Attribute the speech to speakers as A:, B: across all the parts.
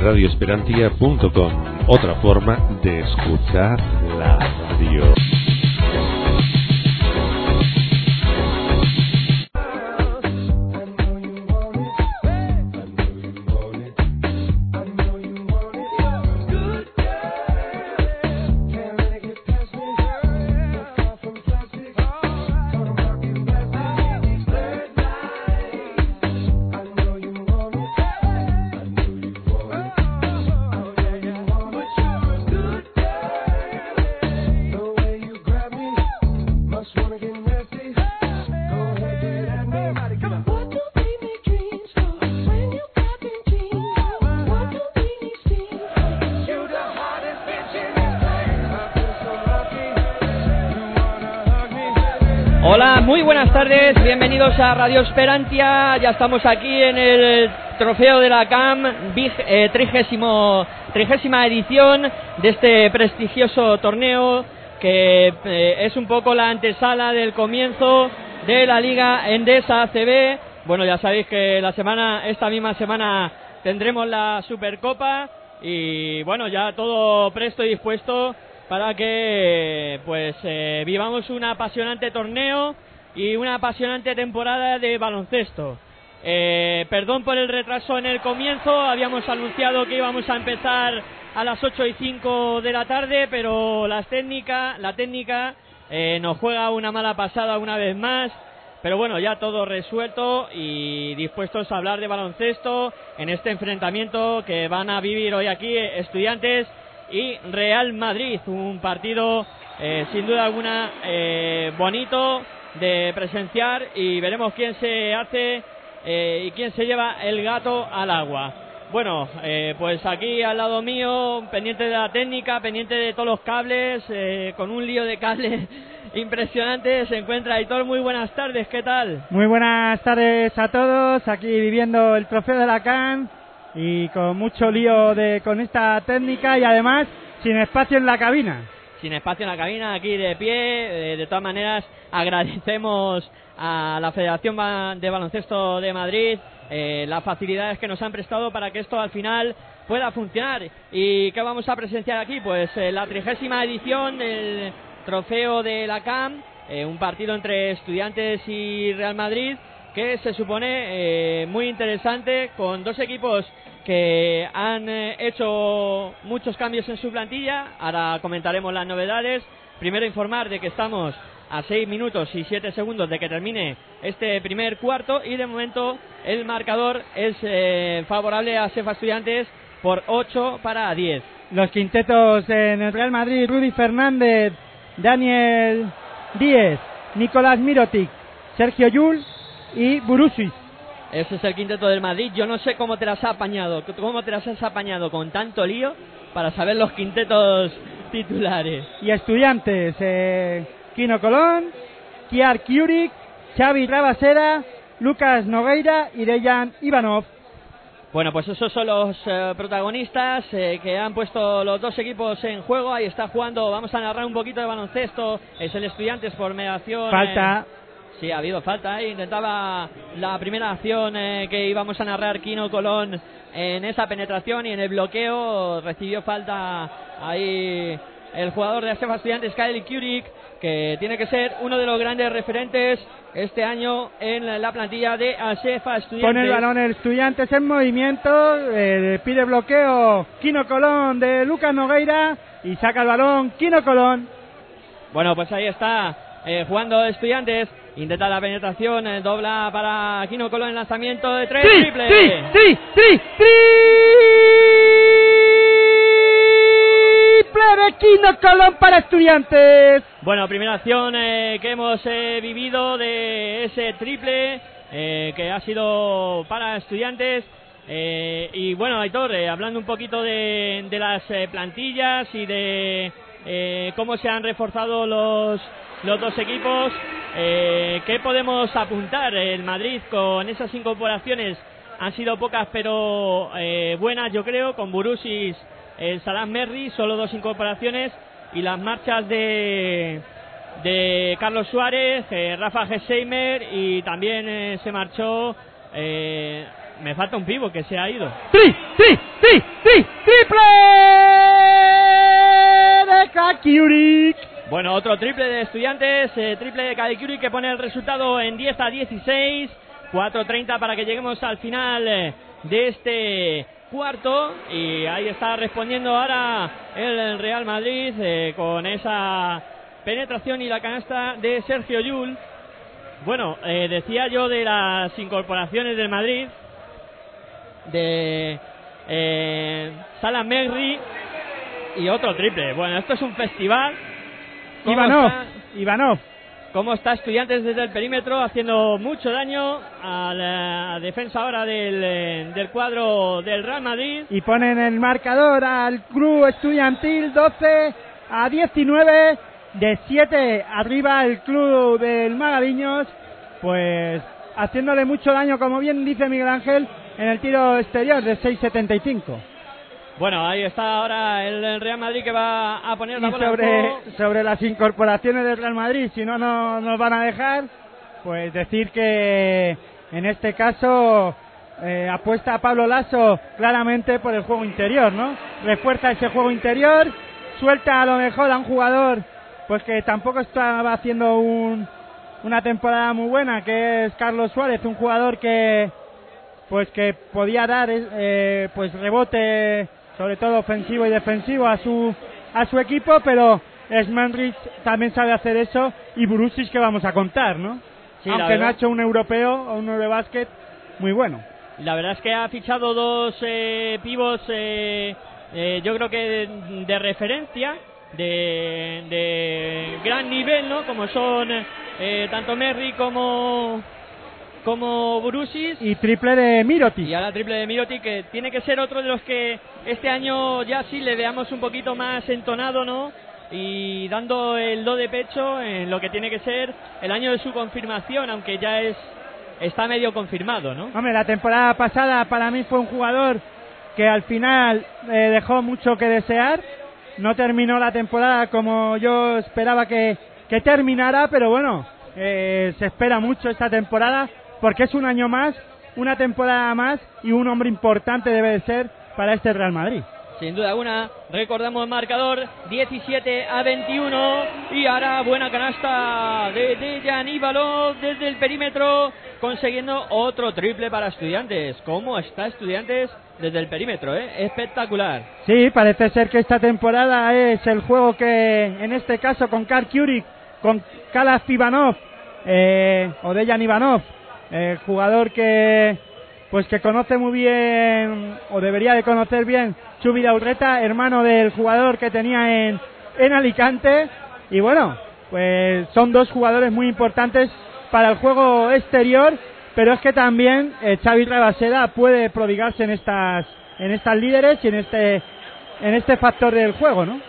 A: radioesperantia.com, otra forma de escuchar la
B: bienvenidos a Radio Esperantia, ya estamos aquí en el trofeo de la CAM, eh, trigésimo, trigésima edición de este prestigioso torneo que eh, es un poco la antesala del comienzo de la Liga Endesa ACB. Bueno, ya sabéis que la semana, esta misma semana tendremos la Supercopa y bueno, ya todo presto y dispuesto para que pues eh, vivamos un apasionante torneo y una apasionante temporada de baloncesto. Eh, perdón por el retraso en el comienzo, habíamos anunciado que íbamos a empezar a las 8 y 5 de la tarde, pero las técnicas, la técnica eh, nos juega una mala pasada una vez más. Pero bueno, ya todo resuelto y dispuestos a hablar de baloncesto en este enfrentamiento que van a vivir hoy aquí estudiantes y Real Madrid. Un partido eh, sin duda alguna eh, bonito de presenciar y veremos quién se hace eh, y quién se lleva el gato al agua. Bueno, eh, pues aquí al lado mío, pendiente de la técnica, pendiente de todos los cables, eh, con un lío de cables impresionante, se encuentra Aitor. Muy buenas tardes, ¿qué tal?
C: Muy buenas tardes a todos, aquí viviendo el trofeo de la CAN y con mucho lío de con esta técnica y además sin espacio en la cabina.
B: Sin espacio en la cabina, aquí de pie. Eh, de todas maneras, agradecemos a la Federación de Baloncesto de Madrid eh, las facilidades que nos han prestado para que esto al final pueda funcionar. ¿Y qué vamos a presenciar aquí? Pues eh, la trigésima edición del trofeo de la CAM, eh, un partido entre estudiantes y Real Madrid que se supone muy interesante con dos equipos que han eh, hecho muchos cambios en su plantilla. Ahora comentaremos las novedades. Primero informar de que estamos a 6 minutos y 7 segundos de que termine este primer cuarto y de momento el marcador es eh, favorable a Sefa Estudiantes por 8 para 10.
C: Los quintetos en el Real Madrid, Rudy Fernández, Daniel Díez, Nicolás Mirotic, Sergio Yul y Burusis.
B: Ese es el quinteto del Madrid. Yo no sé cómo te las has apañado, cómo te las has apañado con tanto lío para saber los quintetos titulares.
C: Y estudiantes, eh, Kino Colón, Kiar Kiurik, Xavi Rabasera, Lucas Nogueira y Dejan Ivanov.
B: Bueno, pues esos son los eh, protagonistas eh, que han puesto los dos equipos en juego. Ahí está jugando, vamos a narrar un poquito de baloncesto. Es el Estudiantes por mediación. eh,
C: Falta.
B: Sí, ha habido falta. ahí. Intentaba la primera acción eh, que íbamos a narrar Kino Colón en esa penetración y en el bloqueo. Recibió falta ahí el jugador de Asefa Estudiantes, Kyle Kurik, que tiene que ser uno de los grandes referentes este año en la plantilla de Asefa Estudiantes.
C: Pone el balón el Estudiantes en movimiento, eh, pide bloqueo Kino Colón de Lucas Nogueira y saca el balón Kino Colón.
B: Bueno, pues ahí está eh, jugando Estudiantes. Intenta la penetración, eh, dobla para Kino Colón el lanzamiento de tres,
C: ¡Sí,
B: triple.
C: sí, sí! ¡Triple de Kino Colón para Estudiantes!
B: Bueno, primera acción eh, que hemos eh, vivido de ese triple eh, que ha sido para estudiantes. Eh, y bueno, Aitor, hablando un poquito de, de las eh, plantillas y de cómo se han reforzado los, los dos equipos, eh, ¿qué podemos apuntar? El Madrid con esas incorporaciones han sido pocas pero eh, buenas, yo creo, con Burusis, el Salam Merri, solo dos incorporaciones y las marchas de de Carlos Suárez, eh, Rafa Gesheimer y también eh, se marchó. eh, me falta un pivo que se ha ido.
C: ¡Sí, sí, sí, sí, triple de Kakiurik.
B: Bueno, otro triple de estudiantes, eh, triple de Kadikuri que pone el resultado en 10 a 16, 4.30 para que lleguemos al final eh, de este cuarto y ahí está respondiendo ahora el Real Madrid eh, con esa penetración y la canasta de Sergio Yul. Bueno, decía yo de las incorporaciones del Madrid, de eh, Salah Merri y otro triple. Bueno, esto es un festival. ¿Cómo
C: Ivanov,
B: está-
C: Ivanov.
B: cómo está Estudiantes desde el perímetro haciendo mucho daño a la defensa ahora del, eh, del cuadro del Real Madrid.
C: Y ponen el marcador al club estudiantil 12 a 19 de 7 arriba el club del Magaviños pues haciéndole mucho daño como bien dice Miguel Ángel en el tiro exterior de 6.75
B: Bueno, ahí está ahora el, Real Madrid que va a poner la
C: y
B: bola en
C: sobre,
B: juego.
C: sobre las incorporaciones del Real Madrid si no no nos van a dejar pues decir que en este caso eh, apuesta a Pablo Lasso claramente por el juego interior, ¿no? Refuerza ese juego interior, suelta a lo mejor a un jugador pues que tampoco estaba haciendo un, una temporada muy buena, que es Carlos Suárez, un jugador que pues que podía dar eh, pues rebote sobre todo ofensivo y defensivo a su a su equipo, pero Smanrich también sabe hacer eso y Brusis que vamos a contar, ¿no?
B: Sí,
C: Aunque hecho un europeo o un Eurobasket muy bueno.
B: La verdad es que ha fichado dos eh, pivos, eh, eh, yo creo que de, de referencia, de, de gran nivel, ¿no? Como son eh, tanto Merry como como Brusis.
C: Y triple de Mirotic.
B: Y ahora triple de Miroti, que tiene que ser otro de los que este año ya sí le veamos un poquito más entonado, ¿no? Y dando el do de pecho en lo que tiene que ser el año de su confirmación, aunque ya es está medio confirmado, ¿no?
C: Hombre, la temporada pasada para mí fue un jugador que al final eh, dejó mucho que desear. No terminó la temporada como yo esperaba que, que terminara, pero bueno, eh, se espera mucho esta temporada porque es un año más, una temporada más y un hombre importante debe de ser para este Real Madrid.
B: Sin duda alguna, recordamos el marcador 17 a 21 y ahora buena canasta de Dejan Ivalov desde el perímetro consiguiendo otro triple para estudiantes. ¿Cómo está estudiantes desde el perímetro? Eh? Espectacular.
C: Sí, parece ser que esta temporada es el juego que, en este caso, con Karl Kurik, con Kalaf Ivanov, eh, o Dejan Ivanov, eh, jugador que, pues que conoce muy bien, o debería de conocer bien, Chubi Urreta, hermano del jugador que tenía en, en Alicante. Y bueno, pues son dos jugadores muy importantes para el juego exterior, pero es que también eh, Xavi Rabaseda puede prodigarse en estas en estas líderes y en este en este factor del juego, ¿no?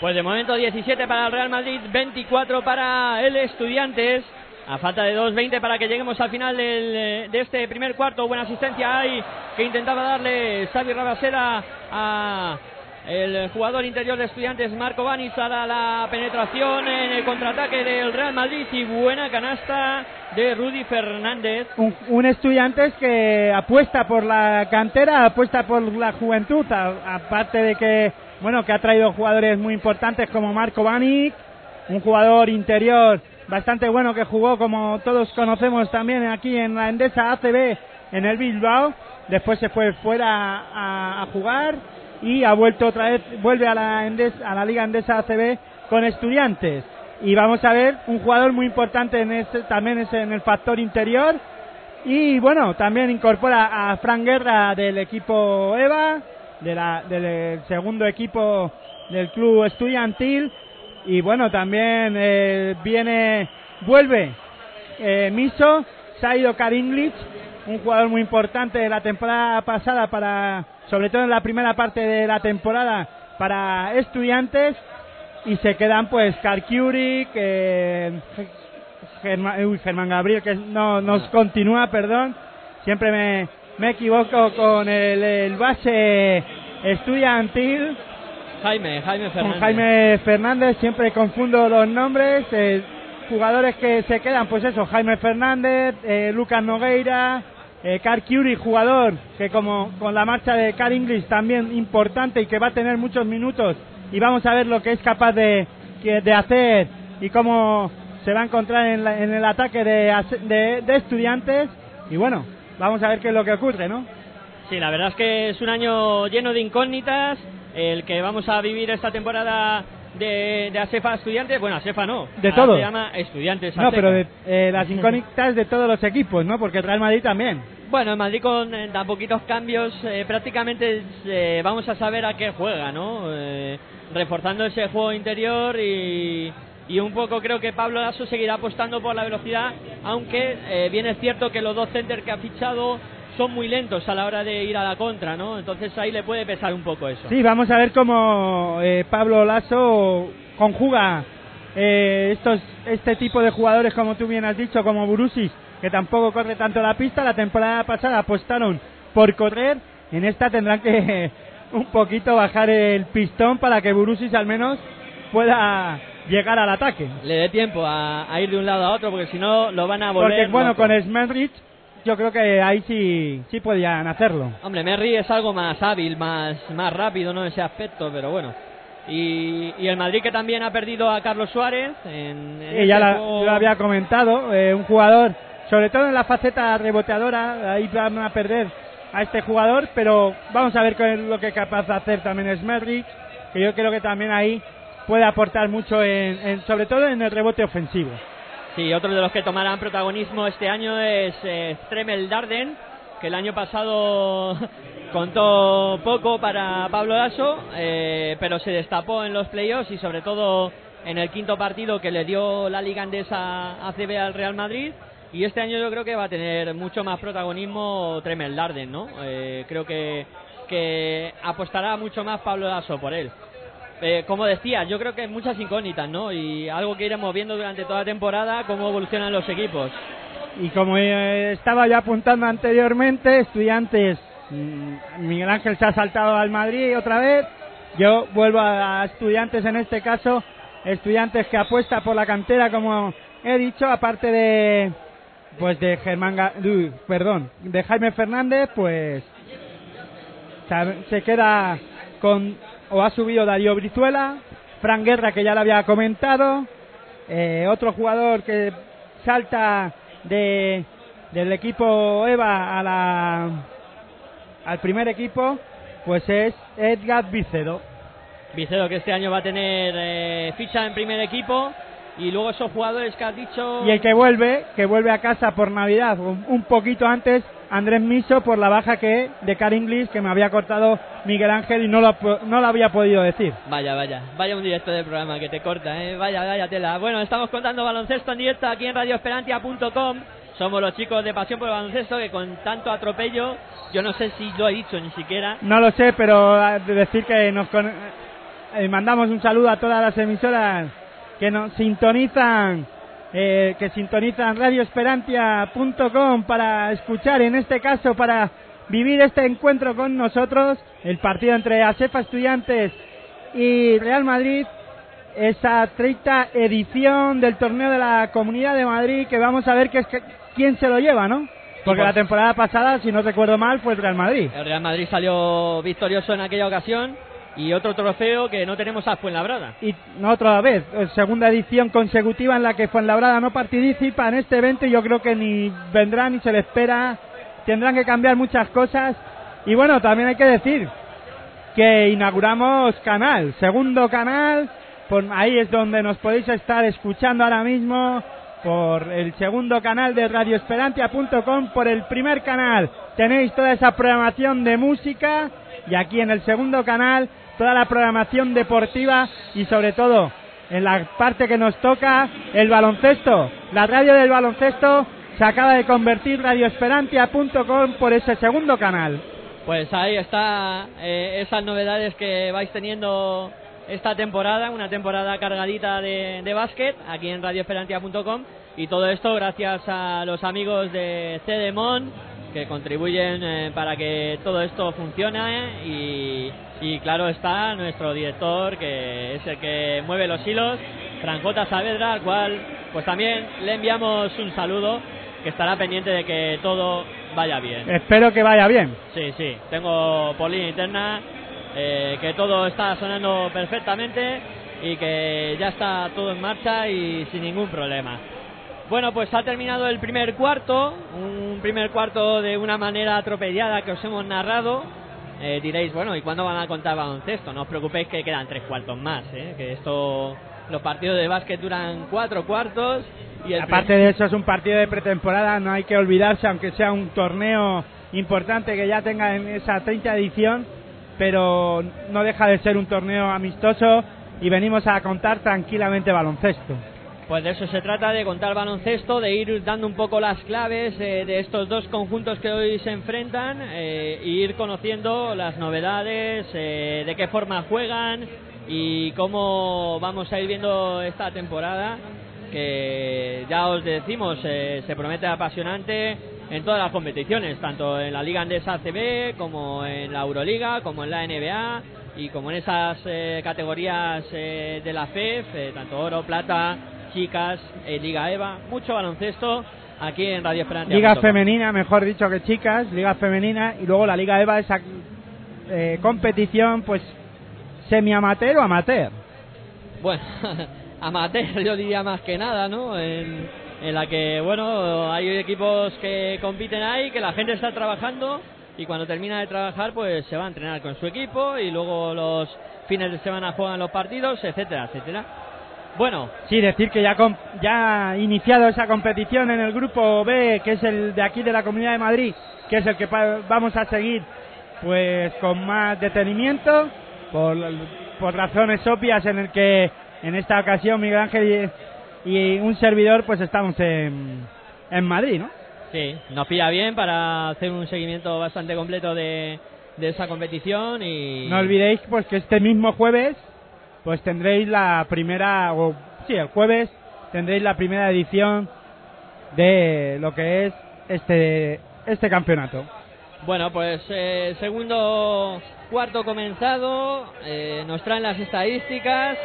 B: Pues de momento 17 para el Real Madrid, 24 para el Estudiantes. A falta de 2.20 para que lleguemos al final del, eh, de este primer cuarto. Buena asistencia ahí que intentaba darle Xavi Rabasera a el jugador interior de Estudiantes Marco Banis a la penetración en el contraataque del Real Madrid y buena canasta de Rudy Fernández.
C: Un, un estudiante que apuesta por la cantera, apuesta por la juventud, aparte de que bueno que ha traído jugadores muy importantes como Marco Banic, un jugador interior bastante bueno que jugó como todos conocemos también aquí en la Endesa ACB en el Bilbao, después se fue fuera a, jugar y ha vuelto otra vez, vuelve a la, Endes- a la Liga Endesa ACB con estudiantes. Y vamos a ver un jugador muy importante en ese, también es en el factor interior. Y bueno, también incorpora a Fran Guerra del equipo EVA, de la- del segundo equipo del club estudiantil. Y bueno, también eh, viene, vuelve eh, Miso, se ha ido Karinglic, un jugador muy importante de la temporada pasada para, sobre todo en la primera parte de la temporada para estudiantes. Y se quedan pues Karkiuri, que Germán, Germán Gabriel que no nos continúa, perdón, siempre me, me equivoco con el, el base estudiantil
B: Jaime, Jaime Fernández.
C: con Jaime Fernández, siempre confundo los nombres, eh, jugadores que se quedan, pues eso, Jaime Fernández, eh, Lucas Nogueira, Eh, Carl Curie, jugador que como con la marcha de Carl English también importante y que va a tener muchos minutos y vamos a ver lo que es capaz de, de hacer y cómo se va a encontrar en, la- en el ataque de- de estudiantes y bueno, vamos a ver qué es lo que ocurre, ¿no?
B: Sí, la verdad es que es un año lleno de incógnitas, el que vamos a vivir esta temporada de, de ASEFA Estudiantes, bueno, ASEFA no,
C: De
B: ahora
C: todo.
B: se llama Estudiantes
C: No,
B: ASEFA.
C: pero de, eh, las incógnitas de todos los equipos, ¿no? Porque el Real Madrid también.
B: Bueno, en Madrid con eh, tan poquitos cambios, eh, prácticamente eh, vamos a saber a qué juega, ¿no? Eh, reforzando ese juego interior y, y un poco creo que Pablo Lasso seguirá apostando por la velocidad, aunque eh, bien es cierto que los dos centers que ha fichado son muy lentos a la hora de ir a la contra, ¿no? Entonces ahí le puede pesar un poco eso.
C: Sí, vamos a ver cómo eh, Pablo Lasso conjuga eh, estos este tipo de jugadores, como tú bien has dicho, como Burusis, que tampoco corre tanto la pista. La temporada pasada apostaron por correr. En esta tendrán que un poquito bajar el pistón para que Burusis al menos pueda llegar al ataque.
B: Le dé tiempo a, a ir de un lado a otro, porque si no lo van a volver.
C: Porque bueno,
B: loco.
C: con Smelrich yo creo que ahí sí, sí podían hacerlo.
B: Hombre, Merry es algo más hábil, más, más rápido, ¿no? En ese aspecto, pero bueno. Y, y el Madrid que también ha perdido a Carlos Suárez. En, en
C: Sí, ya la- lo había comentado, eh, un jugador, sobre todo en la faceta reboteadora, ahí van a perder a este jugador, pero vamos a ver qué es lo que es capaz de hacer también Smerrich, que yo creo que también ahí puede aportar mucho, en, en- sobre todo en el rebote ofensivo.
B: Sí, otro de los que tomarán protagonismo este año es eh, Tremel Darden, que el año pasado contó poco para Pablo Lasso, eh, pero se destapó en los playoffs y sobre todo en el quinto partido que le dio la Liga Andesa ACB al Real Madrid. Y este año yo creo que va a tener mucho más protagonismo Tremel Darden, ¿no? Eh, creo que, apostará mucho más Pablo Lasso por él. Eh, como decía, yo creo que hay muchas incógnitas, ¿no? Y algo que iremos viendo durante toda la temporada, cómo evolucionan los equipos.
C: Y como eh, estaba ya apuntando anteriormente, estudiantes, mm, Miguel Ángel se ha saltado al Madrid otra vez, yo vuelvo a estudiantes en este caso, estudiantes que apuesta por la cantera como he dicho, aparte de pues de Germán, perdón, de Jaime Fernández, pues se queda con o ha subido Darío Brizuela, Fran Guerra que ya lo había comentado, eh, otro jugador que salta de del equipo Eva a la al primer equipo, pues es Edgar Vicedo.
B: Vicedo que este año va a tener eh, ficha en primer equipo y luego esos jugadores que has dicho...
C: Y el que vuelve, que vuelve a casa por Navidad, un, un poquito antes, Andrés Miso por la baja que de Car English que me había cortado Miguel Ángel y no lo, no lo había podido decir.
B: Vaya, vaya, vaya un directo del programa que te corta, ¿eh? Vaya, vaya tela. Bueno, estamos contando baloncesto en directo aquí en radioesperantia.com. Somos los chicos de Pasión por el Baloncesto que con tanto atropello, yo no sé si lo he dicho ni siquiera,
C: No lo sé, pero de decir que nos con- eh, mandamos un saludo a todas las emisoras que nos sintonizan, eh, que sintonizan radioesperantia.com para escuchar, en este caso para vivir este encuentro con nosotros, el partido entre ASEFA Estudiantes y Real Madrid, esa 30 edición del torneo de la Comunidad de Madrid, que vamos a ver qué es que- quién se lo lleva, ¿no? Porque
B: pues-
C: la temporada pasada, si no recuerdo mal, fue el Real Madrid.
B: el Real Madrid salió victorioso en aquella ocasión y otro trofeo que no tenemos a Fuenlabrada.
C: y no otra vez, eh, segunda edición consecutiva en la que Fuenlabrada no participa en este evento. Y yo creo que ni vendrá ni se le espera, tendrán que cambiar muchas cosas. Y bueno, también hay que decir que inauguramos canal, segundo canal, por ahí es donde nos podéis estar escuchando ahora mismo por el segundo canal de radioesperantia.com, por el primer canal. Tenéis toda esa programación de música y aquí en el segundo canal toda la programación deportiva y sobre todo en la parte que nos toca el baloncesto. La radio del baloncesto se acaba de convertir radioesperantia.com por ese segundo canal.
B: Pues ahí está eh, esas novedades que vais teniendo esta temporada, una temporada cargadita de, de básquet aquí en radioesperantia.com y todo esto gracias a los amigos de CDMON que contribuyen eh, para que todo esto funcione y, y claro está nuestro director que es el que mueve los hilos, Franjota Saavedra, al cual pues también le enviamos un saludo que estará pendiente de que todo vaya bien.
C: Espero que vaya bien.
B: Sí, sí, tengo por línea interna eh, que todo está sonando perfectamente y que ya está todo en marcha y sin ningún problema. Bueno, pues ha terminado el primer cuarto, un primer cuarto de una manera atropellada que os hemos narrado. Eh, diréis, bueno, ¿y cuándo van a contar baloncesto? No os preocupéis que quedan tres cuartos más, ¿eh? que esto, los partidos de básquet duran cuatro cuartos. Y el
C: Aparte de eso es un partido de pretemporada, no hay que olvidarse, aunque sea un torneo importante que ya tenga en esa 30 edición, pero no deja de ser un torneo amistoso y venimos a contar tranquilamente baloncesto.
B: Pues de eso se trata, de contar baloncesto, de ir dando un poco las claves eh, de estos dos conjuntos que hoy se enfrentan eh, e ir conociendo las novedades, eh, de qué forma juegan y cómo vamos a ir viendo esta temporada, que ya os decimos, eh, se promete apasionante en todas las competiciones, tanto en la Liga Andesa ACB como en la Euroliga, como en la NBA y como en esas eh, categorías eh, de la FEF, eh, tanto oro, plata, chicas, eh, Liga EVA, mucho baloncesto aquí en Radio Esperanza.
C: Liga femenina, mejor dicho que chicas, liga femenina y luego la Liga EVA, esa eh, competición pues semi-amateur o amateur.
B: Bueno, amateur yo diría más que nada, ¿no? En, en la que, bueno, hay equipos que compiten ahí, que la gente está trabajando y cuando termina de trabajar pues se va a entrenar con su equipo y luego los fines de semana juegan los partidos, etcétera, etcétera. Bueno,
C: Sí, decir que ya, ya ha iniciado esa competición en el grupo B, que es el de aquí de la Comunidad de Madrid, que es el que vamos a seguir pues con más detenimiento, por, por razones obvias en el que en esta ocasión Miguel Ángel y, y un servidor pues estamos en, en Madrid, ¿no?
B: sí, nos pilla bien para hacer un seguimiento bastante completo de, de esa competición y...
C: No olvidéis pues que este mismo jueves pues tendréis la primera o sí, el jueves tendréis la primera edición de lo que es este este campeonato.
B: Bueno, pues eh, segundo cuarto comenzado, eh, nos traen las estadísticas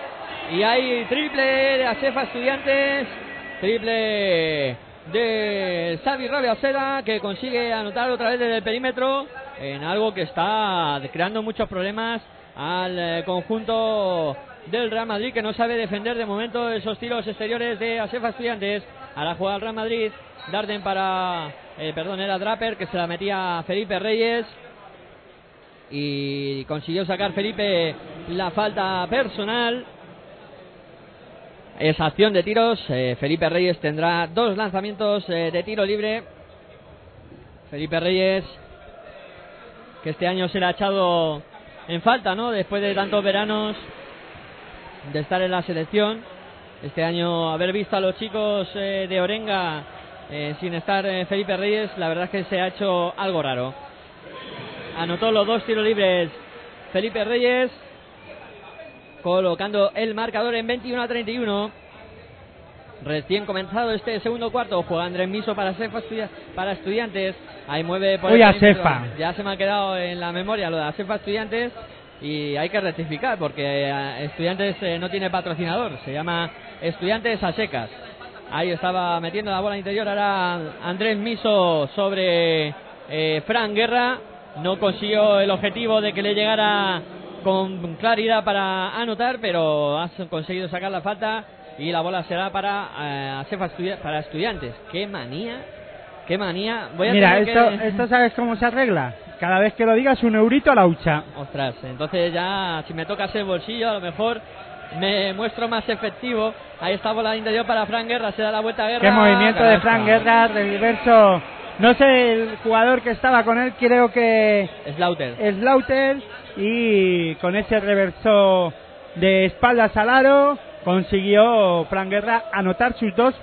B: y hay triple de Asefa Estudiantes, triple de Xavi Rabiaseda que consigue anotar otra vez desde el perímetro en algo que está creando muchos problemas al eh, conjunto del Real Madrid que no sabe defender de momento esos tiros exteriores de Asefa Estudiantes. Ahora juega el Real Madrid, Darden para, eh, perdón, era Draper que se la metía a Felipe Reyes y consiguió sacar Felipe la falta personal. Esa acción de tiros, eh, Felipe Reyes tendrá dos lanzamientos eh, de tiro libre. Felipe Reyes, que este año se le ha echado en falta, ¿no? Después de tantos veranos de estar en la selección. Este año haber visto a los chicos eh, de Orenga eh, sin estar eh, Felipe Reyes, la verdad es que se ha hecho algo raro. Anotó los dos tiros libres Felipe Reyes, colocando el marcador en 21 a 31. Recién comenzado este segundo cuarto, juega Andrés Miso para Cefa para estudiantes. Ahí mueve por
C: Uy,
B: el
C: a. Cefa.
B: Ya se me ha quedado en la memoria lo de Acefa Estudiantes y hay que rectificar porque eh, Estudiantes eh, no tiene patrocinador, se llama Estudiantes a secas. Ahí estaba metiendo la bola interior ahora Andrés Miso sobre eh, Fran Guerra. No consiguió el objetivo de que le llegara con claridad para anotar, pero ha conseguido sacar la falta y la bola será para eh, para Estudiantes. Qué manía, qué manía. Voy a
C: Mira, esto,
B: que-
C: esto sabes cómo se arregla. Cada vez que lo digas un eurito a la hucha.
B: Ostras, entonces ya si me toca el bolsillo a lo mejor me muestro más efectivo. Ahí está bola de interior para Fran Guerra, se da la vuelta a Guerra.
C: Qué movimiento de. Frank Guerra, reverso. No sé el jugador que estaba con él, creo que
B: Slaughter.
C: Slaughter y con ese reverso de espaldas al aro consiguió Fran Guerra anotar sus dos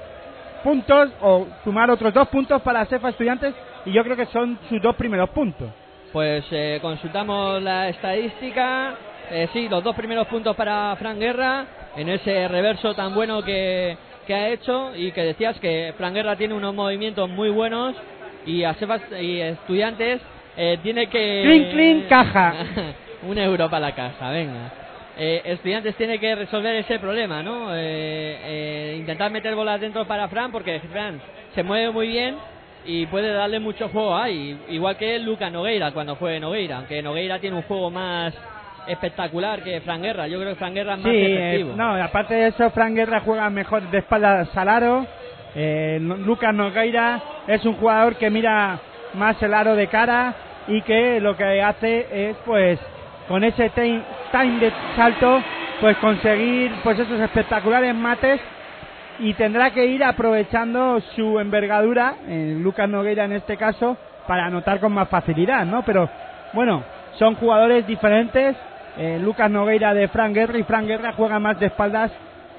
C: puntos o sumar otros dos puntos para Cefa Estudiantes y yo creo que son sus dos primeros puntos.
B: Pues eh, consultamos la estadística. Eh, sí, los dos primeros puntos para Fran Guerra en ese reverso tan bueno que, que ha hecho y que decías que Fran Guerra tiene unos movimientos muy buenos y a Sebas- y estudiantes eh, tiene que
C: Clink, clink, caja.
B: un euro para la caja, venga. Eh, estudiantes tiene que resolver ese problema, ¿no? Eh, eh, intentar meter bolas dentro para Fran porque Fran se mueve muy bien y puede darle mucho juego ahí, igual que Lucas Nogueira cuando fue Nogueira, aunque Nogueira tiene un juego más espectacular que Fran Guerra. Yo creo que Fran Guerra es más
C: Sí,
B: efectivo.
C: eh, no, aparte de eso, Fran Guerra juega mejor de espaldas al aro. Eh, Lucas Nogueira es un jugador que mira más el aro de cara y que lo que hace es, pues, con ese time, time de salto, pues conseguir, pues, esos espectaculares mates y tendrá que ir aprovechando su envergadura, en Lucas Nogueira en este caso, para anotar con más facilidad, ¿no? Pero bueno, son jugadores diferentes. eh, Lucas Nogueira de Fran Guerra y Fran Guerra juega más de espaldas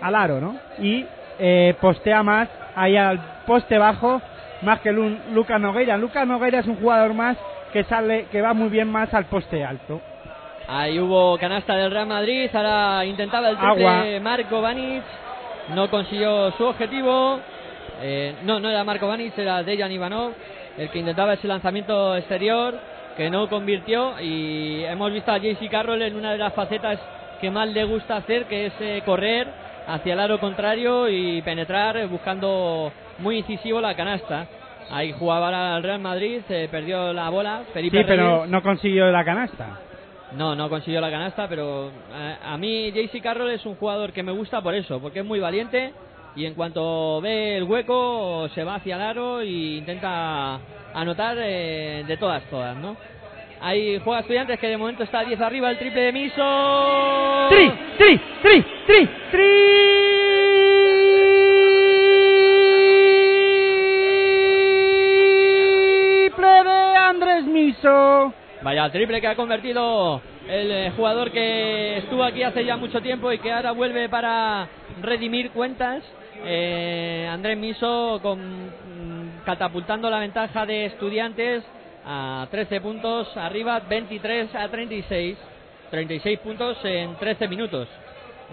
C: al aro, ¿no? Y eh, postea más ahí al poste bajo, más que Lu- Lucas Nogueira. Lucas Nogueira es un jugador más que sale, que va muy bien más al poste alto.
B: Ahí hubo canasta del Real Madrid, ahora intentaba el triple
C: Agua.
B: Marco Banic, no consiguió su objetivo. Eh, no, no era Marco Banic, era Dejan Ivanov, el que intentaba ese lanzamiento exterior, que no convirtió. Y hemos visto a JC Carroll en una de las facetas que más le gusta hacer, que es eh, correr hacia el aro contrario y penetrar eh, buscando muy incisivo la canasta. Ahí jugaba el Real Madrid, eh, perdió la bola. Felipe
C: Sí, pero no consiguió la canasta.
B: No, no consiguió la canasta, pero eh, a mí JC Carroll es un jugador que me gusta por eso, porque es muy valiente y en cuanto ve el hueco se va hacia el aro e intenta anotar eh, de todas, todas, ¿no? Hay juega estudiantes que de momento está 10 arriba, el triple de Miso.
C: ¡Tri! ¡Tri! ¡Tri! ¡Tri! ¡Triple de Andrés Miso!
B: Vaya triple que ha convertido el eh, jugador que estuvo aquí hace ya mucho tiempo y que ahora vuelve para redimir cuentas. Eh, Andrés Miso con, mm, catapultando la ventaja de estudiantes a 13 puntos arriba, 23 a 36. 36 puntos en 13 minutos.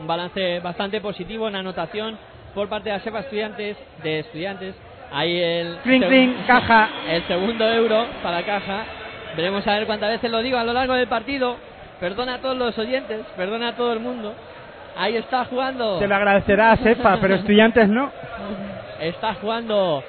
B: Un balance bastante positivo en anotación por parte de la Sepa Estudiantes, de Estudiantes. Ahí el,
C: Clink,
B: seg-
C: clink, caja.
B: el segundo euro para caja. Veremos a ver cuántas veces lo digo a lo largo del partido. Perdona a todos los oyentes, perdona a todo el mundo. Ahí está jugando.
C: Se lo agradecerá a Sepa, pero estudiantes no.
B: Está jugando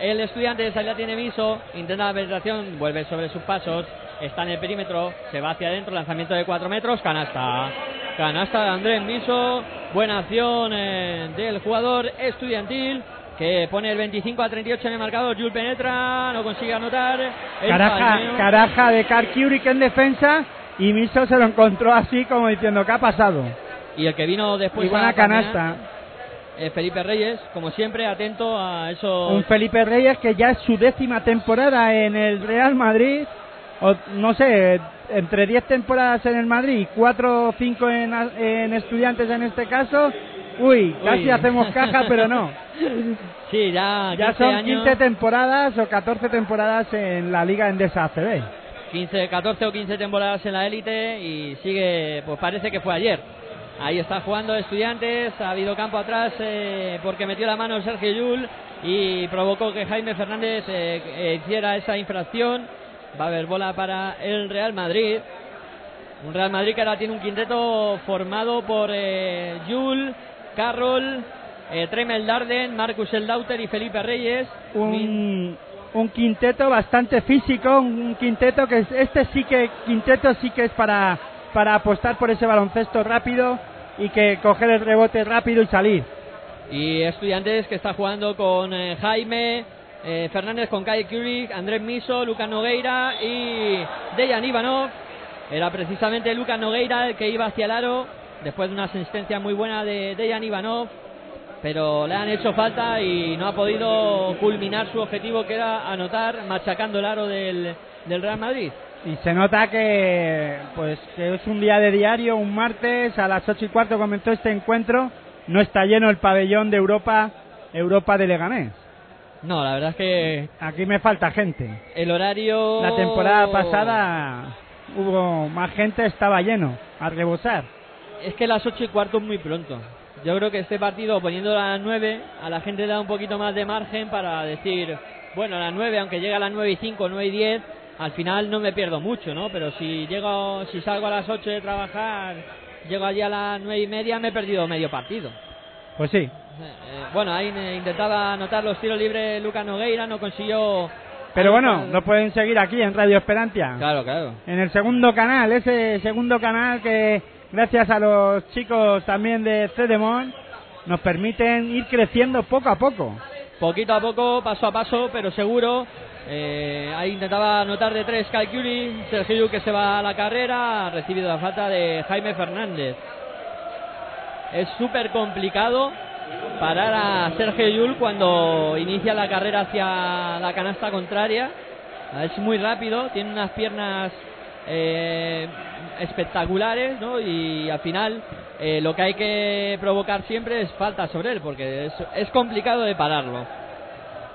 B: el estudiante de salida tiene viso, intenta la penetración, vuelve sobre sus pasos, está en el perímetro, se va hacia adentro, lanzamiento de 4 metros, canasta. Canasta de Andrés Miso, buena acción eh, del jugador estudiantil que pone el 25 a 38 en el marcador. Jules penetra, no consigue anotar.
C: Caraja, caraja de Karl Kurik en defensa y Miso se lo encontró así como diciendo, ¿qué ha pasado?
B: Y el que vino después
C: y buena
B: a
C: canasta.
B: eh, Felipe Reyes, como siempre, atento a eso.
C: Un Felipe Reyes que ya es su décima temporada en el Real Madrid. O, no sé, entre 10 temporadas en el Madrid y 4 o 5 en, en Estudiantes en este caso. Uy, casi
B: Uy.
C: hacemos caja, pero no.
B: Sí, ya,
C: Ya
B: 15
C: son
B: años.
C: 15 temporadas o 14 temporadas en la Liga Endesa ACB.
B: 15, 14 o 15 temporadas en la élite y sigue, pues parece que fue ayer. Ahí está jugando Estudiantes, ha habido campo atrás eh, porque metió la mano Sergio Yul y provocó que Jaime Fernández eh, eh, hiciera esa infracción. Va a haber bola para el Real Madrid. Un Real Madrid que ahora tiene un quinteto formado por eh, Yul, Carroll, eh, Tremel Darden, Marcus Eldauter y Felipe Reyes.
C: un, un quinteto bastante físico, un quinteto que es, este sí que quinteto sí que es para para apostar por ese baloncesto rápido y que coger el rebote rápido y salir.
B: Y Estudiantes que está jugando con eh, Jaime eh, Fernández, con Kai Kurik, Andrés Miso, Lucas Nogueira y Dejan Ivanov. Era precisamente Lucas Nogueira el que iba hacia el aro después de una asistencia muy buena de Dejan Ivanov. Pero le han hecho falta y no ha podido culminar su objetivo que era anotar machacando el aro del, del Real Madrid.
C: Y se nota que pues que es un día de diario, un martes a las ocho y cuarto comenzó este encuentro. No está lleno el pabellón de Europa, Europa de Leganés.
B: No, la verdad es que
C: Aquí me falta gente.
B: el horario...
C: La temporada pasada hubo más gente, estaba lleno, a rebosar.
B: Es que las 8 y cuarto es muy pronto. Yo creo que este partido, poniéndolo a las 9, a la gente le da un poquito más de margen para decir, bueno, a las 9, aunque llegue a las 9 y 5, 9 y 10, al final no me pierdo mucho, ¿no? Pero si llego, si salgo a las 8 de trabajar, llego allí a las 9 y media, me he perdido medio partido.
C: Pues sí,
B: Eh, bueno, ahí eh, intentaba anotar los tiros libres Lucas Nogueira, no consiguió.
C: Pero bueno, lo pueden seguir aquí en Radio Esperantia.
B: Claro, claro.
C: En el segundo canal, ese segundo canal que gracias a los chicos también de Cedemon nos permiten ir creciendo poco a poco.
B: Poquito a poco, paso a paso, pero seguro. Eh, ahí intentaba anotar de tres Calculi, Sergio que se va a la carrera, ha recibido la falta de Jaime Fernández. Es súper complicado parar a Sergio Yul cuando inicia la carrera hacia la canasta contraria. Es muy rápido, tiene unas piernas eh, espectaculares, ¿no? Y al final eh, lo que hay que provocar siempre es falta sobre él, porque es, es complicado de pararlo.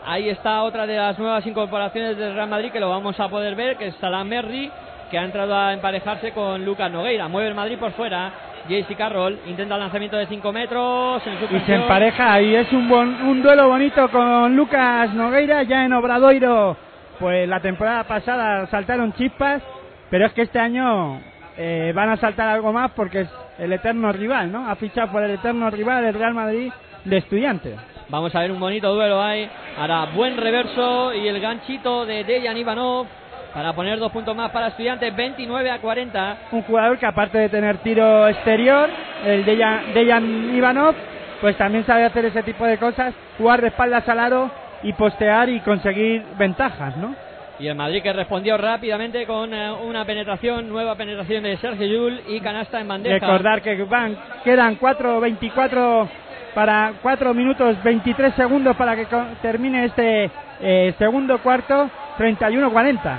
B: Ahí está otra de las nuevas incorporaciones del Real Madrid que lo vamos a poder ver, que es Salam Merri, que ha entrado a emparejarse con Lucas Nogueira. Mueve el Madrid por fuera. JC Carroll intenta el lanzamiento de 5 metros. En
C: y se empareja y es un, bon, un duelo bonito con Lucas Nogueira ya en Obradoiro. Pues la temporada pasada saltaron chispas, pero es que este año eh, van a saltar algo más porque es el eterno rival, ¿no? Ha fichado por el eterno rival del Real Madrid de estudiantes.
B: Vamos a ver un bonito duelo ahí. Ahora buen reverso y el ganchito de Dejan Ivanov para poner dos puntos más para estudiantes, 29 a 40.
C: Un jugador que aparte de tener tiro exterior, el Dejan, Dejan Ivanov, pues también sabe hacer ese tipo de cosas, jugar de espaldas al aro y postear y conseguir ventajas, ¿no?
B: Y el Madrid que respondió rápidamente con eh, una penetración, nueva penetración de Sergio Yul y canasta en bandeja.
C: Recordar que van, quedan 4-24 para 4 minutos 23 segundos para que termine este eh, segundo cuarto, 31-40.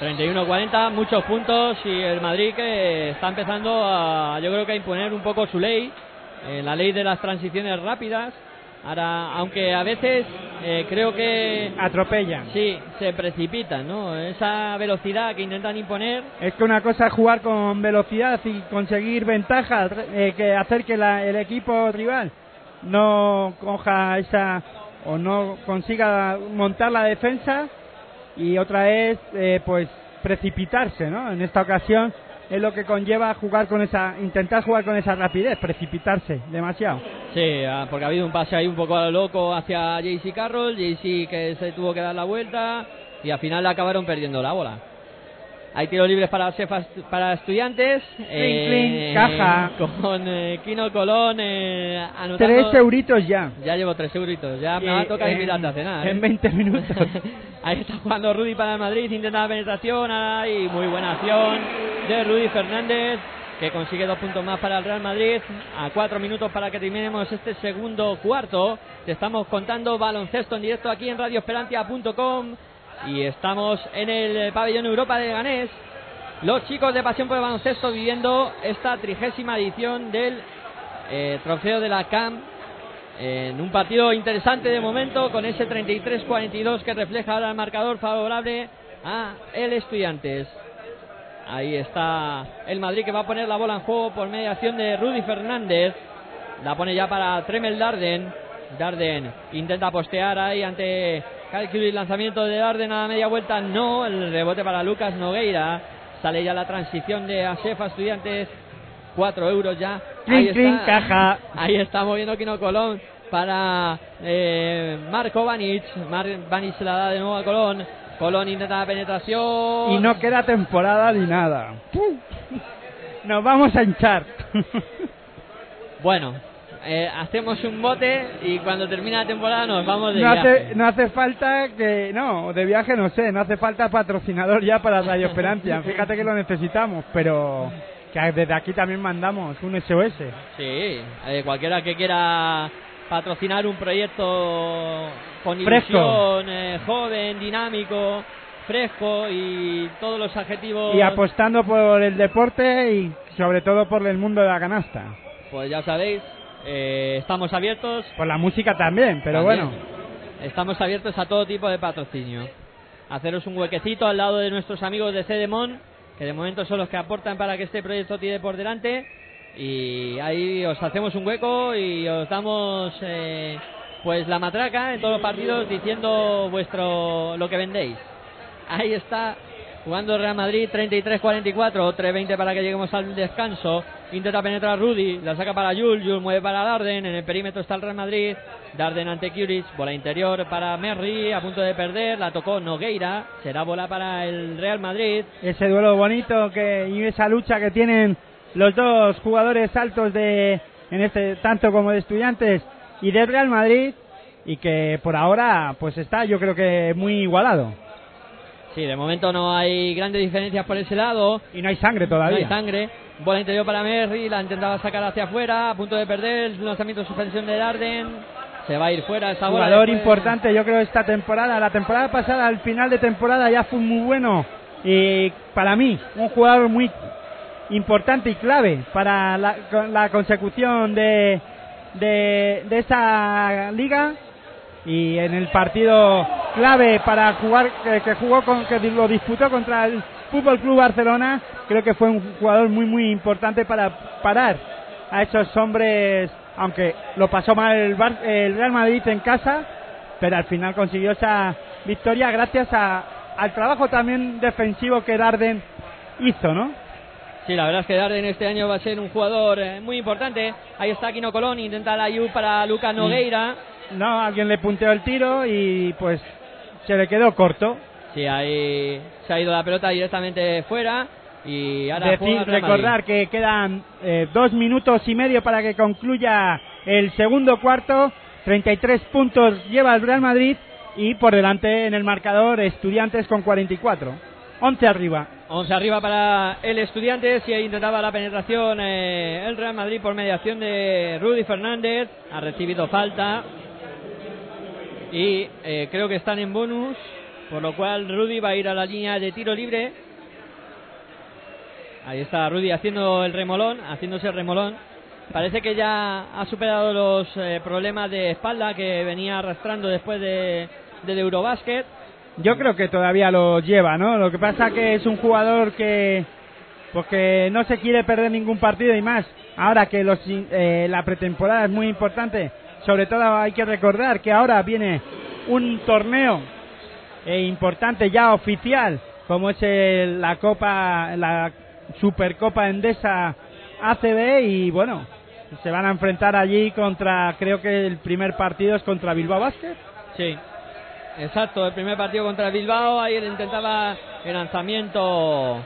B: 31-40, muchos puntos y el Madrid que está empezando a, yo creo que a imponer un poco su ley, eh, la ley de las transiciones rápidas Ahora, aunque a veces eh, creo que...
C: Atropellan.
B: Sí, se precipitan, ¿no? Esa velocidad que intentan imponer...
C: Es que una cosa es jugar con velocidad y conseguir ventajas, eh, que hacer que el equipo rival no coja esa o no consiga montar la defensa y otra es eh, pues precipitarse, ¿no? En esta ocasión es lo que conlleva jugar con esa, intentar jugar con esa rapidez, precipitarse demasiado.
B: Sí, ah, porque ha habido un pase ahí un poco a lo loco hacia JC Carroll, JC que se tuvo que dar la vuelta y al final acabaron perdiendo la bola. Hay tiros libres para para estudiantes.
C: Eh, caja.
B: Con eh, Kino Colón eh,
C: Tres euritos ya.
B: Ya llevo tres euritos. Ya me va a tocar invitarte a cenar.
C: En 20 minutos.
B: Ahí está jugando Rudy para el Madrid. Intenta la penetración. y muy buena acción de Rudy Fernández. Que consigue dos puntos más para el Real Madrid. A cuatro minutos para que terminemos este segundo cuarto. Te estamos contando baloncesto en directo aquí en radioesperantia.com y estamos en el pabellón Europa de Ganés. Los chicos de Pasión por el Baloncesto viviendo esta trigésima edición del eh, trofeo de la CAM en un partido interesante de momento con ese 33-42 que refleja ahora el marcador favorable a el Estudiantes. Ahí está el Madrid que va a poner la bola en juego por mediación de Rudy Fernández. La pone ya para Tremel Darden. Darden intenta postear ahí ante el lanzamiento de Darden a media vuelta, no. El rebote para Lucas Nogueira. Sale ya la transición de Asefa Estudiantes. 4 euros ya.
C: Ahí está, caja.
B: Ahí está moviendo Kino Colón para eh, Marco Vanic. Mar Vanic se la da de nuevo a Colón. Colón intenta la penetración.
C: Y no queda temporada ni nada. Nos vamos a hinchar.
B: bueno, eh, hacemos un bote y cuando termina la temporada nos vamos de
C: no
B: viaje.
C: Hace, no hace falta que, no, de viaje no sé, no hace falta patrocinador ya para Radio Esperanza. Fíjate que lo necesitamos, pero que desde aquí también mandamos un SOS.
B: Sí, eh, cualquiera que quiera patrocinar un proyecto con ilusión, eh, joven, dinámico, fresco y todos los adjetivos.
C: Y apostando por el deporte y sobre todo por el mundo de la canasta.
B: Pues ya sabéis, eh, estamos abiertos.
C: Por la música también, pero bueno.
B: Estamos abiertos a todo tipo de patrocinio. Haceros un huequecito al lado de nuestros amigos de Cedemon, que de momento son los que aportan para que este proyecto tire por delante. Y ahí os hacemos un hueco y os damos eh, pues la matraca en todos los partidos diciendo vuestro lo que vendéis. Ahí está Jugando Real Madrid 33-44, 3-20 para que lleguemos al descanso. Intenta penetrar Rudy, la saca para Jules, Jules mueve para Darden, en el perímetro está el Real Madrid. Darden ante Curic, bola interior para Merry, a punto de perder, la tocó Nogueira, será bola para el Real Madrid.
C: Ese duelo bonito que y esa lucha que tienen los dos jugadores altos de en este tanto como de estudiantes y del Real Madrid y que por ahora pues está yo creo que muy igualado.
B: Sí, de momento no hay grandes diferencias por ese lado.
C: Y no hay sangre todavía.
B: No hay sangre. Bola interior para Merry, la intentaba sacar hacia afuera, a punto de perder, lanzamiento de suspensión de Darden. Se va a ir fuera esa bola.
C: Jugador
B: después.
C: importante, yo creo, esta temporada. La temporada pasada, al final de temporada, ya fue muy bueno. Y para mí, un jugador muy importante y clave para la, la consecución de, de, de esa liga. Y en el partido clave para jugar, que, que jugó con, que lo disputó contra el Fútbol Club Barcelona, creo que fue un jugador muy, muy importante para parar a esos hombres, aunque lo pasó mal el, Bar- el Real Madrid en casa, pero al final consiguió esa victoria gracias a- al trabajo también defensivo que Darden hizo, ¿no?
B: Sí, la verdad es que Darden este año va a ser un jugador eh, muy importante. Ahí está Aquino Colón, intenta la ayuda para Lucas Nogueira.
C: No, alguien le punteó el tiro y pues se le quedó corto.
B: Sí, ahí se ha ido la pelota directamente fuera. Y ahora
C: Decir- recordar que quedan eh, dos minutos y medio para que concluya el segundo cuarto. 33 puntos lleva el Real Madrid y por delante en el marcador Estudiantes con 44. 11 arriba.
B: 11 arriba para el Estudiantes y ahí intentaba la penetración eh, el Real Madrid por mediación de Rudy Fernández. Ha recibido falta. Y eh, creo que están en bonus. Por lo cual Rudy va a ir a la línea de tiro libre. Ahí está Rudy haciendo el remolón, haciéndose el remolón. Parece que ya ha superado los eh, problemas de espalda que venía arrastrando después de, del Eurobasket.
C: Yo creo que todavía lo lleva, ¿no? Lo que pasa que es un jugador que porque no se quiere perder ningún partido y más. Ahora que los, eh, la pretemporada es muy importante, sobre todo hay que recordar que ahora viene un torneo eh, importante ya oficial, como es el- la Copa, la Supercopa Endesa ACB y bueno, se van a enfrentar allí contra, creo que el primer partido es contra Bilbao Basket.
B: Sí, exacto. El primer partido contra Bilbao. Él intentaba el lanzamiento.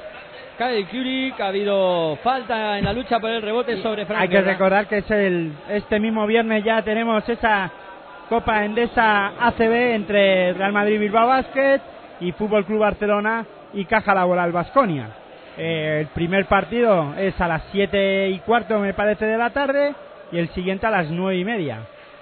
B: Cae Curic. Ha habido falta en la lucha por el rebote sobre Frank.
C: Hay que
B: Guerra.
C: recordar que es el este mismo viernes ya tenemos esa Copa Endesa ACB entre Real Madrid Bilbao Basket y Fútbol Club Barcelona y Caja Laboral Basconia. el primer partido es a las 7 y cuarto me parece de la tarde y el siguiente a las 9 y media.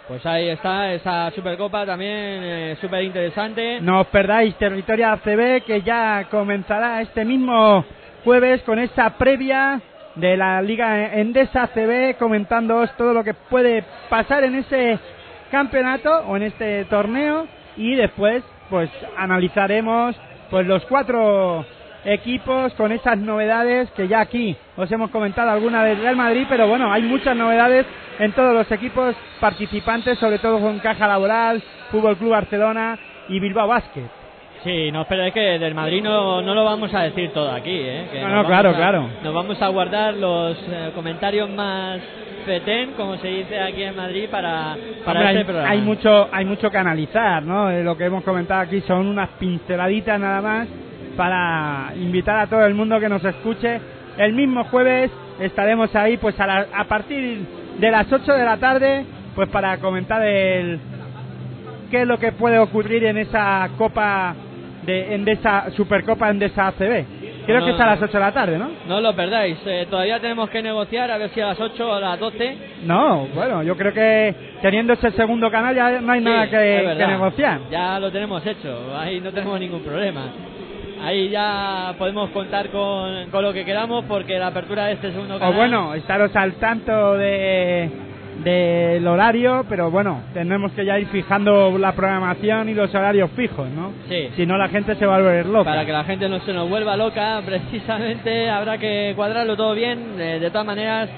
B: Pues ahí está esa Supercopa también eh, súper interesante.
C: No os perdáis Territorio ACB que ya comenzará este mismo jueves con esta previa de la Liga Endesa ACB comentándoos todo lo que puede pasar en ese campeonato o en este torneo y después pues analizaremos pues los cuatro equipos con esas novedades que ya aquí os hemos comentado alguna del Real Madrid, pero bueno, hay muchas novedades en todos los equipos participantes, sobre todo con Caja Laboral, Fútbol Club Barcelona y Bilbao Basket.
B: Sí, no, pero es que del Madrid no, no lo vamos a decir todo aquí, ¿eh? Que
C: No, no, claro,
B: a-
C: claro.
B: Nos vamos a guardar los eh, comentarios más fetén, como se dice aquí en Madrid, para, para
C: Hombre,
B: este
C: hay,
B: programa.
C: hay mucho hay mucho que analizar, ¿no? Eh, lo que hemos comentado aquí son unas pinceladitas nada más para invitar a todo el mundo que nos escuche. El mismo jueves estaremos ahí pues a, la- a partir de las 8 de la tarde pues para comentar el qué es lo que puede ocurrir en esa Copa de Endesa Supercopa Endesa ACB. Creo que
B: No,
C: es a las 8 de la tarde, ¿no?
B: No lo perdáis, eh, todavía tenemos que negociar a ver si a las 8 o a las 12.
C: No, bueno, yo creo que teniendo ese segundo canal ya no hay
B: Sí,
C: nada que, negociar.
B: Ya lo tenemos hecho, ahí no tenemos ningún problema. Ahí ya podemos contar con, con lo que queramos porque la apertura de este segundo
C: O
B: canal.
C: bueno, estaros al tanto de del horario, pero bueno, tenemos que ya ir fijando la programación y los horarios fijos, ¿no?
B: Sí.
C: Si no la gente se va a volver loca.
B: Para que la gente no se nos vuelva loca, precisamente habrá que cuadrarlo todo bien. Eh, de todas maneras,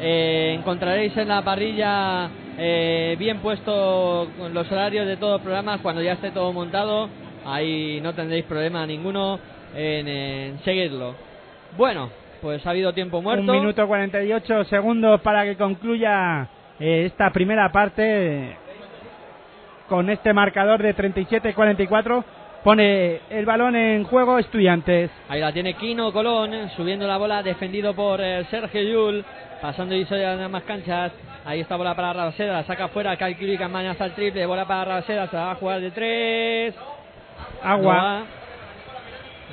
B: eh, encontraréis en la parrilla eh, bien puesto los horarios de todos los programas cuando ya esté todo montado. Ahí no tendréis problema ninguno en, en seguirlo. Bueno, pues ha habido tiempo muerto.
C: Un minuto 48 segundos para que concluya esta primera parte con este marcador de 37-44. Pone el balón en juego Estudiantes.
B: Ahí la tiene Kino Colón, subiendo la bola, defendido por eh, Sergio Yul, pasando y de más canchas. Ahí está bola para Rabaseda, la saca fuera, Calquiri Campaña hasta el triple, bola para Rabaseda, se va a jugar de tres.
C: Agua.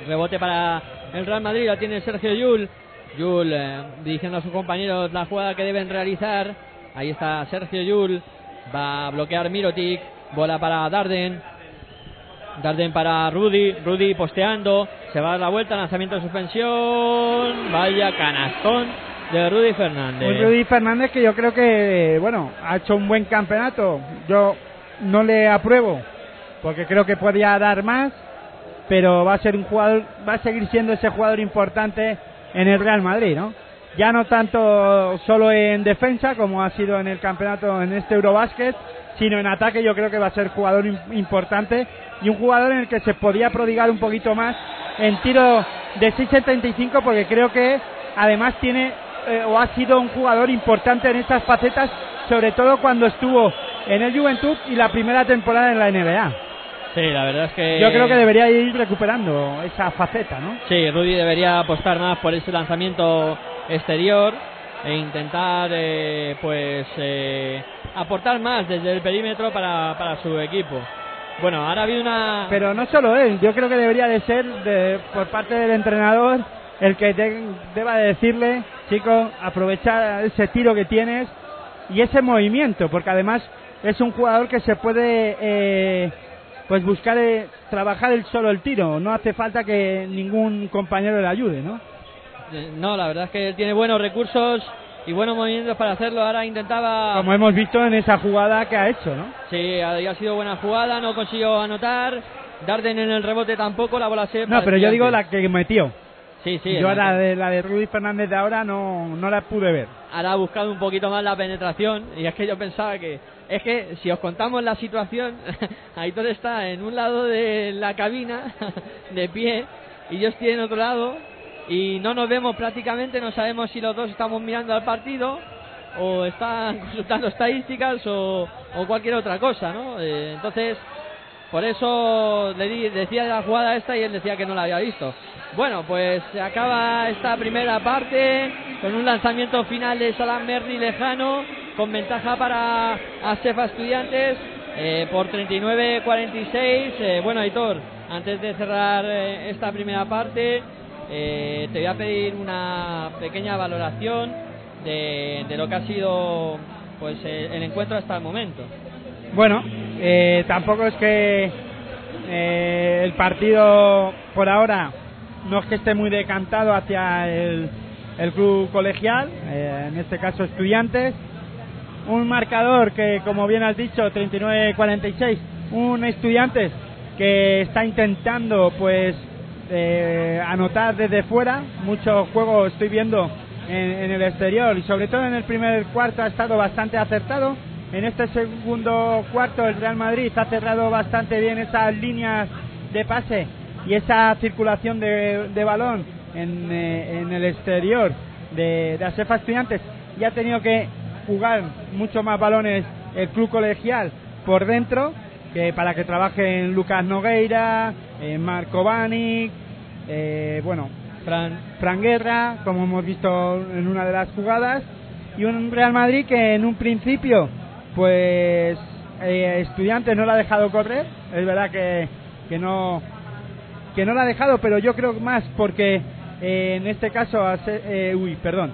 B: No. Rebote para el Real Madrid, la tiene Sergio Yul. Yul eh, dirigiendo a sus compañeros la jugada que deben realizar. Ahí está Sergio Yul, va a bloquear Mirotic, bola para Darden. Darden para Rudy, Rudy posteando, se va a dar la vuelta, lanzamiento de suspensión, vaya canastón de Rudy Fernández.
C: Un Rudy Fernández que yo creo que, bueno, ha hecho un buen campeonato. Yo no le apruebo porque creo que podía dar más, pero va a ser un jugador, va a seguir siendo ese jugador importante en el Real Madrid, ¿no? Ya no tanto solo en defensa como ha sido en el campeonato en este Eurobasket, sino en ataque yo creo que va a ser jugador im- importante y un jugador en el que se podía prodigar un poquito más en tiro de 6.75 porque creo que además tiene eh, o ha sido un jugador importante en estas facetas, sobre todo cuando estuvo en el Juventud y la primera temporada en la NBA.
B: Sí, la verdad es que.
C: Yo creo que debería ir recuperando esa faceta, ¿no?
B: Sí, Rudy debería apostar más por ese lanzamiento exterior e intentar, eh, pues, eh, aportar más desde el perímetro para, para su equipo. Bueno, ahora ha habido una.
C: Pero no solo él, yo creo que debería de ser de- por parte del entrenador el que deba de decirle, chico, aprovechar ese tiro que tienes y ese movimiento, porque además es un jugador que se puede eh, pues buscar eh, trabajar el solo el tiro, no hace falta que ningún compañero le ayude, ¿no?
B: No, la verdad es que tiene buenos recursos y buenos movimientos para hacerlo. Ahora intentaba.
C: Como hemos visto en esa jugada que ha hecho, ¿no?
B: Sí, ha sido buena jugada, no consiguió anotar. Darden en el rebote tampoco, la bola se.
C: No, pero yo digo la que metió.
B: Sí, sí.
C: yo
B: la
C: de, la de Rudy Fernández de ahora no, no la pude ver.
B: ahora ha buscado un poquito más la penetración y es que yo pensaba que es que si os contamos la situación Aitor está en un lado de la cabina de pie y yo estoy en otro lado y no nos vemos prácticamente no sabemos si los dos estamos mirando al partido o están consultando estadísticas o, o cualquier otra cosa ¿no? Eh, entonces por eso le di- decía de la jugada esta y él decía que no la había visto. Bueno, pues se acaba esta primera parte con un lanzamiento final de Salam Merni lejano, con ventaja para Asefa Estudiantes eh, por 39-46. Eh, bueno, Aitor, antes de cerrar eh, esta primera parte, eh, te voy a pedir una pequeña valoración de, de lo que ha sido pues eh, el encuentro hasta el momento.
C: Bueno, eh, tampoco es que eh, el partido por ahora no es que esté muy decantado hacia el, el club colegial, eh, en este caso estudiantes. Un marcador que, como bien has dicho, 39-46, un estudiantes que está intentando pues eh, anotar desde fuera, mucho juego estoy viendo en, en el exterior y sobre todo en el primer cuarto ha estado bastante acertado. En este segundo cuarto el Real Madrid ha cerrado bastante bien esas líneas de pase y esa circulación de, de balón en, eh, en el exterior de, de Asefa Estudiantes y ha tenido que jugar mucho más balones el club colegial por dentro que para que trabajen Lucas Nogueira, eh, Marco Banic, eh, bueno,
B: Fran,
C: Fran Guerra, como hemos visto en una de las jugadas, y un Real Madrid que en un principio, pues, eh, Estudiantes no la ha dejado correr, es verdad que, que no que no la ha dejado, pero yo creo más porque eh, en este caso, eh, uy, perdón,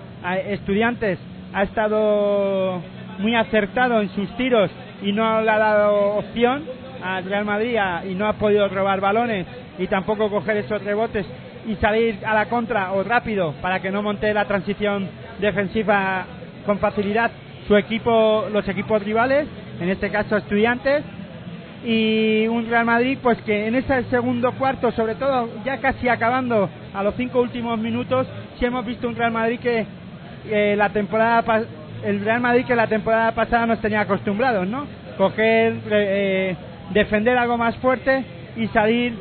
C: Estudiantes ha estado muy acertado en sus tiros y no le ha dado opción al Real Madrid y no ha podido robar balones y tampoco coger esos rebotes y salir a la contra o rápido para que no monte la transición defensiva con facilidad su equipo, los equipos rivales, en este caso Estudiantes y un Real Madrid pues que en ese segundo cuarto sobre todo ya casi acabando a los cinco últimos minutos sí hemos visto un Real Madrid que eh, la temporada el Real Madrid que la temporada pasada nos tenía acostumbrados no coger eh, defender algo más fuerte y salir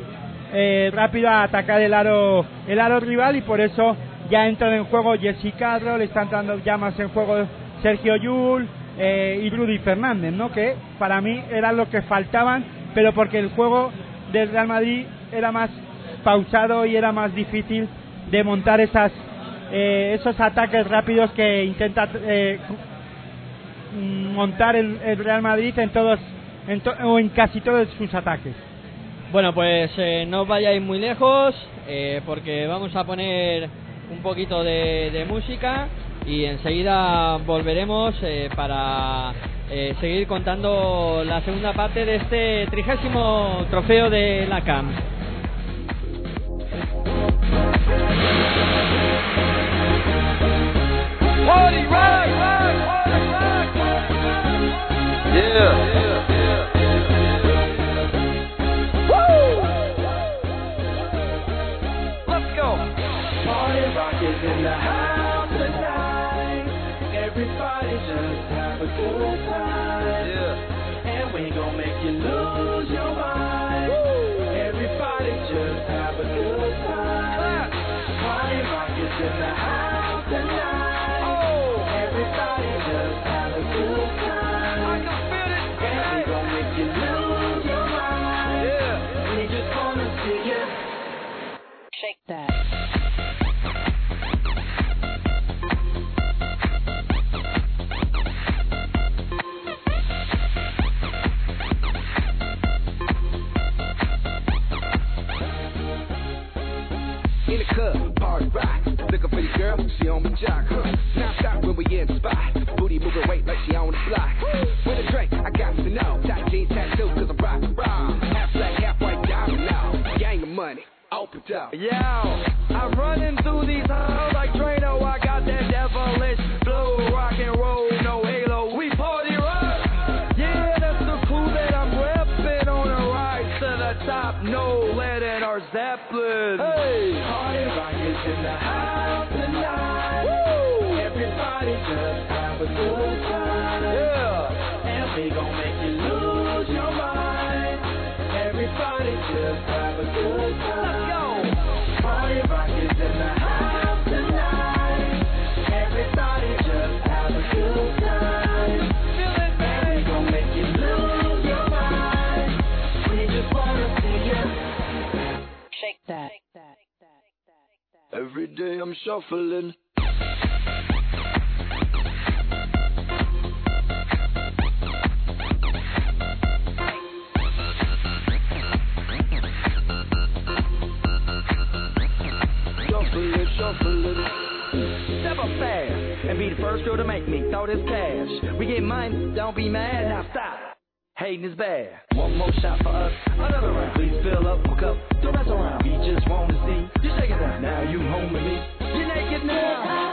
C: eh, rápido a atacar el aro, el aro rival y por eso ya entran en juego Jesse Carroll, están entrando ya más en juego Sergio Yul eh, y Rudy Fernández, ¿no? Que para mí era lo que faltaban, pero porque el juego del Real Madrid era más pausado y era más difícil de montar esas eh, esos ataques rápidos que intenta eh, montar el, Real Madrid en todos en to- o en casi todos sus ataques.
B: Bueno, pues eh, no vayáis muy lejos eh, porque vamos a poner un poquito de, de música y enseguida volveremos eh, para eh, seguir contando la segunda parte de este trigésimo trofeo de la CAM.
D: Party rock. Yeah. yeah.
E: Girl, she on my jock. Huh. Now stop when we in spot. Booty moving weight like she on the block. With a drink, I got to know. Tight jeans tattoo, cause I'm rock raw. Half black, half white diamond now. Gang of money, open up.
D: Yo, I'm running through these halls like Drano. I got that devilish flow, rock and roll, no halo. We party rock. Yeah, that's the crew that I'm repping on a ride to the top. No lead in our Zeppelin. Hey,
E: day I'm shuffling.
D: Step up fast and be the first girl to make me throw this cash. We get mine, don't be mad, now stop. Hating is bad. One more shot for us, another round. Please fill up my cup, don't mess around. We just wanna see you shake it down. Now you home with me. you're naked now.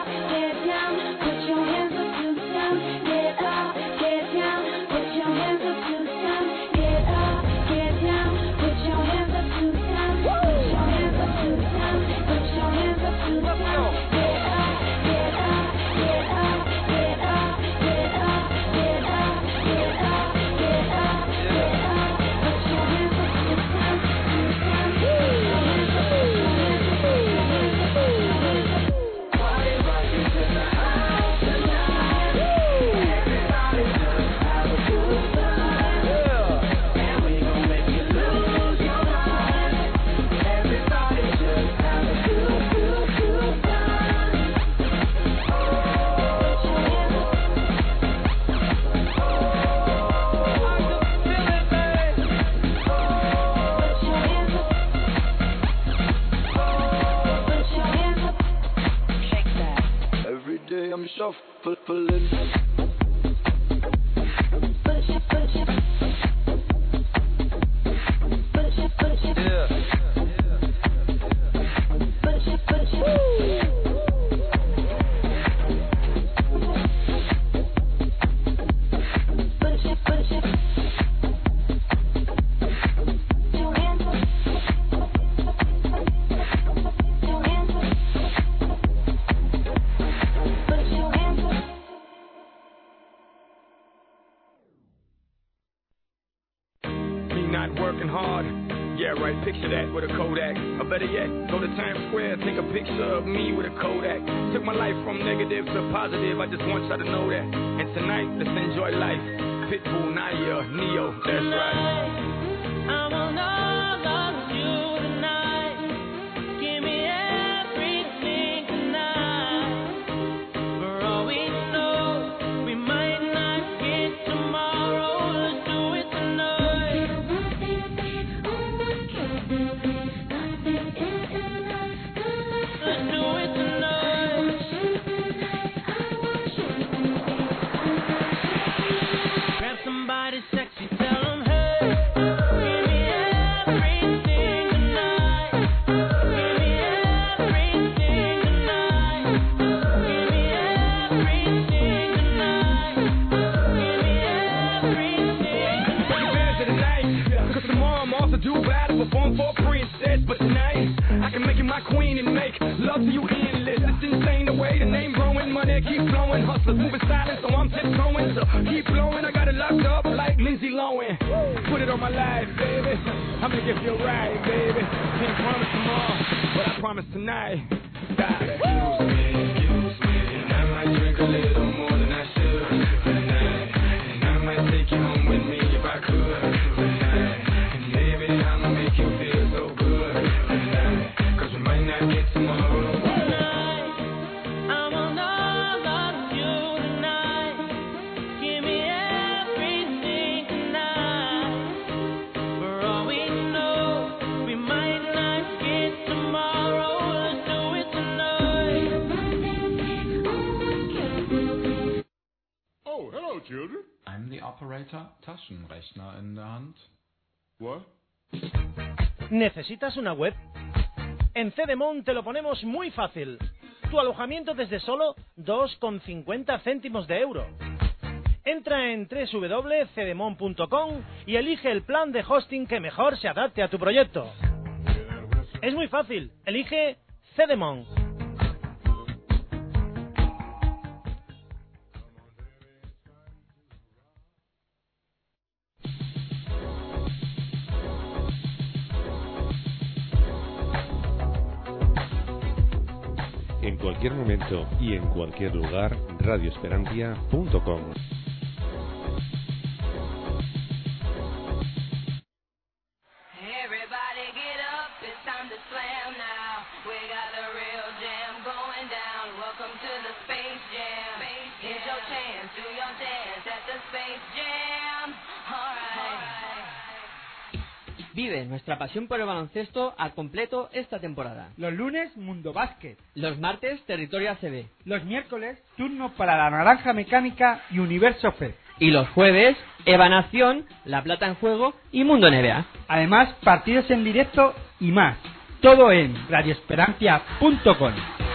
E: I'm shuffling.
F: ¿Necesitas una web? En Cedemon te lo ponemos muy fácil. Tu alojamiento desde solo 2,50 céntimos de euro. Entra en www.cedemon.com y elige el plan de hosting que mejor se adapte a tu proyecto. Es muy fácil. Elige Cedemon.
G: y en cualquier lugar, radioesperantia.com.
B: pasión por el baloncesto al completo esta temporada.
H: Los lunes, Mundo Básquet.
B: Los martes, Territorio ACB.
H: Los miércoles, turno para la Naranja Mecánica y Universo Fed.
B: Y los jueves, Evanación, La Plata en Juego y Mundo NBA.
H: Además, partidos en directo y más. Todo en radioesperancia.com.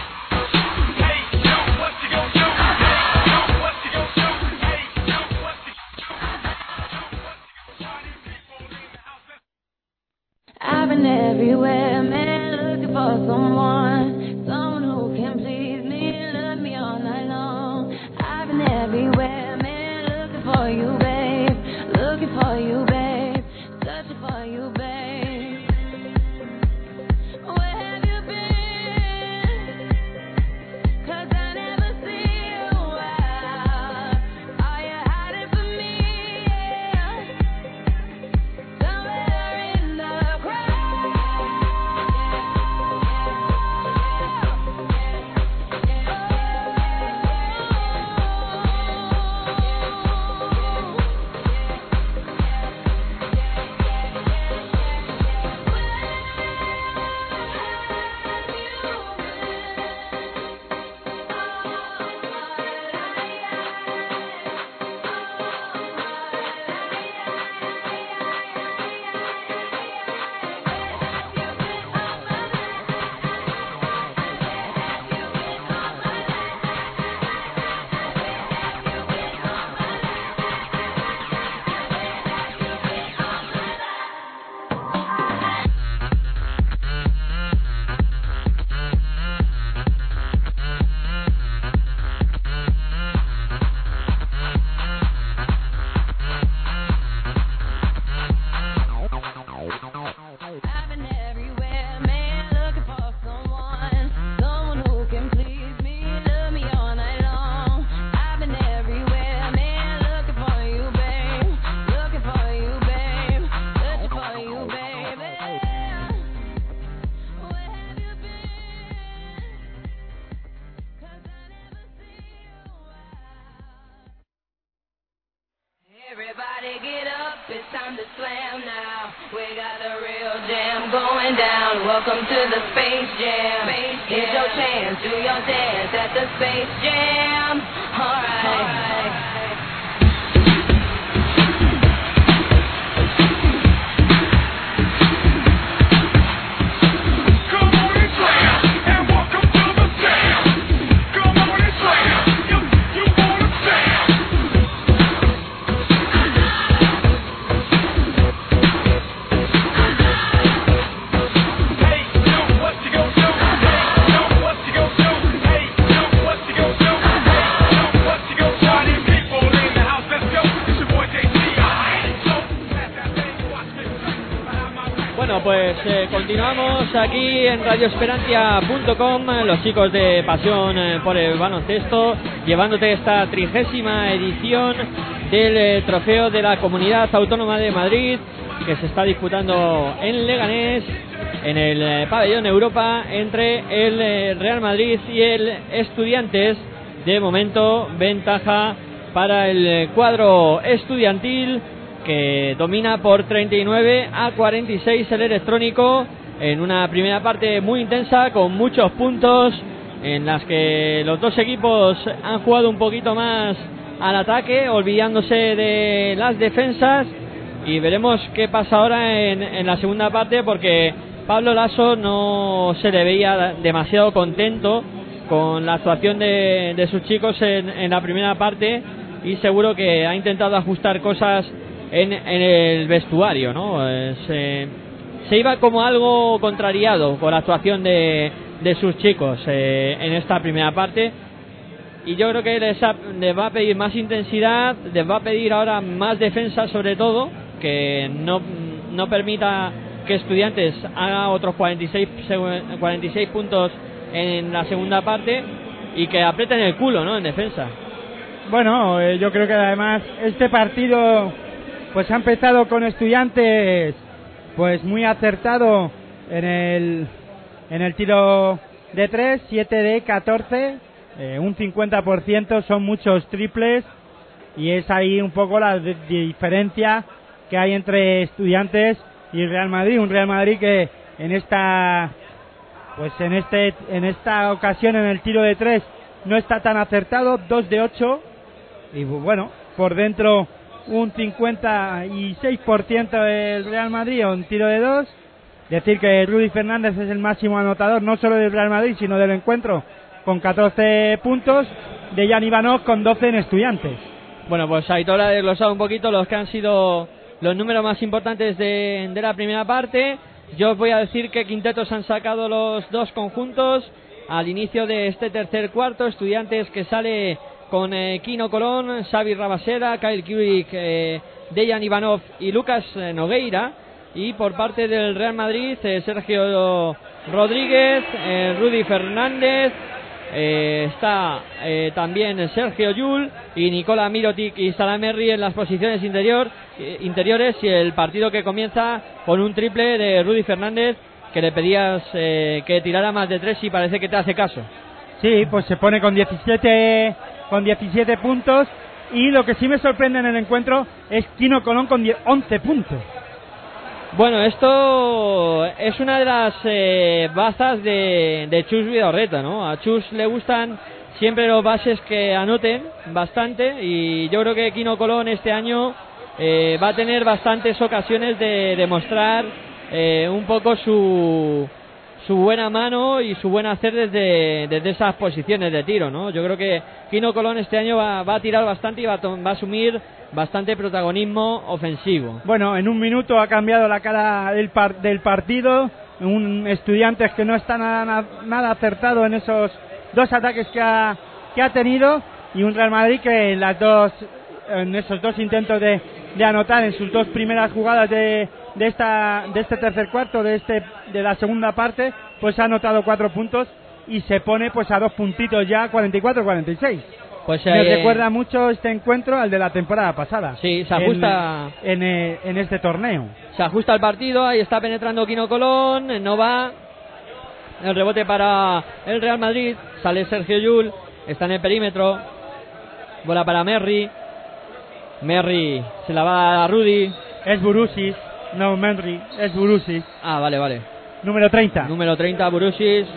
B: aquí en radioesperantia.com, eh, los chicos de Pasión eh, por el Baloncesto, llevándote esta trigésima edición del eh, Trofeo de la Comunidad Autónoma de Madrid, que se está disputando en Leganés, en el eh, pabellón Europa, entre el Real Madrid y el Estudiantes. De momento, ventaja para el cuadro estudiantil que domina por 39 a 46 el electrónico en una primera parte muy intensa con muchos puntos en las que los dos equipos han jugado un poquito más al ataque olvidándose de las defensas y veremos qué pasa ahora en, en la segunda parte porque Pablo Lasso no se le veía demasiado contento con la actuación de, de sus chicos en, en la primera parte y seguro que ha intentado ajustar cosas en, en el vestuario, ¿no? Eh, se iba como algo contrariado con la actuación de, sus chicos eh, en esta primera parte y yo creo que les, ha- les va a pedir más intensidad, les va a pedir ahora más defensa sobre todo, que no, no permita que estudiantes haga otros 46, segu- 46 puntos en la segunda parte y que aprieten el culo, ¿no? En defensa.
C: Bueno, eh, yo creo que además este partido pues ha empezado con estudiantes pues muy acertado en el en el tiro de 3, 7 de 14, eh, un 50%, son muchos triples. Y es ahí un poco la di- diferencia que hay entre estudiantes y Real Madrid, un Real Madrid que en esta pues en este en esta ocasión en el tiro de 3 no está tan acertado, 2 de 8 y bu- bueno, por dentro un 56% el Real Madrid, un tiro de 2. Decir que Rudy Fernández es el máximo anotador no solo del Real Madrid, sino del encuentro, con 14 puntos, de Jan Ivanov con 12 en estudiantes.
B: Bueno, pues Aitor ha desglosado un poquito los que han sido los números más importantes de, de la primera parte. Yo os voy a decir que quintetos han sacado los dos conjuntos al inicio de este tercer cuarto. Estudiantes que sale con eh, Kino Colón, Xavi Rabasera, Kyle Kurik, eh, Dejan Ivanov y Lucas eh, Nogueira. Y por parte del Real Madrid, eh, Sergio Rodríguez, eh, Rudy Fernández, está también Sergio Yul y Nicola Mirotic y Salamerri en las posiciones interior, interiores y el partido que comienza con un triple de Rudy Fernández que le pedías que tirara más de tres y parece que te hace caso.
C: Sí, pues se pone con 17 con 17 puntos y lo que sí me sorprende en el encuentro es Kino Colón con 10 11 puntos.
B: Bueno, esto es una de las eh, bazas de, de Chus Vidorreta, ¿no? A Chus le gustan siempre los bases que anoten bastante y yo creo que Kino Colón este año eh, va a tener bastantes ocasiones de demostrar eh, un poco su, su buena mano y su buen hacer desde, desde esas posiciones de tiro, ¿no? Yo creo que Kino Colón este año va, a tirar bastante y va a, asumir bastante protagonismo ofensivo.
C: Bueno, en un minuto ha cambiado la cara del, par- del partido. Un estudiante que no está nada, nada acertado en esos dos ataques que ha, que ha tenido. Y un Real Madrid que en, las dos, esos dos intentos de, de anotar, en sus dos primeras jugadas de, de, esta, de este tercer cuarto, de, este, de la segunda parte, pues ha anotado cuatro puntos y se pone pues a dos puntitos ya, 44-46.
B: Pues
C: Me
B: eh,
C: recuerda mucho este encuentro al de la temporada pasada.
B: Sí, se
C: En-
B: ajusta.
C: En, eh, en este torneo.
B: Se ajusta el partido, ahí está penetrando Quino Colón, no va. El rebote para el Real Madrid, sale Sergio Yul, está en el perímetro. Bola para Merry. Merry se la va a Rudy.
C: Es Burusis, no Menry, es Burusis.
B: Ah, vale, vale.
C: Número 30.
B: Número 30, Burusis.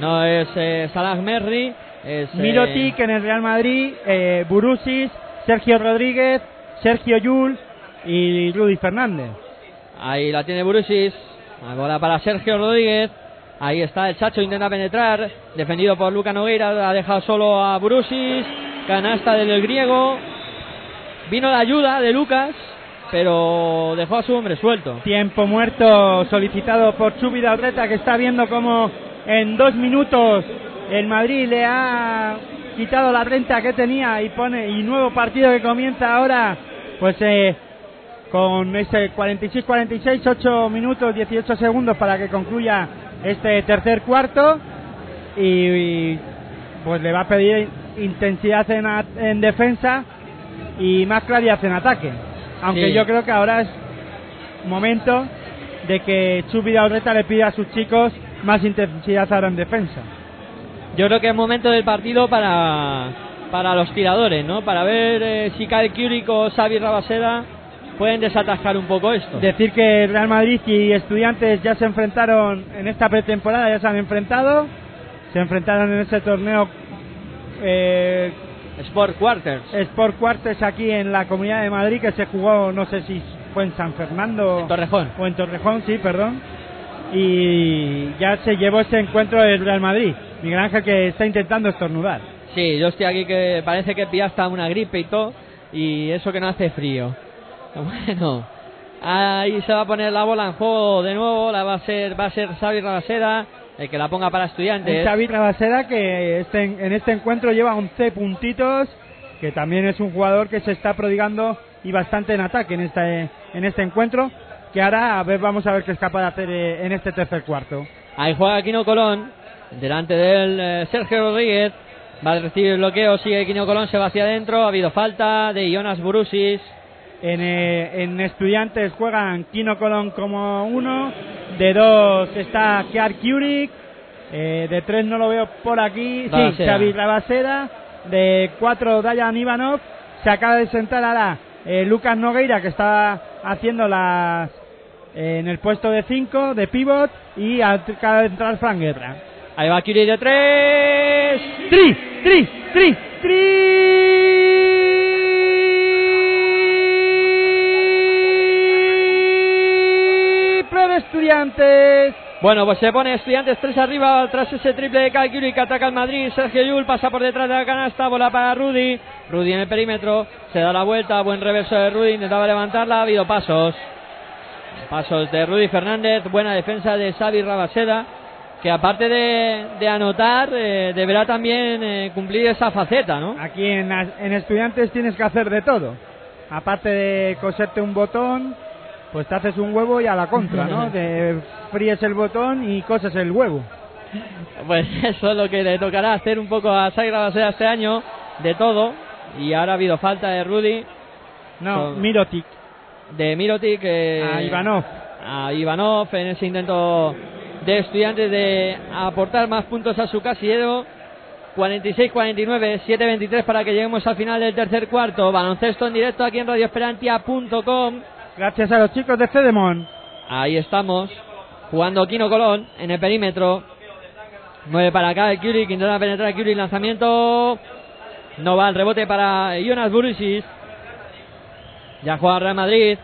B: No es eh, Salah Merry. Es, eh,
C: Mirotic en el Real Madrid, eh, Burusis, Sergio Rodríguez, Sergio Yul y Rudy Fernández.
B: Ahí la tiene Burusis. La bola para Sergio Rodríguez. Ahí está el Chacho, intenta penetrar. Defendido por Luca Nogueira. Ha dejado solo a Burusis. Canasta del griego. Vino la ayuda de Lucas. Pero dejó a su hombre suelto.
C: Tiempo muerto solicitado por Chubi Aldreta que está viendo como en dos minutos el Madrid le ha quitado la renta que tenía y pone y nuevo partido que comienza ahora pues eh, con ese 46-46 8 minutos 18 segundos para que concluya este tercer cuarto y, pues le va a pedir intensidad en, en defensa y más claridad en ataque aunque
B: Sí.
C: yo creo que ahora es momento de que Chubi Aldreta le pida a sus chicos más intensidad ahora en defensa
B: Yo creo que es momento del partido para, para los tiradores, ¿no? Para ver eh, si Kyle Kurik o Xavi Rabaseda pueden desatascar un poco esto.
C: Decir que Real Madrid y Estudiantes ya se enfrentaron en esta pretemporada, ya se han enfrentado. Se enfrentaron en ese torneo eh,
B: Sport Quarters.
C: Sport Quarters aquí en la Comunidad de Madrid, que se jugó, no sé si fue en San Fernando
B: Torrejón.
C: o en Torrejón, sí, perdón. Y ya se llevó ese encuentro el Real Madrid. Miguel Ángel que está intentando estornudar.
B: Sí, yo estoy aquí que parece que pilla hasta una gripe y todo, y eso que no hace frío. Bueno, ahí se va a poner la bola en juego de nuevo, la va a ser va a ser Xavi el que la ponga para
C: Un
B: estudiantes.
C: Xavi Rabaseda que este, en este encuentro lleva 11 puntitos, que también es un jugador que se está prodigando y bastante en ataque en este, en este encuentro, que ahora a ver, vamos a ver qué es capaz de hacer eh, en este tercer cuarto.
B: Ahí juega Quino Colón, delante del eh, Sergio Rodríguez, va a recibir el bloqueo, sigue Quino Colón, se va hacia adentro, ha habido falta de Jonas Burusis.
C: En, eh, en estudiantes juegan Kino Colón como uno, de dos está Kiar Kurik, eh, de tres no lo veo por aquí, sí. Xavi Rabaseda, de cuatro Dayan Ivanov, se acaba de sentar ahora eh, Lucas Nogueira que está haciendo las eh, en el puesto de cinco de pivot y acaba de entrar Fran Guerra.
B: Ahí va Kiri de tres.
C: ¡Tri! ¡Tri! ¡Tri! ¡Tri! Estudiantes!
B: Bueno, pues se pone estudiantes tres arriba tras ese triple de Calcuri que ataca el Madrid. Sergio Yul pasa por detrás de la canasta, bola para Rudy. Rudy en el perímetro, se da la vuelta, buen reverso de Rudy, intentaba levantarla, ha habido pasos. Pasos de Rudy Fernández, buena defensa de Xavi Rabaseda, que aparte de, de anotar, eh, deberá también eh, cumplir esa faceta, ¿no?
C: Aquí en, en estudiantes tienes que hacer de todo. Aparte de coserte un botón, pues te haces un huevo y a la contra, ¿no? Te fríes el botón y coses el huevo.
B: Pues eso es lo que le tocará hacer un poco a Xavi Rabaseda este año, de todo. Y ahora ha habido falta de Rudy.
C: No, Mirotic.
B: de Mirotic eh,
C: A Ivanov.
B: a Ivanov en ese intento de estudiantes de aportar más puntos a su casillero 46-49 7-23 para que lleguemos al final del tercer cuarto baloncesto en directo aquí en radioesperantia.com
C: Gracias a los chicos de Fedemon.
B: ahí estamos jugando Kino Colón en el perímetro mueve para acá el Curie que intenta penetrar el Curie lanzamiento no va el rebote para Jonas Burisis ya juega Real Madrid.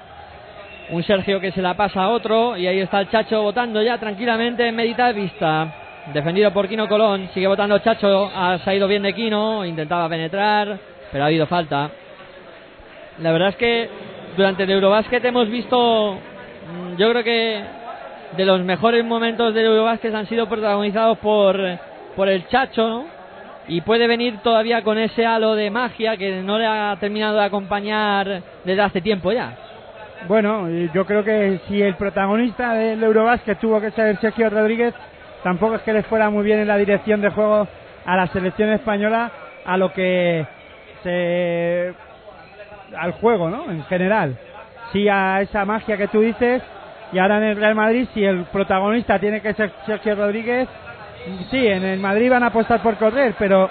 B: Un Sergio que se la pasa a otro. Y ahí está el Chacho votando ya tranquilamente en medita vista. Defendido por Quino Colón. Sigue votando Chacho. Ha salido bien de Quino. Intentaba penetrar. Pero ha habido falta. La verdad es que durante el Eurobásquet hemos visto. mm, Yo creo que de los mejores momentos del Eurobásquet han sido protagonizados por, por el Chacho, y puede venir todavía con ese halo de magia que no le ha terminado de acompañar desde hace tiempo ya.
C: Bueno, yo creo que si el protagonista del Eurobasket tuvo que ser Sergio Rodríguez, tampoco es que le fuera muy bien en la dirección de juego a la selección española, a lo que se. Al juego, ¿no? En general. Sí, a esa magia que tú dices, y ahora en el Real Madrid, si el protagonista tiene que ser Sergio Rodríguez, sí, en el Madrid van a apostar por correr, pero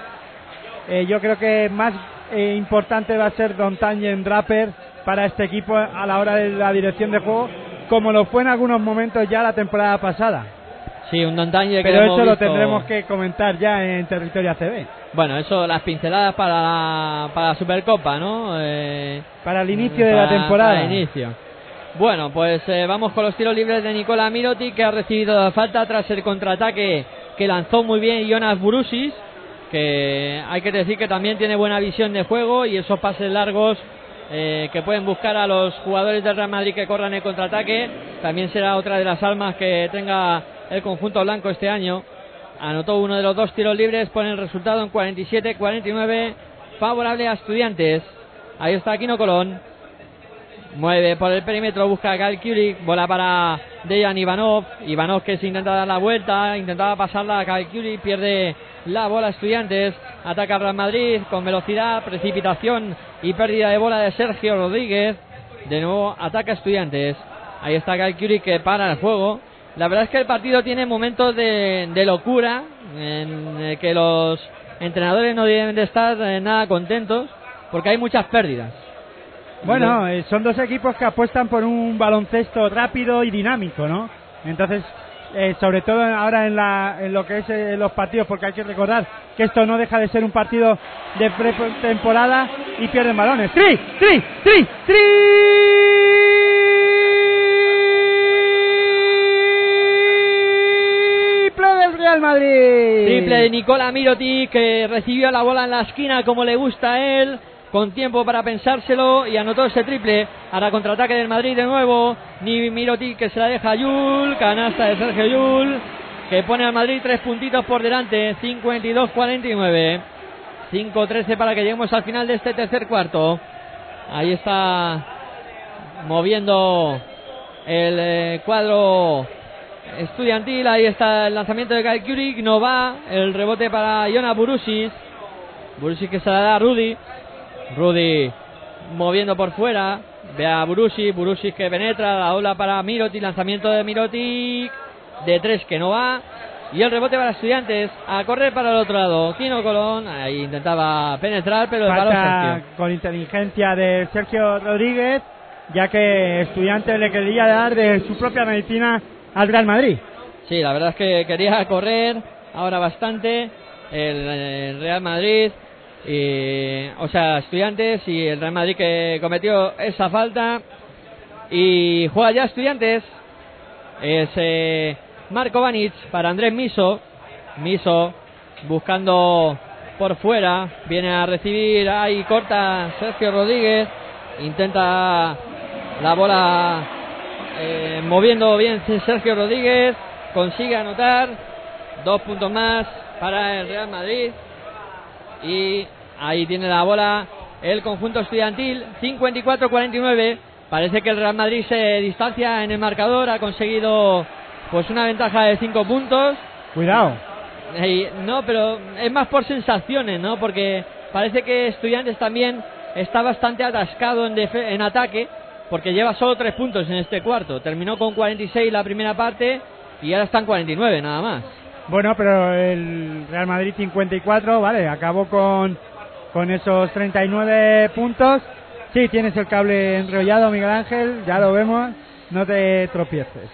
C: eh, yo creo que más eh, importante va a ser Don Tangen Draper para este equipo a la hora de la dirección de juego, como lo fue en algunos momentos ya la temporada pasada.
B: Sí, un Dontagne que
C: Pero eso lo
B: visto-
C: tendremos que comentar ya en territorio ACB.
B: Bueno, eso, las pinceladas para la, para la Supercopa, ¿no? Eh,
C: Para el inicio de la
B: para-
C: temporada.
B: para el inicio. Bueno, pues eh, vamos con los tiros libres de Nicola Miroti, que ha recibido la falta tras el contraataque que lanzó muy bien Jonas Burusis, que hay que decir que también tiene buena visión de juego y esos pases largos eh, que pueden buscar a los jugadores del Real Madrid que corran el contraataque, también será otra de las almas que tenga el conjunto blanco este año. Anotó uno de los dos tiros libres, pone el resultado en 47-49, favorable a Estudiantes. Ahí está Aquino Colón. Mueve por el perímetro, busca a bola para Dejan Ivanov. Ivanov que se intenta dar la vuelta, intentaba pasarla a pierde la bola Estudiantes. Ataca Real Madrid con velocidad, precipitación y pérdida de bola de Sergio Rodríguez. De nuevo ataca Estudiantes. Ahí está Kulik que para el juego. La verdad es que el partido tiene momentos de, de locura en el que los entrenadores no deben de estar eh, nada contentos porque hay muchas pérdidas.
C: Bueno, eh, son dos equipos que apuestan por un baloncesto rápido y dinámico, ¿no? Entonces, eh, sobre todo ahora en, la, en lo que es eh, los partidos, porque hay que recordar que esto no deja de ser un partido de pretemporada y pierden balones. ¡Tri! ¡Tri! ¡Tri! ¡Triple Madrid!
B: Triple de Nicola Miroti que recibió la bola en la esquina como le gusta a él, con tiempo para pensárselo y anotó ese triple. Ahora contraataque del Madrid de nuevo. Ni Miroti que se la deja a Yul, canasta de Sergio Yul, que pone al Madrid tres puntitos por delante, 52-49. 5-13 para que lleguemos al final de este tercer cuarto. Ahí está moviendo el eh, cuadro estudiantil. Ahí está el lanzamiento de Kyle Kurik. No va. El rebote para Iona Burusis. Burusis que se la da a Rudy. Rudy moviendo por fuera. Ve a Burusis. Burusis que penetra. La ola para Miroti. Lanzamiento de Miroti. De tres que no va. Y el rebote para estudiantes. A correr para el otro lado. Kino Colón. Ahí intentaba penetrar, pero el balón
C: con inteligencia de Sergio Rodríguez, ya que Estudiantes le quería dar de su propia medicina al Real Madrid.
B: Sí, la verdad es que quería correr ahora bastante el, Real Madrid, y, o sea, estudiantes y el Real Madrid que cometió esa falta. Y juega ya estudiantes. Es eh, Marco Vanic para Andrés Miso. Miso buscando por fuera. Viene a recibir ahí corta Sergio Rodríguez. Intenta la bola eh, moviendo bien Sergio Rodríguez. Consigue anotar. Dos puntos más para el Real Madrid. Y ahí tiene la bola el conjunto estudiantil. 54-49. Parece que el Real Madrid se distancia en el marcador. Ha conseguido pues una ventaja de 5 puntos.
C: Cuidado.
B: No, pero es más por sensaciones, ¿no? Porque parece que Estudiantes también está bastante atascado en, en ataque, porque lleva solo 3 puntos en este cuarto. Terminó con 46 la primera parte y ahora están 49 nada más.
C: Bueno, pero el Real Madrid 54, vale, acabó con, con esos 39 puntos. Sí, tienes el cable enrollado, Miguel Ángel, ya lo vemos. No te tropieces.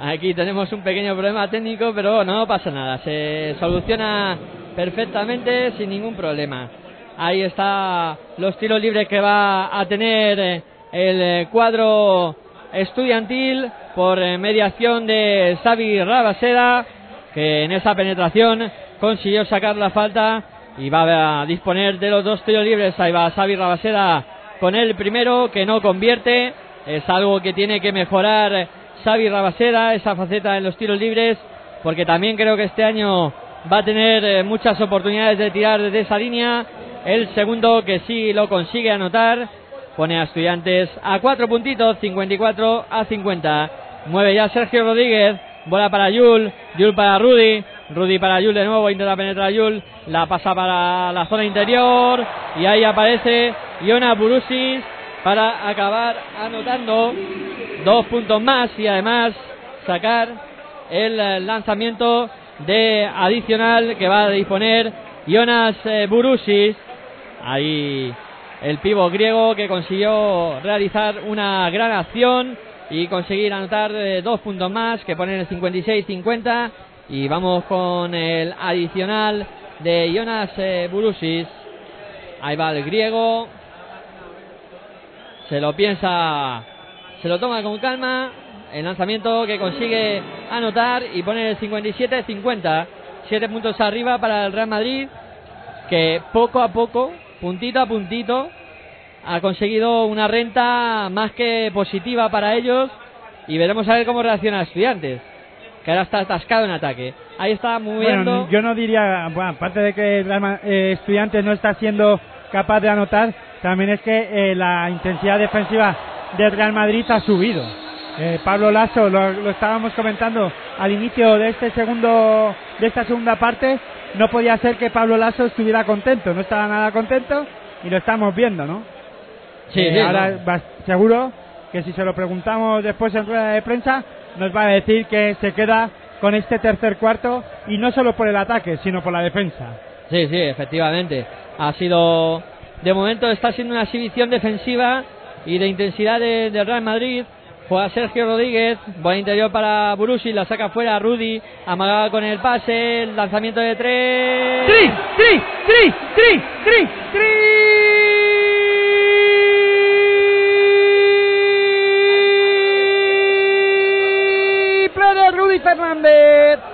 B: Aquí tenemos un pequeño problema técnico, pero no pasa nada. Se soluciona perfectamente sin ningún problema. Ahí está los tiros libres que va a tener eh, el eh, cuadro estudiantil por eh, mediación de Xavi Rabaseda, que en esa penetración consiguió sacar la falta y va a disponer de los dos tiros libres. Ahí va Xavi Rabaseda con el primero que no convierte. Es algo que tiene que mejorar Xavi Rabaseda, esa faceta en los tiros libres, porque también creo que este año va a tener eh, muchas oportunidades de tirar desde esa línea. El segundo que sí lo consigue anotar, pone a estudiantes a cuatro puntitos, 54 a 50. Mueve ya Sergio Rodríguez, bola para Yul, Yul para Rudy, Rudy para Yul de nuevo, intenta penetrar Yul, la pasa para la zona interior y ahí aparece Iona Burusis para acabar anotando dos puntos más y además sacar el lanzamiento de adicional que va a disponer Jonas eh, Burusis Ahí el pivo griego que consiguió realizar una gran acción y conseguir anotar eh, dos puntos más que ponen el 56-50 y vamos con el adicional de Jonas eh, Burusis. Ahí va el griego. Se lo piensa, se lo toma con calma. El lanzamiento que consigue anotar y poner el 57-50. Siete puntos arriba para el Real Madrid que poco a poco, puntito a puntito, ha conseguido una renta más que positiva para ellos y veremos a ver cómo reacciona Estudiantes, que ahora está atascado en ataque. Ahí está moviendo.
C: Bueno, yo no diría, aparte de que eh, Estudiantes no está siendo capaz de anotar, también es que eh, la intensidad defensiva del Real Madrid ha subido. Eh, Pablo Lasso, lo, lo estábamos comentando al inicio de este segundo, de esta segunda parte, no podía ser que Pablo Lasso estuviera contento, no estaba nada contento y lo estamos viendo, ¿no?
B: Sí,
C: Eh,
B: sí,
C: ahora
B: no.
C: va- seguro que si se lo preguntamos después en rueda de prensa, nos va a decir que se queda con este tercer cuarto y no solo por el ataque, sino por la defensa.
B: Sí, sí, efectivamente. Ha sido, de momento está siendo una exhibición defensiva y de intensidad de- del Real Madrid. Juega Sergio Rodríguez, buen interior para Burusi, la saca fuera Rudy, amagada con el pase, el lanzamiento de tres.
C: ¡Tri! ¡Tri! ¡Tri! ¡Tri! ¡Tri! ¡Triple de Rudy Fernández!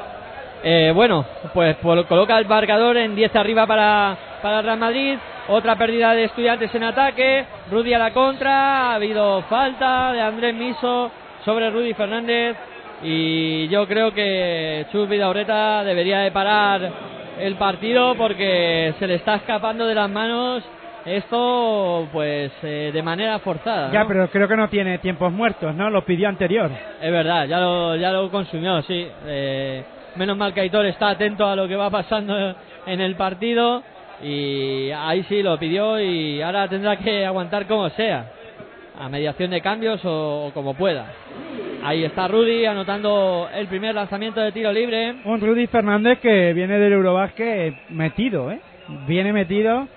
B: Eh, bueno, pues por- coloca el marcador en 10 arriba para, para Real Madrid. Otra pérdida de estudiantes en ataque. Rudy a la contra. Ha habido falta de Andrés Miso sobre Rudy Fernández. Y yo creo que Chus Vidaurreta debería de parar el partido porque se le está escapando de las manos esto pues eh, de manera forzada.
C: Ya, pero creo que no tiene tiempos muertos, ¿no? Lo pidió anterior.
B: Es verdad, ya lo, ya lo consumió, sí. Eh, menos mal que Aitor está atento a lo que va pasando en el partido y ahí sí lo pidió y ahora tendrá que aguantar como sea, a mediación de cambios o, como pueda. Ahí está Rudy anotando el primer lanzamiento de tiro libre.
C: Un Rudy Fernández que viene del Eurobásquet metido, ¿eh? Viene metido,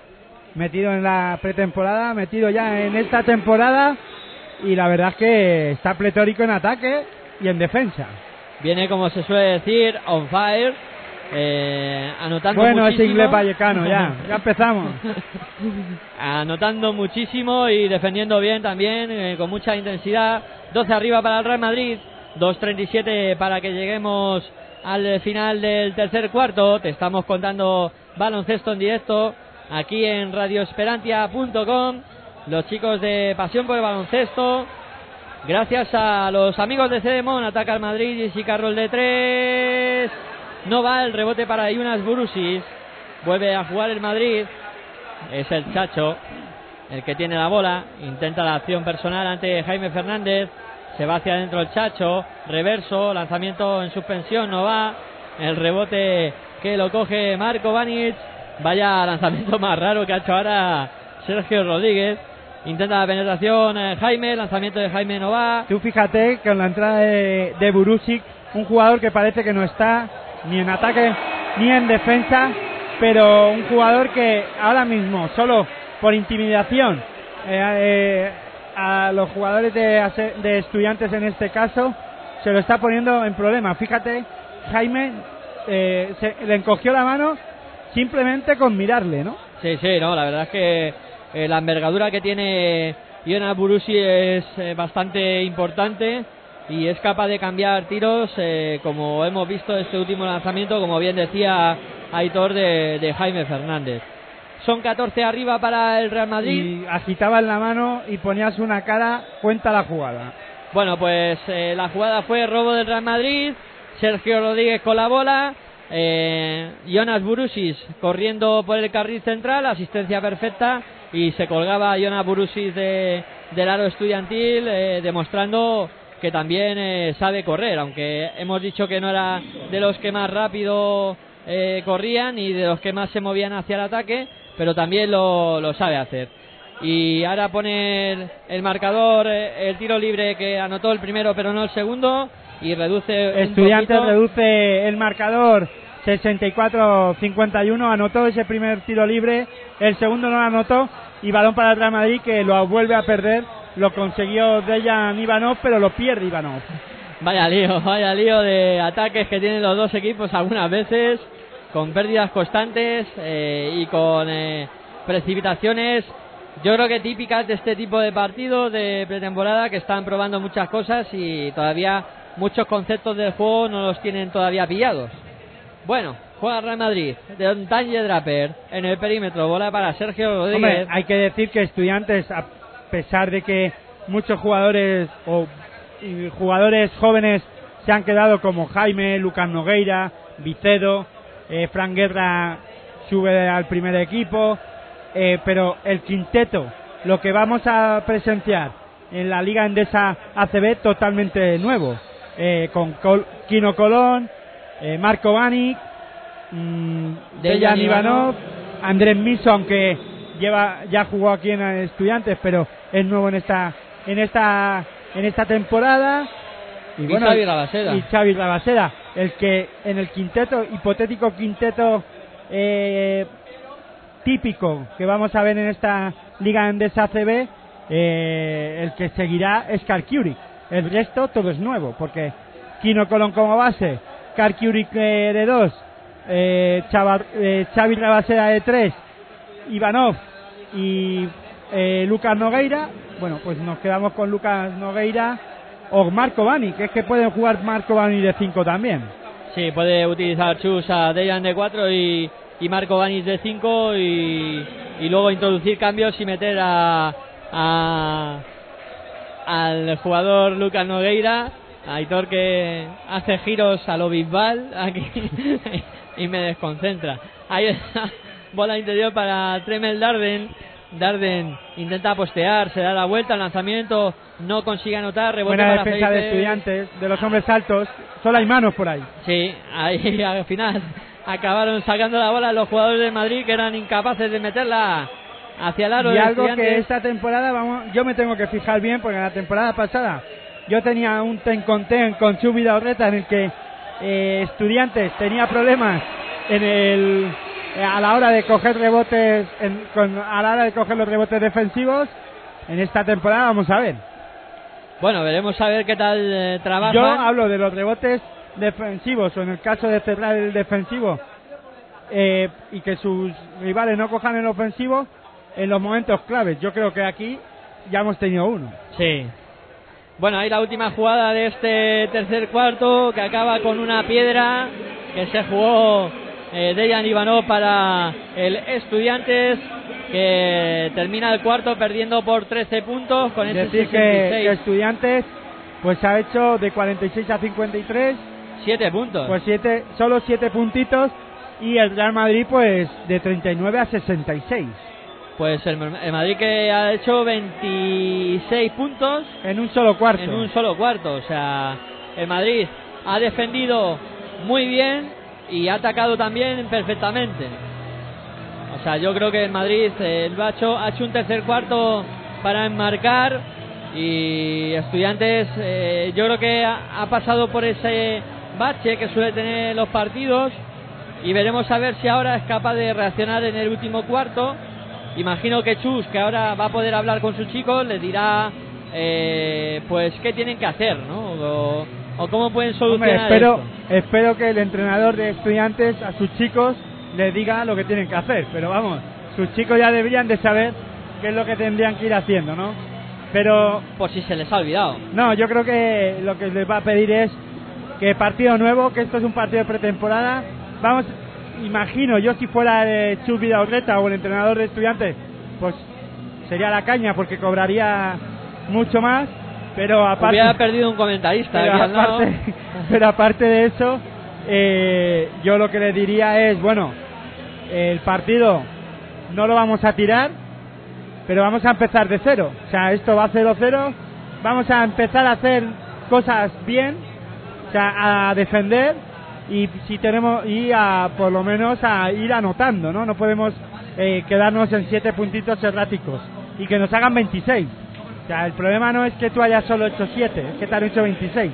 C: metido en la pretemporada, metido ya en esta temporada y la verdad es que está pletórico en ataque y en defensa.
B: Viene, como se suele decir, on fire, eh, anotando
C: Bueno, es
B: muchísimo.
C: inglés vallecano, ya, ya empezamos.
B: anotando muchísimo y defendiendo bien también, eh, con mucha intensidad. 12 arriba para el Real Madrid, 2.37 para que lleguemos al final del tercer cuarto. Te estamos contando baloncesto en directo aquí en radioesperantia.com. Los chicos de Pasión por el Baloncesto. Gracias a los amigos de Cedemon, ataca al Madrid y Carroll de 3. No va el rebote para Yunas Burusis. Vuelve a jugar el Madrid. Es el Chacho el que tiene la bola. Intenta la acción personal ante Jaime Fernández. Se va hacia adentro el Chacho. Reverso. Lanzamiento en suspensión. No va. El rebote que lo coge Marco Banic. Vaya lanzamiento más raro que ha hecho ahora Sergio Rodríguez. Intenta la penetración eh, Jaime. Lanzamiento de Jaime no va.
C: Tú fíjate que con la entrada de, de Burusic, un jugador que parece que no está ni en ataque ni en defensa, pero un jugador que ahora mismo, solo por intimidación, eh, eh, a los jugadores de, de estudiantes en este caso, se lo está poniendo en problema. Fíjate, Jaime eh, se, le encogió la mano simplemente con mirarle, ¿no?
B: Sí, sí, no, la verdad es que eh, la envergadura que tiene Jonas Burusi es eh, bastante importante y es capaz de cambiar tiros, eh, como hemos visto este último lanzamiento, como bien decía Aitor, de, de Jaime Fernández. Son 14 arriba para el Real Madrid.
C: Y agitabas la mano y ponías una cara, cuenta la jugada.
B: Bueno, pues eh, la jugada fue robo del Real Madrid. Sergio Rodríguez con la bola. Eh, Jonas Burusis corriendo por el carril central. Asistencia perfecta. Y se colgaba Jonas Burusis de, del aro estudiantil, eh, demostrando que también eh, sabe correr. Aunque hemos dicho que no era de los que más rápido eh, corrían y de los que más se movían hacia el ataque. Pero también lo, lo sabe hacer y ahora pone el, marcador eh, el tiro libre que anotó el primero pero no el segundo y reduce
C: Estudiantes reduce el marcador 64-51, anotó ese primer tiro libre, el segundo no lo anotó y balón para el Real Madrid que lo vuelve a perder, lo consiguió Dejan Ivanov, pero lo pierde Ivanov.
B: Vaya lío, vaya lío de ataques que tienen los dos equipos algunas veces, con pérdidas constantes eh, y con eh, precipitaciones, yo creo que típicas de este tipo de partidos de pretemporada que están probando muchas cosas y todavía muchos conceptos del juego no los tienen todavía pillados. Bueno, juega Real Madrid, de Danje Draper en el perímetro, bola para Sergio Rodríguez.
C: hay que decir que estudiantes, a pesar de que muchos jugadores o jugadores jóvenes se han quedado como Jaime, Lucas Nogueira, Vicedo, eh, Fran Guerra sube al primer equipo, eh, pero el quinteto, lo que vamos a presenciar en la Liga Endesa ACB totalmente nuevo, eh, con Col- Kino Colón, eh, Marco Banic, mm,
B: Dejan Ivanov,
C: Andrés Miso, aunque lleva ya jugó aquí en Estudiantes, pero es nuevo en esta en esta en esta temporada.
B: Y Xavi Rabaseda.
C: Y Xavi Rabaseda, el que en el quinteto hipotético quinteto eh, típico que vamos a ver en esta liga Endesa ACB, eh, el que seguirá es Karkiurik. El resto todo es nuevo, porque Kino Colón como base, Karkiurik eh, de 2, eh, eh, Xavi Rabaseda de 3, Ivanov y eh, Lucas Nogueira. Bueno, pues nos quedamos con Lucas Nogueira o Marco Bani, que es que pueden jugar Marco Bani de 5 también.
B: Sí, puede utilizar Chus a Dejan de 4 y, y Marco Banis de 5 y, y luego introducir cambios y meter a, a- al jugador Lucas Nogueira, Aitor que hace giros a lo Bisbal aquí y me desconcentra. Ahí está, bola interior para Tremel Darden. Darden intenta postear, se da la vuelta, el lanzamiento no consigue anotar, rebote
C: Buena
B: para
C: defensa de estudiantes, de los hombres altos. Solo hay manos por ahí.
B: Sí, ahí al final acabaron sacando la bola los jugadores de Madrid que eran incapaces de meterla hacia el aro
C: y algo que esta temporada vamos, yo me tengo que fijar bien porque la temporada pasada yo tenía un ten con ten con Chubi Daurreta en el que eh, estudiantes tenía problemas en el eh, a la hora de coger rebotes en- con- a la hora de coger los rebotes defensivos. En esta temporada vamos a ver.
B: Bueno, veremos a ver qué tal eh, trabajan.
C: yo hablo de los rebotes defensivos o en el caso de cerrar el defensivo eh, y que sus rivales no cojan el ofensivo en los momentos claves. Yo creo que aquí ya hemos tenido uno.
B: Sí. Bueno, ahí la última jugada de este tercer cuarto que acaba con una piedra que se jugó eh, Dejan Ivanov para el Estudiantes que termina el cuarto perdiendo por 13 puntos con ese
C: Decir que,
B: 66.
C: que Estudiantes pues ha hecho de 46 a 53
B: 7 puntos.
C: pues siete, solo 7 puntitos y el Real Madrid pues de 39 a 66
B: Pues el, el Madrid que ha hecho 26 puntos
C: en un solo cuarto.
B: en un solo cuarto. O sea, el Madrid ha defendido muy bien y ha atacado también perfectamente. O sea, yo creo que el Madrid lo ha, hecho, ha hecho un tercer cuarto para enmarcar y Estudiantes eh, yo creo que ha, ha pasado por ese bache que suele tener los partidos y veremos a ver si ahora es capaz de reaccionar en el último cuarto. Imagino que Chus, que ahora va a poder hablar con sus chicos, les dirá eh, pues qué tienen que hacer, ¿no? O, o cómo pueden
C: Hombre,
B: solucionar
C: espero,
B: esto.
C: espero que el entrenador de estudiantes a sus chicos les diga lo que tienen que hacer. Pero vamos, sus chicos ya deberían de saber qué es lo que tendrían que ir haciendo, ¿no? Pero
B: Por si se les ha olvidado.
C: no, yo creo que lo que les va a pedir es que partido nuevo, que esto es un partido de pretemporada. Vamos, imagino, yo si fuera de Chus Vidaurreta o el entrenador de estudiantes, pues sería la caña porque cobraría mucho más. Pero aparte,
B: Hubiera perdido un comentarista
C: pero
B: lado.
C: aparte, pero aparte de eso, eh, yo lo que le diría es, bueno, el partido no lo vamos a tirar, pero vamos a empezar de cero. O sea, esto va 0-0, vamos a empezar a hacer cosas bien, o sea, a defender y si tenemos y a por lo menos a ir anotando, ¿no? No podemos eh, quedarnos en siete puntitos erráticos y que nos hagan 26. O sea, el problema no es que tú hayas solo hecho 7, es que te han hecho 26.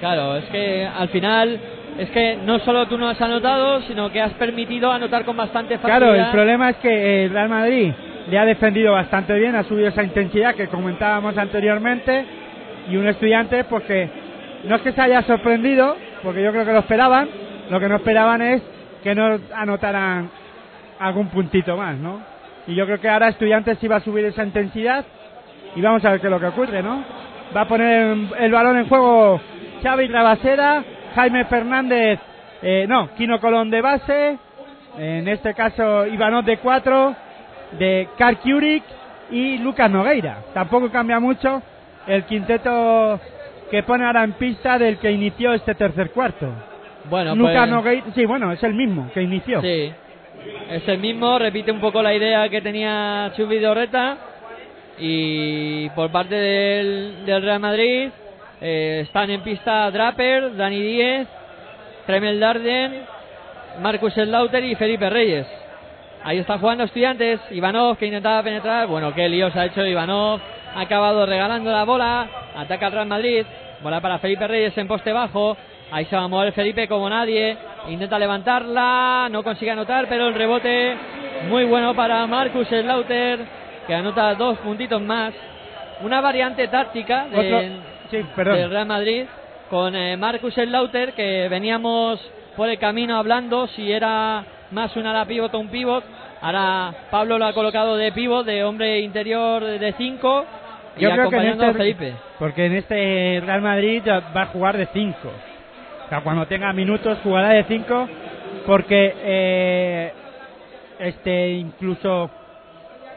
B: Claro, es que al final es que no solo tú no has anotado, sino que has permitido anotar con bastante facilidad.
C: Claro, el problema es que el Real Madrid le ha defendido bastante bien, ha subido esa intensidad que comentábamos anteriormente y un estudiante pues que no es que se haya sorprendido, porque yo creo que lo esperaban, lo que no esperaban es que no anotaran algún puntito más, ¿no? Y yo creo que ahora estudiantes va a subir esa intensidad y vamos a ver qué es lo que ocurre, ¿no? Va a poner el balón en juego Xavi Rabasera, Jaime Fernández, eh, no, Kino Colón de base, en este caso Ivanov de 4, de Karl Kurik y Lucas Nogueira. Tampoco cambia mucho el quinteto que pone ahora en pista del que inició este tercer cuarto.
B: Bueno,
C: Lucas
B: pues-
C: Nogueira, sí, bueno, es el mismo que inició.
B: Sí, es el mismo, repite un poco la idea que tenía Chubi Dorreta y por parte del, del Real Madrid eh, están en pista Draper, Dani Díez, Tremel Darden, Marcus Slaughter y Felipe Reyes. Ahí está jugando estudiantes, Ivanov que intentaba penetrar, bueno, qué líos ha hecho Ivanov, ha acabado regalando la bola, ataca al Real Madrid, bola para Felipe Reyes en poste bajo, ahí se va a mover Felipe como nadie, intenta levantarla, no consigue anotar, pero el rebote muy bueno para Marcus Slaughter, que anota dos puntitos más, una variante táctica del,
C: sí, perdón.
B: del Real Madrid con eh, Marcus Slaughter, que veníamos por el camino hablando si era más un ala pivot o un pivot. Ahora Pablo lo ha colocado de pivot, de hombre interior de 5 y
C: que
B: acompañando a
C: este,
B: Felipe.
C: Porque en este Real Madrid va a jugar de 5. O sea, cuando tenga minutos jugará de 5 porque eh, este incluso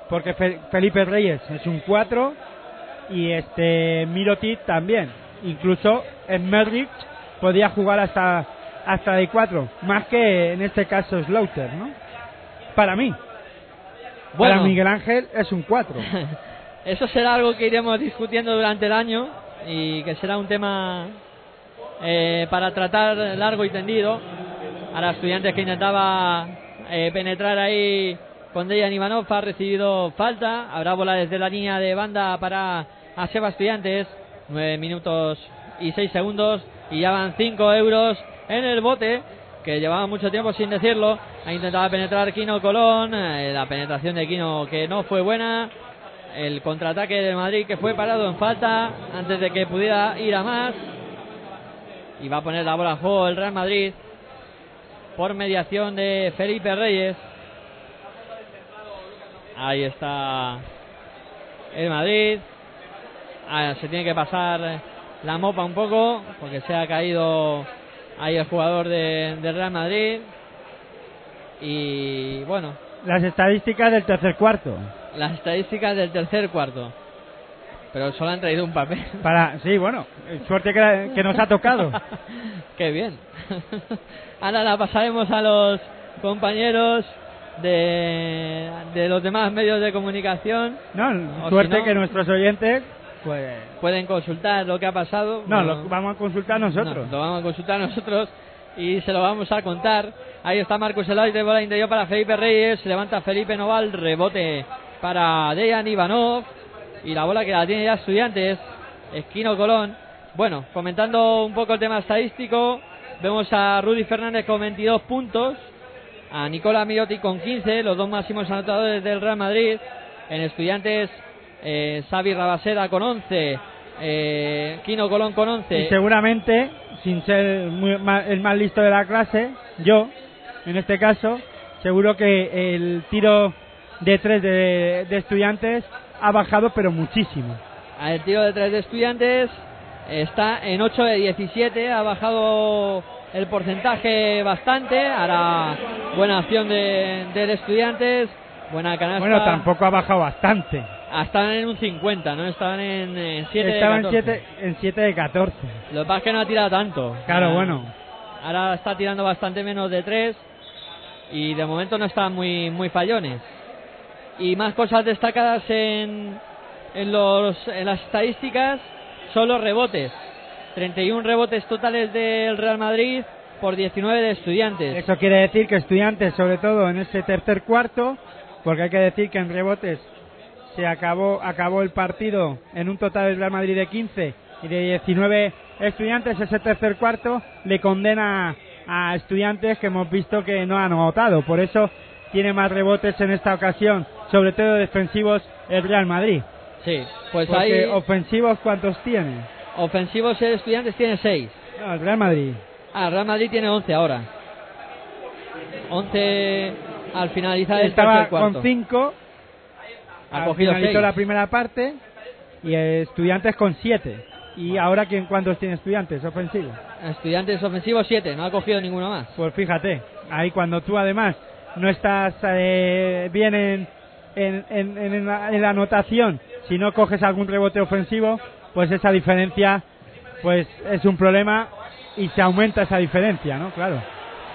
C: porque Fe- Felipe Reyes es un 4 y este Mirotic también. Incluso en Merrick podía jugar hasta hasta de 4, más que en este caso Slaughter, ¿no? Para mí.
B: Bueno.
C: Para Miguel Ángel es un 4.
B: Eso será algo que iremos discutiendo durante el año y que será un tema eh, para tratar largo y tendido. Ahora estudiantes que intentaba eh, penetrar ahí con Dejan Ivanov ha recibido falta. Habrá bola desde la línea de banda para a Seba Estudiantes. 9 minutos y 6 segundos y ya van 5 euros en el bote que llevaba mucho tiempo sin decirlo. Ha intentado penetrar Kino Colón. eh, la penetración de Kino que no fue buena. El contraataque del Madrid que fue parado en falta antes de que pudiera ir a más. Y va a poner la bola a juego el Real Madrid por mediación de Felipe Reyes. Ahí está el Madrid. Ah, se tiene que pasar la mopa un poco porque se ha caído ahí el jugador de, del Real Madrid. Y bueno,
C: Las estadísticas del tercer cuarto.
B: Las estadísticas del tercer cuarto. Pero solo han traído un papel.
C: Para, sí, bueno, eh, suerte que, que nos ha tocado.
B: Qué bien. Ahora la pasaremos a los compañeros de, de los demás medios de comunicación.
C: No, suerte
B: si no,
C: que nuestros oyentes, pues,
B: pueden consultar lo que ha pasado.
C: no,
B: Bueno,
C: lo vamos a consultar nosotros.
B: no, lo vamos a consultar nosotros y se lo vamos a contar. Ahí está Marcos Elay de bola interior para Felipe Reyes. Levanta Felipe Noval, rebote para Dejan Ivanov. Y la bola que la tiene ya Estudiantes. Esquino Colón. Bueno, comentando un poco el tema estadístico, vemos a Rudy Fernández con 22 puntos, a Nicola Mirotti con 15, los dos máximos anotadores del Real Madrid. En Estudiantes, eh, Xavi Rabaseda con 11, eh, Quino Colón con 11.
C: Y seguramente, sin ser muy- el más listo de la clase, yo, en este caso, seguro que el tiro de tres de, de estudiantes ha bajado, pero muchísimo.
B: El tiro de tres de estudiantes está en 8 de 17, ha bajado el porcentaje bastante. Ahora buena acción de, del estudiantes, buena canasta.
C: Bueno, tampoco ha bajado bastante.
B: Estaban en un 50, ¿no? Estaban en, en 7 de
C: Estaba en
B: 14.
C: 7 en siete de 14.
B: Lo que pasa es que no ha tirado tanto.
C: Claro,
B: Ah,
C: bueno.
B: Ahora está tirando bastante menos de 3 y de momento no están muy, muy fallones. Y más cosas destacadas en, en, los, en las estadísticas son los rebotes. 31 rebotes totales del Real Madrid por 19 de estudiantes.
C: Eso quiere decir que estudiantes, sobre todo en ese tercer cuarto, porque hay que decir que en rebotes se acabó, acabó el partido en un total del Real Madrid de 15 y de 19 estudiantes, ese tercer cuarto le condena a estudiantes que hemos visto que no han anotado. Por eso tiene más rebotes en esta ocasión, sobre todo defensivos el Real Madrid.
B: Sí, pues
C: Porque
B: ahí
C: ofensivos cuántos tiene?
B: ofensivos el Estudiantes tiene 6.
C: No, el Real Madrid.
B: Ah, Real Madrid tiene 11 ahora. 11 al finalizar el
C: Estaba
B: cuarto.
C: con 5,
B: ha cogido
C: finalizó
B: 6.
C: la primera parte y estudiantes con 7. ¿Y ahora quién cuántos tiene estudiantes ofensivos?
B: Estudiantes ofensivos 7, no ha cogido ninguno más.
C: Pues fíjate, ahí cuando tú además no estás eh, bien en, en, en- en la, en la anotación, si no coges algún rebote ofensivo, pues esa diferencia pues es un problema y se aumenta esa diferencia, ¿no? Claro.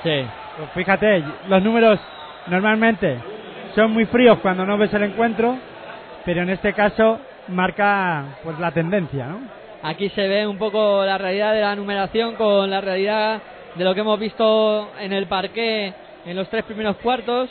B: Sí.
C: Pues fíjate, los números normalmente son muy fríos cuando no ves el encuentro, pero en este caso marca pues la tendencia, ¿no?
B: Aquí se ve un poco la realidad de la numeración con la realidad de lo que hemos visto en el parqué en los tres primeros cuartos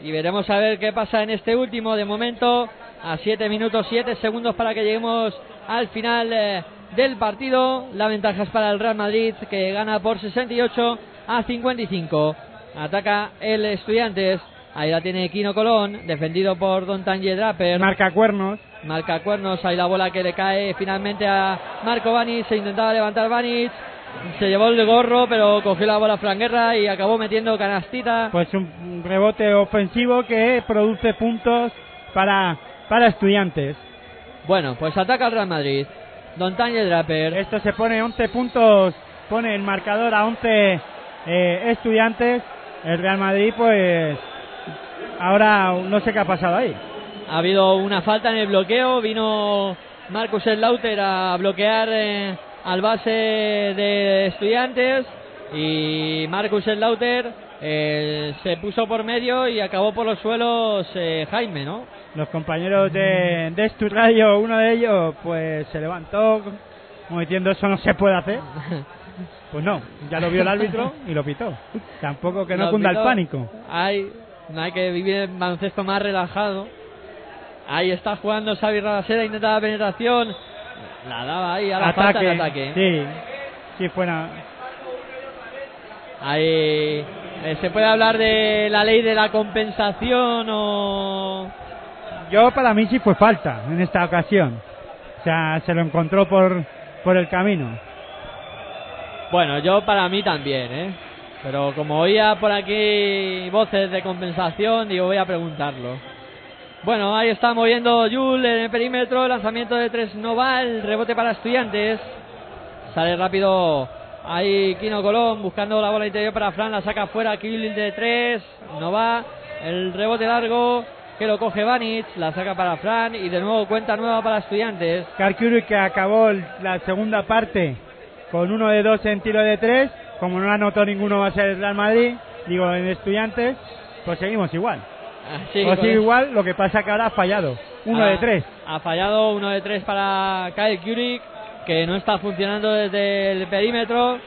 B: y veremos a ver qué pasa en este último. De momento, a 7 minutos 7 segundos para que lleguemos al final eh, del partido. La ventaja es para el Real Madrid que gana por 68 a 55. Ataca el Estudiantes. Ahí la tiene Kino Colón, defendido por Don Tanje Draper.
C: Marca cuernos.
B: Marca cuernos, ahí la bola que le cae finalmente a Marco Vanic, se intentaba levantar Vanic, se llevó el gorro, pero cogió la bola Fran Guerra y acabó metiendo canastita.
C: Pues un rebote ofensivo que produce puntos para, para estudiantes.
B: Bueno, pues ataca el Real Madrid. Don Tanje Draper.
C: Esto se pone 11 puntos, pone el marcador a 11 eh, estudiantes. El Real Madrid, pues ahora no sé qué ha pasado ahí.
B: Ha habido una falta en el bloqueo, vino Marcus Slaughter a bloquear eh, al base de estudiantes y Marcus Slaughter eh, se puso por medio y acabó por los suelos eh, Jaime, ¿no?
C: Los compañeros de, de Esturrayo, uno de ellos, pues se levantó como diciendo eso no se puede hacer. Pues no, ya lo vio el árbitro y lo pitó. Tampoco que no
B: Lo
C: cunda el
B: pitó.
C: pánico.
B: Hay, no hay que vivir en baloncesto más relajado. Ahí está jugando Xavi Rabaseda, intenta la penetración. La daba ahí a la falta de ataque.
C: Sí, sí, fuera.
B: Ahí eh, se puede hablar de la ley de la compensación o
C: Yo para mí sí fue falta en esta ocasión. O sea, se lo encontró por, por el camino.
B: bueno, yo para mí también, ¿eh? Pero como oía por aquí voces de compensación, digo, voy a preguntarlo. Bueno, ahí está moviendo Yul en el perímetro, lanzamiento de tres no va, el rebote para estudiantes. Sale rápido ahí Kino Colón buscando la bola interior para Fran, la saca fuera Kill de tres, no va. El rebote largo que lo coge Vanic, la saca para Fran y de nuevo cuenta nueva para estudiantes.
C: Karkuri que acabó la segunda parte con uno de dos en tiro de tres. Como no anotó ninguno va a ser el Real Madrid, digo en estudiantes, pues seguimos igual.
B: Sí,
C: pues
B: con
C: sigue igual, lo que pasa que ahora ha fallado. Uno
B: Ha-
C: de tres.
B: Ha fallado uno de tres para Kyle Kurik, que no está funcionando desde el perímetro.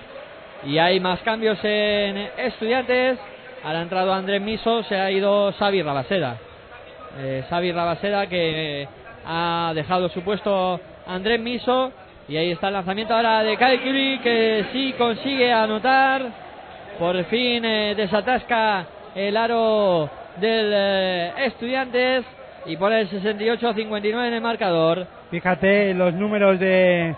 B: Y hay más cambios en estudiantes. Ahora ha entrado Andrés Miso, se ha ido Xavi Rabaseda. Eh, Xavi Rabaseda que ha dejado su puesto Andrés Miso. Y ahí está el lanzamiento ahora de Kyle Kurik, que sí consigue anotar. Por fin eh, desatasca el aro del eh, Estudiantes y pone el 68-59 en el marcador.
C: Fíjate los números de.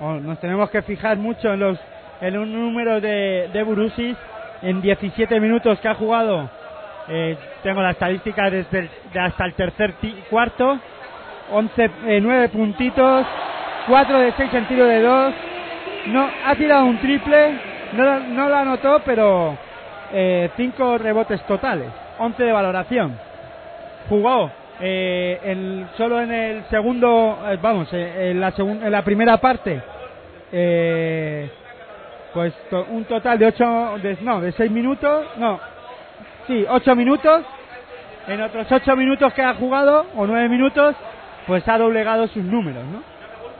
C: oh, nos tenemos que fijar mucho en los en un número de, de Burusis en 17 minutos que ha jugado. Eh, tengo la estadística desde el- de hasta el tercer ti- cuarto. 11, eh, 9 puntitos, 4 de 6 en tiro de 2. No, ha tirado un triple, no, no lo anotó, pero 5 rebotes totales, 11 de valoración jugó eh, solo en el segundo, eh, vamos, eh, en, la segun- en la primera parte, eh, pues to- un total de ocho, de, no, de seis minutos, no, sí, ocho minutos. En otros ocho minutos que ha jugado, o nueve minutos, pues ha doblegado sus números, ¿no?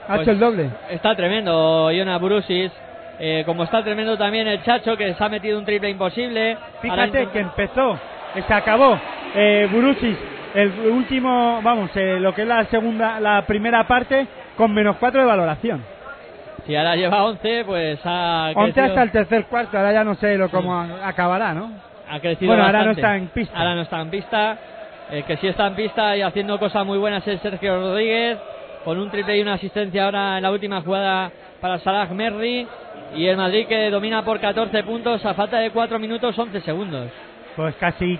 C: Ha
B: Pues
C: hecho el doble.
B: Está tremendo Iona Brusis. Eh, como está tremendo también el Chacho, que se ha metido un triple imposible.
C: Fíjate que empezó, se acabó eh, Burusis, el último, vamos, eh, lo que es la segunda, la primera parte, con menos cuatro de valoración.
B: Si ahora lleva 11, pues ha
C: 11
B: crecido,
C: hasta el tercer cuarto, ahora ya no sé lo cómo acabará, ¿no?
B: ha crecido
C: Bueno, ahora no está en pista.
B: Ahora no está en pista. El que sí está en pista y haciendo cosas muy buenas es Sergio Rodríguez, con un triple y una asistencia ahora en la última jugada para Salah Merri. Y el Madrid que domina por 14 puntos a falta de 4 minutos 11 segundos.
C: Pues casi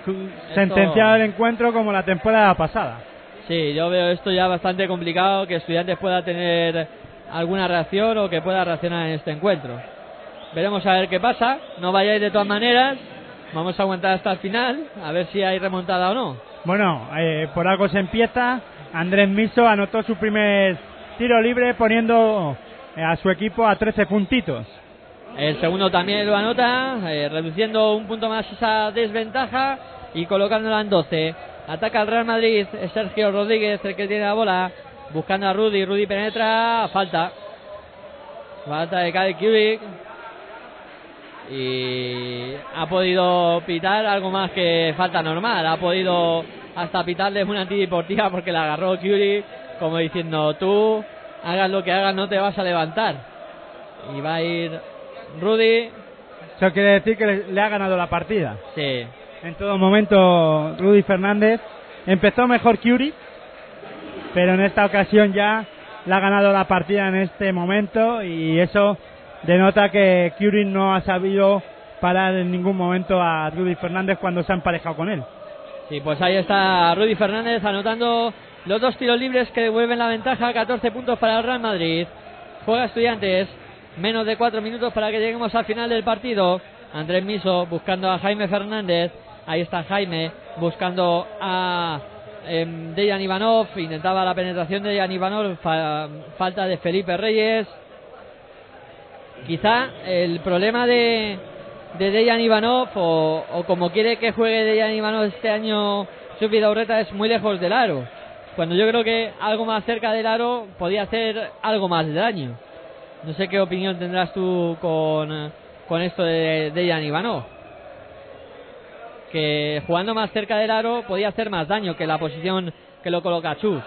C: sentenciado el encuentro como la temporada pasada.
B: Sí, yo veo esto ya bastante complicado, que Estudiantes pueda tener alguna reacción o que pueda reaccionar en este encuentro. Veremos a ver qué pasa, no vayáis de todas maneras, vamos a aguantar hasta el final, a ver si hay remontada o no.
C: Bueno, eh, por algo se empieza. Andrés Miso anotó su primer tiro libre poniendo eh, a su equipo a 13 puntitos.
B: El segundo también lo anota, eh, reduciendo un punto más esa desventaja y colocándola en 12. Ataca el Real Madrid, Sergio Rodríguez el que tiene la bola, buscando a Rudy, Rudy penetra, falta. Falta de Kyle Kubik. Y ha podido pitar algo más que falta normal, ha podido hasta pitarle una antideportiva porque la agarró Kubik como diciendo tú hagas lo que hagas no te vas a levantar. Y va a ir Rudy,
C: Eso quiere decir que le, le ha ganado la partida.
B: sí,
C: En todo momento, Rudy Fernández empezó mejor Curie, pero en esta ocasión ya le ha ganado la partida en este momento y eso denota que Curie no ha sabido parar en ningún momento a Rudy Fernández cuando se ha emparejado con él.
B: Sí, pues ahí está Rudy Fernández anotando los dos tiros libres que devuelven la ventaja, 14 puntos para el Real Madrid. Juega Estudiantes, menos de 4 minutos para que lleguemos al final del partido. Andrés Miso buscando a Jaime Fernández, ahí está Jaime buscando a em, Dejan Ivanov, intentaba la penetración de Dejan Ivanov, fa- falta de Felipe Reyes. Quizá el problema de, de Dejan Ivanov o, o como quiere que juegue Dejan Ivanov este año su Urreta es muy lejos del aro. Cuando yo creo que algo más cerca del aro podía hacer algo más de daño. No sé qué opinión tendrás tú con, con esto de Dejan Ivanov. Que jugando más cerca del aro podía hacer más daño que la posición que lo coloca Chus.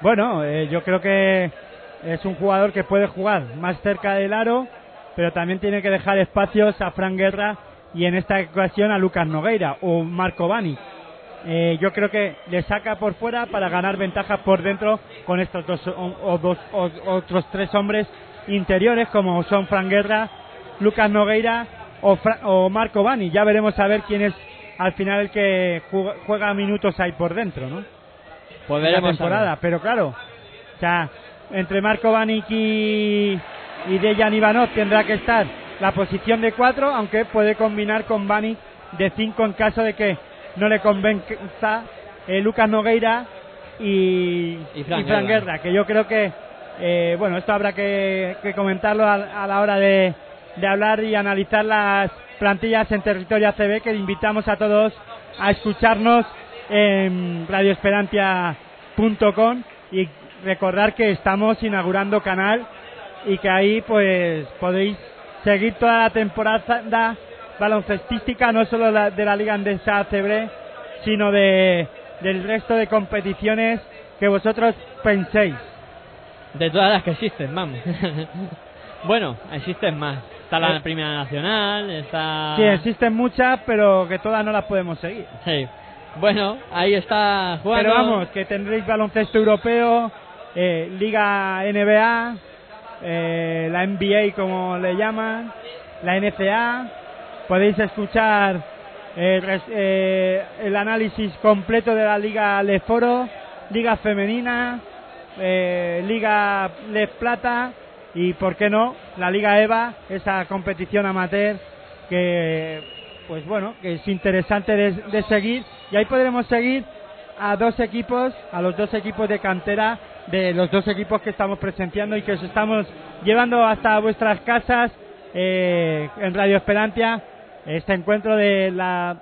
C: Bueno, eh, yo creo que es un jugador que puede jugar más cerca del aro, pero también tiene que dejar espacios a Fran Guerra y en esta ocasión a Lucas Nogueira o Marco Bani. Eh, yo creo que le saca por fuera para ganar ventaja por dentro con estos dos o, o dos o- otros tres hombres interiores como son Fran Guerra, Lucas Nogueira o, Fra- o Marco Bani. Ya veremos a ver quién es al final el que juega, juega minutos ahí por dentro, ¿no?
B: Pues
C: la temporada, pero claro, o sea, entre Marco Banic y, y Dejan Ivanov tendrá que estar la posición de 4, aunque puede combinar con Banic de 5 en caso de que no le convenza eh, Lucas Nogueira y,
B: Y Fran
C: Fran
B: Guerra.
C: Guerra, que yo creo que, eh, bueno, esto habrá que, que comentarlo a, a la hora de, de hablar y analizar las plantillas en territorio ACB, que invitamos a todos a escucharnos en radioesperantia.com y recordar que estamos inaugurando canal y que ahí pues podéis seguir toda la temporada baloncestística, no solo la- de la Liga Andesa ACB, sino de, del resto de competiciones que vosotros penséis.
B: De todas las que existen, vamos. bueno, existen más. Está la
C: Eh.
B: Primera Nacional, está...
C: Sí, existen muchas, pero que todas no las podemos seguir.
B: Sí. Bueno, ahí está jugando.
C: Pero vamos, que tendréis baloncesto europeo, eh, Liga NBA, eh, la NBA como le llaman, la NCA. Podéis escuchar eh, eh, el análisis completo de la Liga Leforo, Liga Femenina, eh, Liga Les Plata y, ¿por qué no?, la Liga EVA, esa competición amateur que pues bueno, que es interesante de, de seguir y ahí podremos seguir a dos equipos, a los dos equipos de cantera de los dos equipos que estamos presenciando y que os estamos llevando hasta vuestras casas eh, en Radio Esperantia este encuentro de la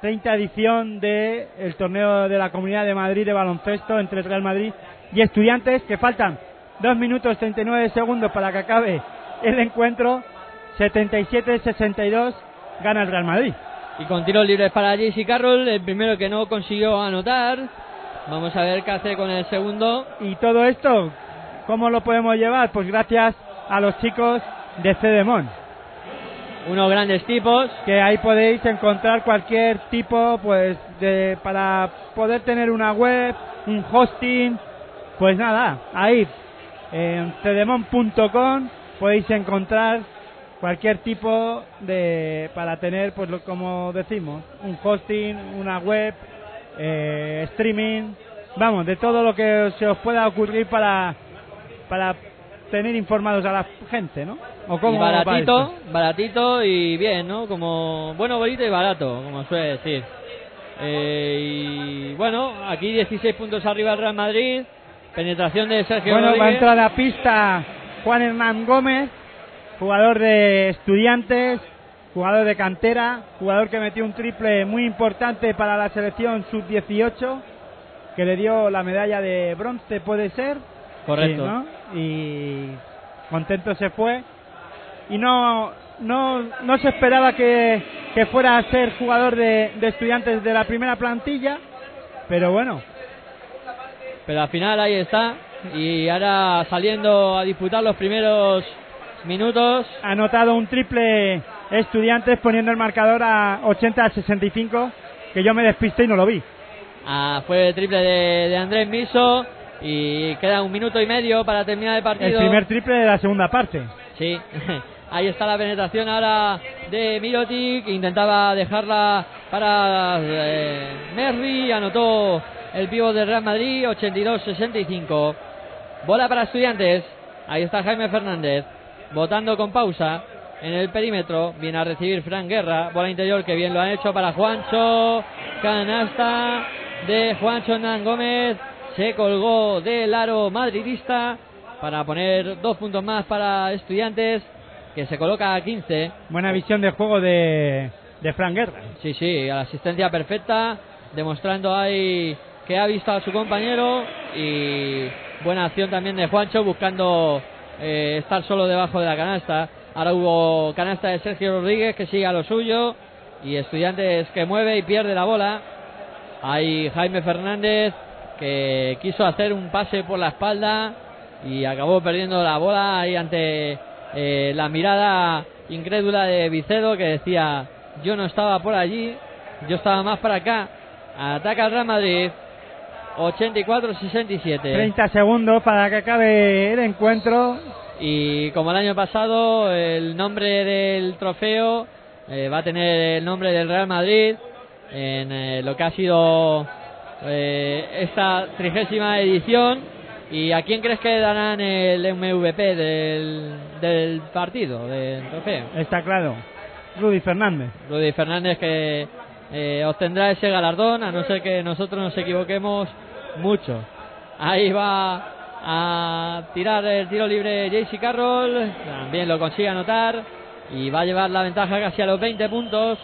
C: 30 edición del el torneo de la Comunidad de Madrid de baloncesto entre Real Madrid y Estudiantes que faltan 2 minutos 39 segundos para que acabe el encuentro 77-62 gana el Real Madrid.
B: Y con tiros libres para JC Carroll, el primero que no consiguió anotar. Vamos a ver qué hace con el segundo.
C: Y todo esto, ¿cómo lo podemos llevar? Pues gracias a los chicos de Cedemon.
B: Unos grandes tipos.
C: Que ahí podéis encontrar cualquier tipo, pues, de, para poder tener una web, un hosting. Pues nada, ahí en cedemon.com podéis encontrar cualquier tipo de para tener pues lo- como decimos un hosting una web eh, streaming vamos de todo lo que se os pueda ocurrir para para tener informados a la gente no o cómo
B: baratito, baratito y bien, ¿no? Como bueno, bonito y barato, como suele decir. Eh, y bueno, aquí 16 puntos arriba el Real Madrid. Penetración de Sergio
C: bueno va a
B: Rodríguez.
C: entrar a pista Juan Hernán Gómez jugador de estudiantes jugador de cantera jugador que metió un triple muy importante para la selección sub 18 que le dio la medalla de bronce puede ser
B: Correcto.
C: Sí, ¿no? y contento se fue y no no no se esperaba que, que fuera a ser jugador de, de estudiantes de la primera plantilla pero bueno
B: Pero al final ahí está. Y ahora saliendo a disputar los primeros minutos.
C: ha anotado un triple estudiantes poniendo el marcador a 80 a 65 que yo me despisté y no lo vi
B: Ah, fue el triple de, de Andrés Miso. Y queda un minuto y medio para terminar el partido.
C: el primer triple de la segunda parte
B: Sí, ahí está la penetración ahora de Mirotic, intentaba dejarla para eh, anotó el pívot del Real Madrid, 82-65. Bola para estudiantes, ahí está Jaime Fernández, votando con pausa en el perímetro, viene a recibir Fran Guerra, bola interior que bien lo han hecho para Juancho, canasta de Juancho Hernán Gómez, se colgó del aro madridista para poner dos puntos más para estudiantes que se coloca a 15
C: buena visión de juego de, de Fran Guerra
B: sí sí a la asistencia perfecta demostrando ahí que ha visto a su compañero y buena acción también de Juancho buscando eh, estar solo debajo de la canasta. Ahora hubo canasta de Sergio Rodríguez que sigue a lo suyo y estudiantes que mueve y pierde la bola. Hay Jaime Fernández que quiso hacer un pase por la espalda y acabó perdiendo la bola ahí ante eh, la mirada incrédula de Vicedo que decía yo no estaba por allí, yo estaba más para acá. Ataca el Real Madrid 84-67.
C: 30 segundos para que acabe el encuentro
B: Y como el año pasado, el nombre del trofeo eh, va a tener el nombre del Real Madrid en eh, lo que ha sido eh, esta trigésima edición. ¿Y a quién crees que darán el MVP del, del partido, del trofeo?
C: está claro Rudy Fernández
B: Rudy Fernández que eh, obtendrá ese galardón, a no ser que nosotros nos equivoquemos mucho. Ahí va a tirar el tiro libre JC Carroll, también lo consigue anotar y va a llevar la ventaja casi a los 20 puntos.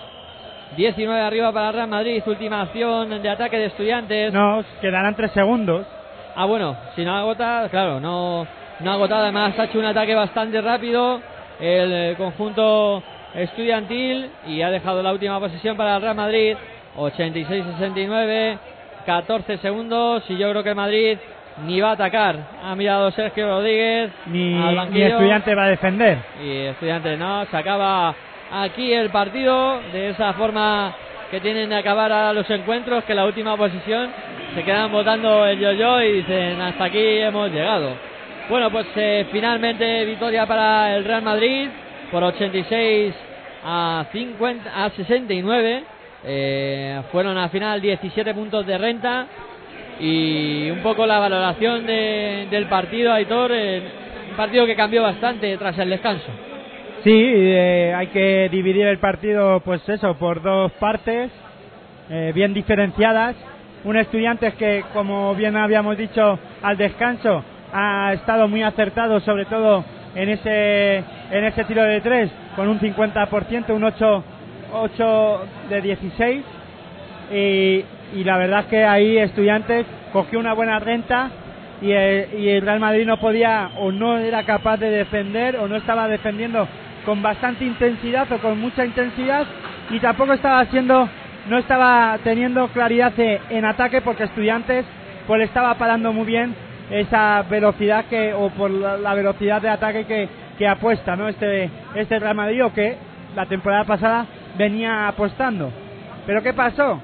B: 19 arriba para Real Madrid, última acción de ataque de estudiantes.
C: no quedarán 3 segundos
B: Ah, bueno, si no agota, claro, no, no ha agotado. Además, ha hecho un ataque bastante rápido el eh, conjunto estudiantil y ha dejado la última posición para el Real Madrid. 86-69, 14 segundos. Y yo creo que el Madrid ni va a atacar. Ha mirado Sergio Rodríguez
C: ni, ni estudiante va a defender
B: Y estudiantes no, se acaba aquí el partido de esa forma que tienen de acabar a los encuentros, que la última posición se quedan votando el yo-yo y dicen hasta aquí hemos llegado. Bueno, pues eh, finalmente victoria para el Real Madrid por 86 a 50 a 69. Eh, fueron al final 17 puntos de renta y un poco la valoración de- del partido, Aitor, eh, un partido que cambió bastante tras el descanso.
C: Sí, eh, hay que dividir el partido, pues eso, por dos partes, eh, bien diferenciadas. Un estudiante que, como bien habíamos dicho al descanso, ha estado muy acertado, sobre todo en ese, en ese tiro de tres, con un 50%, un 8, 8 de 16. Y, y la verdad es que ahí estudiantes cogió una buena renta y el, y el Real Madrid no podía o no era capaz de defender o no estaba defendiendo con bastante intensidad o con mucha intensidad y tampoco estaba haciendo no estaba teniendo claridad en ataque porque estudiantes pues estaba parando muy bien esa velocidad que o por la, velocidad de ataque que, que apuesta, ¿no? Este, este Real Madrid o que la temporada pasada venía apostando. Pero ¿qué pasó?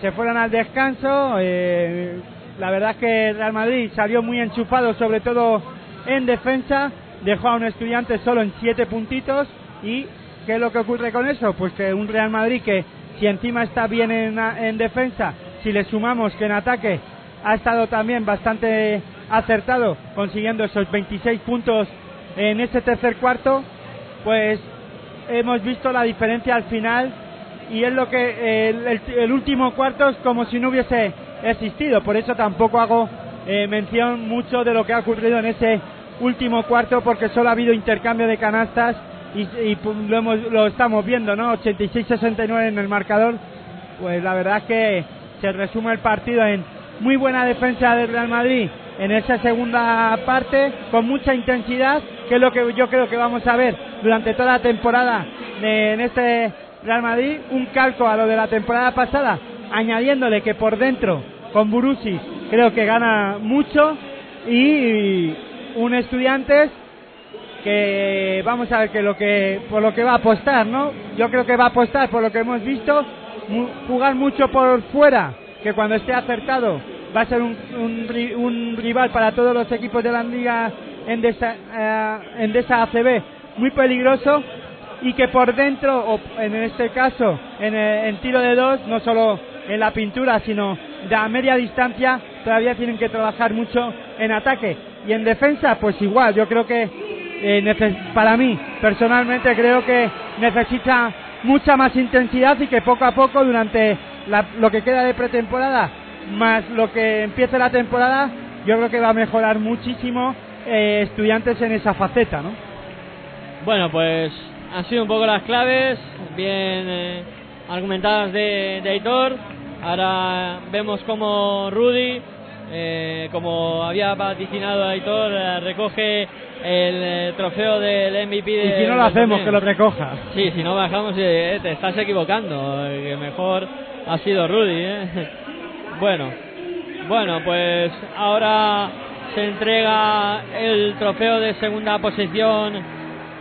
C: Se fueron al descanso. eh, la verdad es que Real Madrid salió muy enchufado, sobre todo en defensa. Dejó a un estudiante solo en siete puntitos. ¿Y qué es lo que ocurre con eso? Pues que un Real Madrid que, si encima está bien en, en defensa, si le sumamos que en ataque ha estado también bastante acertado, consiguiendo esos 26 puntos en ese tercer cuarto, pues hemos visto la diferencia al final y es lo que el último cuarto es como si no hubiese existido. Por eso tampoco hago eh, mención mucho de lo que ha ocurrido en ese último cuarto porque solo ha habido intercambio de canastas y, pues, lo, hemos, lo estamos viendo, ¿no? 86-69 en el marcador. Pues la verdad es que se resume el partido en muy buena defensa del Real Madrid en esa segunda parte con mucha intensidad, que es lo que yo creo que vamos a ver durante toda la temporada de- en este Real Madrid, un calco a lo de la temporada pasada, añadiéndole que por dentro con Burusis creo que gana mucho y un estudiantes que vamos a ver que lo que por lo que va a apostar, ¿no? Yo creo que va a apostar por lo que hemos visto, jugar mucho por fuera, que cuando esté acertado va a ser un, un un rival para todos los equipos de la liga Endesa, eh, Endesa ACB muy peligroso y que por dentro, o en este caso en, en tiro de dos, no solo en la pintura, sino de a media distancia, todavía tienen que trabajar mucho en ataque. Y en defensa, pues igual, yo creo que eh, para mí, personalmente, creo que necesita mucha más intensidad y que poco a poco, durante la- lo que queda de pretemporada, más lo que empiece la temporada, yo creo que va a mejorar muchísimo eh, estudiantes en esa faceta, ¿no?
B: Bueno, pues han sido un poco las claves, bien eh, argumentadas de, de Aitor. Ahora vemos como Rudy, eh, como había vaticinado Aitor, eh, recoge el eh, trofeo del MVP de,
C: Y si no lo hacemos, que lo recoja.
B: Sí, si no bajamos, eh, te estás equivocando. eh, Que mejor ha sido Rudy. ¿eh? Bueno, bueno, pues ahora se entrega el trofeo de segunda posición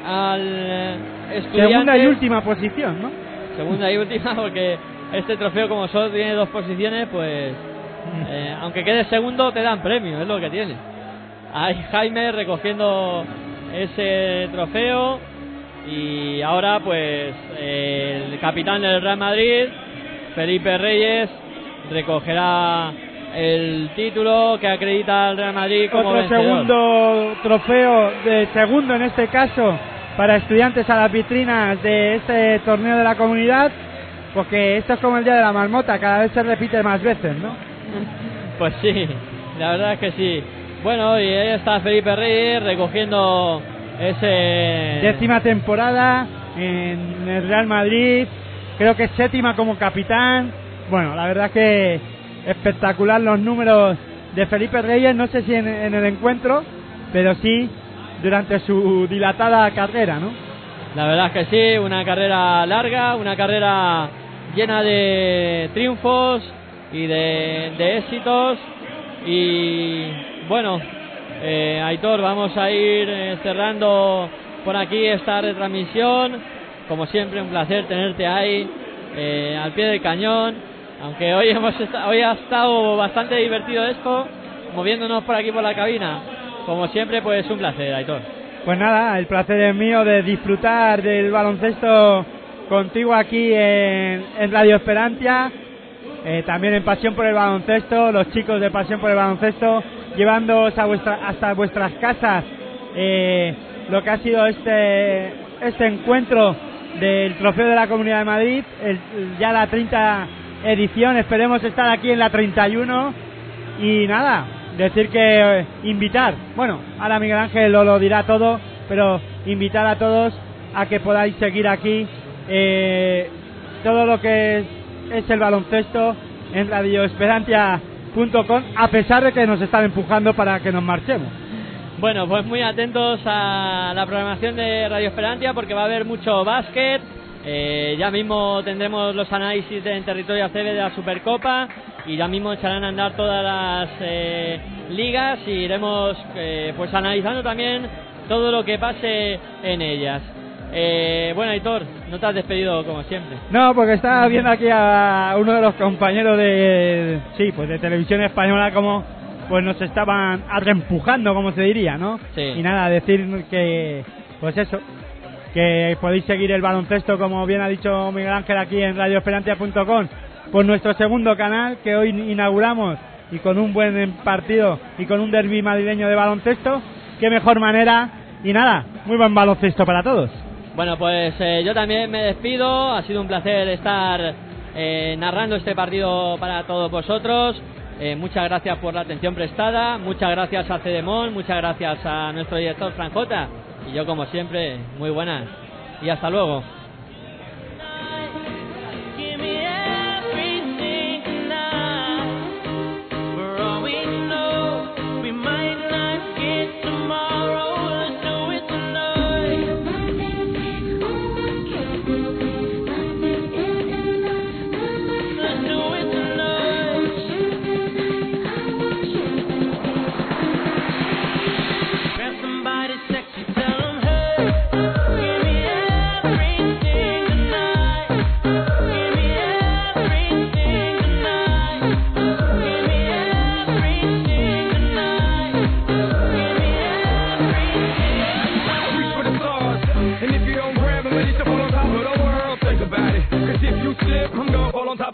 B: al eh, estudiante.
C: Segunda y última posición, ¿no?
B: Segunda y última, porque este trofeo, como solo tiene dos posiciones, pues eh, aunque quede segundo, te dan premio, es lo que tiene. Hay Jaime recogiendo ese trofeo y ahora, pues eh, el capitán del Real Madrid, Felipe Reyes, recogerá el título que acredita al Real Madrid como
C: Otro
B: vencedor.
C: segundo trofeo, de segundo en este caso, para estudiantes a las vitrinas de este torneo de la comunidad, porque esto es como el día de la marmota, cada vez se repite más veces, ¿no?
B: Pues sí, la verdad es que sí. Bueno, y ahí está Felipe Reyes recogiendo ese...
C: Décima temporada en el Real Madrid, creo que séptima como capitán. Bueno, la verdad que espectacular los números de Felipe Reyes, no sé si en, en el encuentro, pero sí durante su dilatada carrera, ¿no?
B: La verdad es que sí, una carrera larga, una carrera llena de triunfos y de, de éxitos. Y bueno, eh, Aitor, vamos a ir eh, cerrando por aquí esta retransmisión. Como siempre, un placer tenerte ahí, eh, al pie del cañón. Aunque hoy, hemos hoy ha estado bastante divertido esto, moviéndonos por aquí por la cabina. Como siempre, pues un placer, Aitor.
C: Pues nada, el placer es mío de disfrutar del baloncesto contigo aquí en, en Radio Esperantia, eh, también en Pasión por el Baloncesto, los chicos de Pasión por el Baloncesto, llevándoos a vuestra, hasta vuestras casas eh, lo que ha sido este, este encuentro del Trofeo de la Comunidad de Madrid, el- ya la 30 edición, esperemos estar aquí en la 31 y nada, decir que eh, invitar, bueno, ahora Miguel Ángel lo, lo dirá todo, pero invitar a todos a que podáis seguir aquí eh, todo lo que es, es el baloncesto en radioesperantia.com, a pesar de que nos están empujando para que nos marchemos.
B: Bueno, pues muy atentos a la programación de Radio Esperantia porque va a haber mucho básquet. Eh, ya mismo tendremos los análisis de- en territorio ACB de la Supercopa y ya mismo echarán a andar todas las eh, ligas y iremos eh, pues analizando también todo lo que pase en ellas. Eh, bueno, Aitor, no te has despedido como siempre.
C: No, porque estaba viendo aquí a uno de los compañeros de, sí, pues de televisión española como pues nos estaban arrempujando, como se diría, ¿no?
B: Sí.
C: Y nada, decir que, pues eso, que podéis seguir el baloncesto, como bien ha dicho Miguel Ángel aquí en radioesperantia.com, por nuestro segundo canal que hoy inauguramos y con un buen partido y con un derby madrileño de baloncesto, qué mejor manera y nada, muy buen baloncesto para todos.
B: Bueno, pues eh, yo también me despido. Ha sido un placer estar eh, narrando este partido para todos vosotros. Eh, muchas gracias por la atención prestada. Muchas gracias a Cedemón. Muchas gracias a nuestro director Franjota. Y yo, como siempre, muy buenas. Y hasta luego.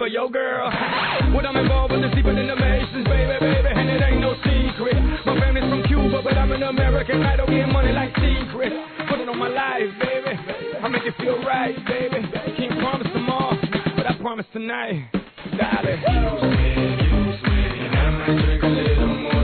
I: Of your girl. What I'm involved with is deeper than the Masons, baby, baby. And it ain't no secret. My family's from Cuba, but I'm an American. I don't get money like secret. Put it on my life, baby. I make it feel right, baby. Can't promise tomorrow, but I promise tonight. Darling. Me, use me. And I might drink a little more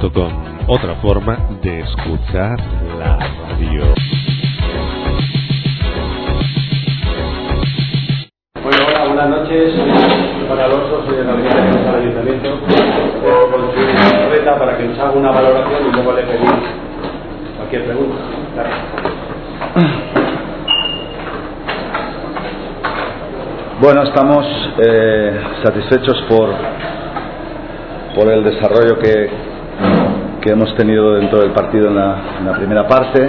A: radioesperantia.com, otra forma de escuchar la radio.
J: Bueno, hola, buenas noches. Soy Juan Alonso, soy el gabinete del ayuntamiento. Dejo con su reta para que nos haga una valoración y luego le pedimos cualquier pregunta. Gracias.
K: Bueno, estamos eh, satisfechos por, por el desarrollo que, que hemos tenido dentro del partido en la, en la primera parte.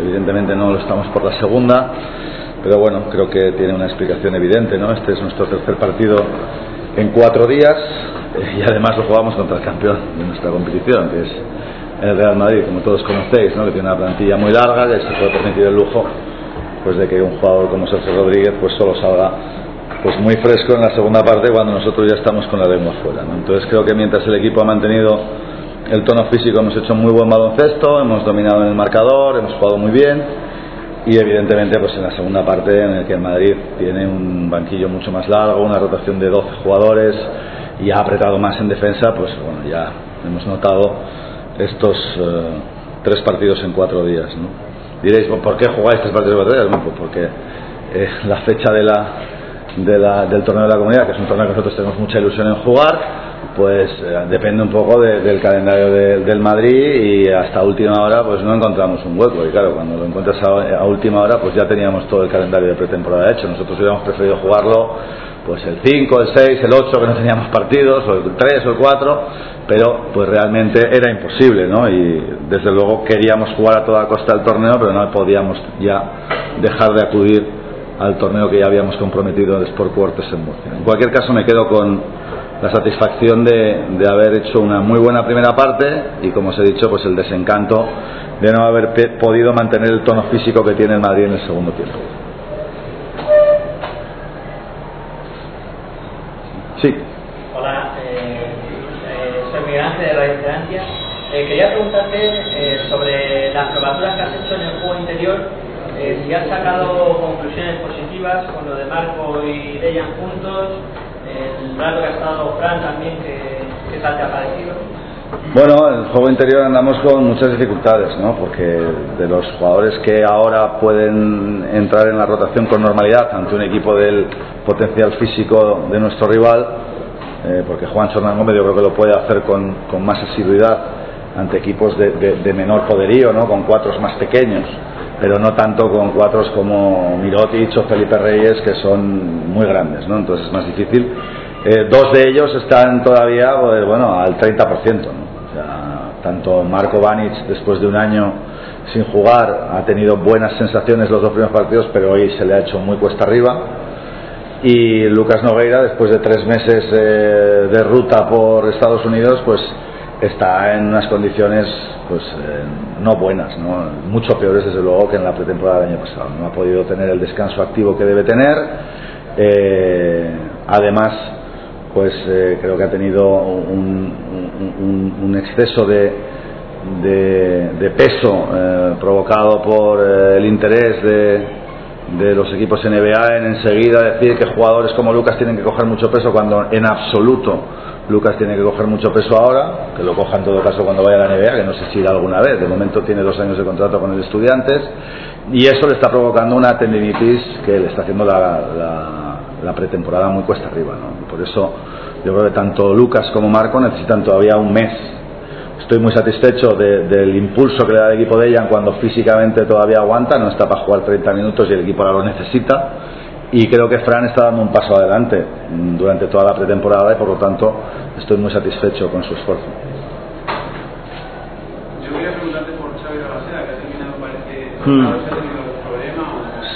K: Evidentemente no lo estamos por la segunda, pero bueno, creo que tiene una explicación evidente. ¿no? Este es nuestro tercer partido en cuatro días eh, y además lo jugamos contra el campeón de nuestra competición, que es el Real Madrid, como todos conocéis, ¿no? que tiene una plantilla muy larga y se puede permitir el lujo pues de que un jugador como Sergio Rodríguez pues solo salga pues muy fresco en la segunda parte cuando nosotros ya estamos con la lengua fuera. ¿no? Entonces creo que mientras el equipo ha mantenido el tono físico hemos hecho muy buen baloncesto, hemos dominado en el marcador, hemos jugado muy bien y evidentemente pues en la segunda parte en el que el Madrid tiene un banquillo mucho más largo, una rotación de 12 jugadores y ha apretado más en defensa, pues bueno, ya hemos notado estos eh, tres partidos en cuatro días. ¿no? Diréis, "Bueno, ¿por qué jugáis tres partidos en cuatro días? Bueno, pues porque eh, la fecha de la, de la- del torneo de la comunidad, que es un torneo que nosotros tenemos mucha ilusión en jugar, pues eh, depende un poco de- del calendario de- del Madrid y hasta última hora pues no encontramos un hueco y claro, cuando lo encuentras a, última hora pues ya teníamos todo el calendario de pretemporada hecho, nosotros hubiéramos preferido jugarlo pues el 5, el 6, el 8 que no teníamos partidos, o el 3 o el 4, pero pues realmente era imposible, ¿no? Y desde luego queríamos jugar a toda costa el torneo, pero no podíamos ya dejar de acudir al torneo que ya habíamos comprometido de Sport Quarters en Murcia. En cualquier caso me quedo con la satisfacción de, de haber hecho una muy buena primera parte y como os he dicho pues el desencanto de no haber pe- podido mantener el tono físico que tiene el Madrid en el segundo tiempo. Sí.
B: Hola, eh, eh, soy Miguel Ángel de Radio Esperantia. Eh, quería preguntarte eh, sobre las probaturas que has hecho en el juego interior Eh, si has sacado conclusiones positivas con lo de Marco y Dejan juntos, el.
K: Bueno, en el juego interior andamos con muchas dificultades, ¿no? Porque de los jugadores que ahora pueden entrar en la rotación con normalidad ante un equipo del potencial físico de nuestro rival, eh, porque Juan Hernán Gómez yo creo que lo puede hacer con, con más asiduidad ante equipos de, de- de menor poderío, ¿no? Con cuatros más pequeños, pero no tanto con cuatros como Mirotic o Felipe Reyes, que son muy grandes, ¿no? Entonces es más difícil. Eh, dos de ellos están todavía pues, bueno, al 30%. ¿no? O sea, tanto Marco Banic, después de un año sin jugar, ha tenido buenas sensaciones los dos primeros partidos, pero hoy se le ha hecho muy cuesta arriba. Y Lucas Nogueira, después de tres meses eh, de ruta por Estados Unidos, pues está en unas condiciones pues eh, no buenas, ¿no? mucho peores desde luego que en la pretemporada del año pasado. No ha podido tener el descanso activo que debe tener. Eh, además, pues eh, creo que ha tenido un, exceso de, de- peso provocado por el interés de, de los equipos NBA en enseguida decir que jugadores como Lucas tienen que coger mucho peso cuando en absoluto Lucas tiene que coger mucho peso ahora, que lo coja en todo caso cuando vaya a la NBA, que no sé si irá alguna vez, de momento tiene dos años de contrato con el Estudiantes, y eso le está provocando una tendinitis que le está haciendo la, la- la pretemporada muy cuesta arriba. ¿no? Por eso yo creo que tanto Lucas como Marco necesitan todavía un mes Estoy muy satisfecho de- del impulso que le da el equipo de ella cuando físicamente todavía aguanta, no está para jugar 30 minutos y el equipo ahora lo necesita. Y creo que Fran está dando un paso adelante durante toda la pretemporada y por lo tanto estoy muy satisfecho con su esfuerzo.
L: Yo quería preguntarte por Xavi que ha terminado, parece,
K: Hmm.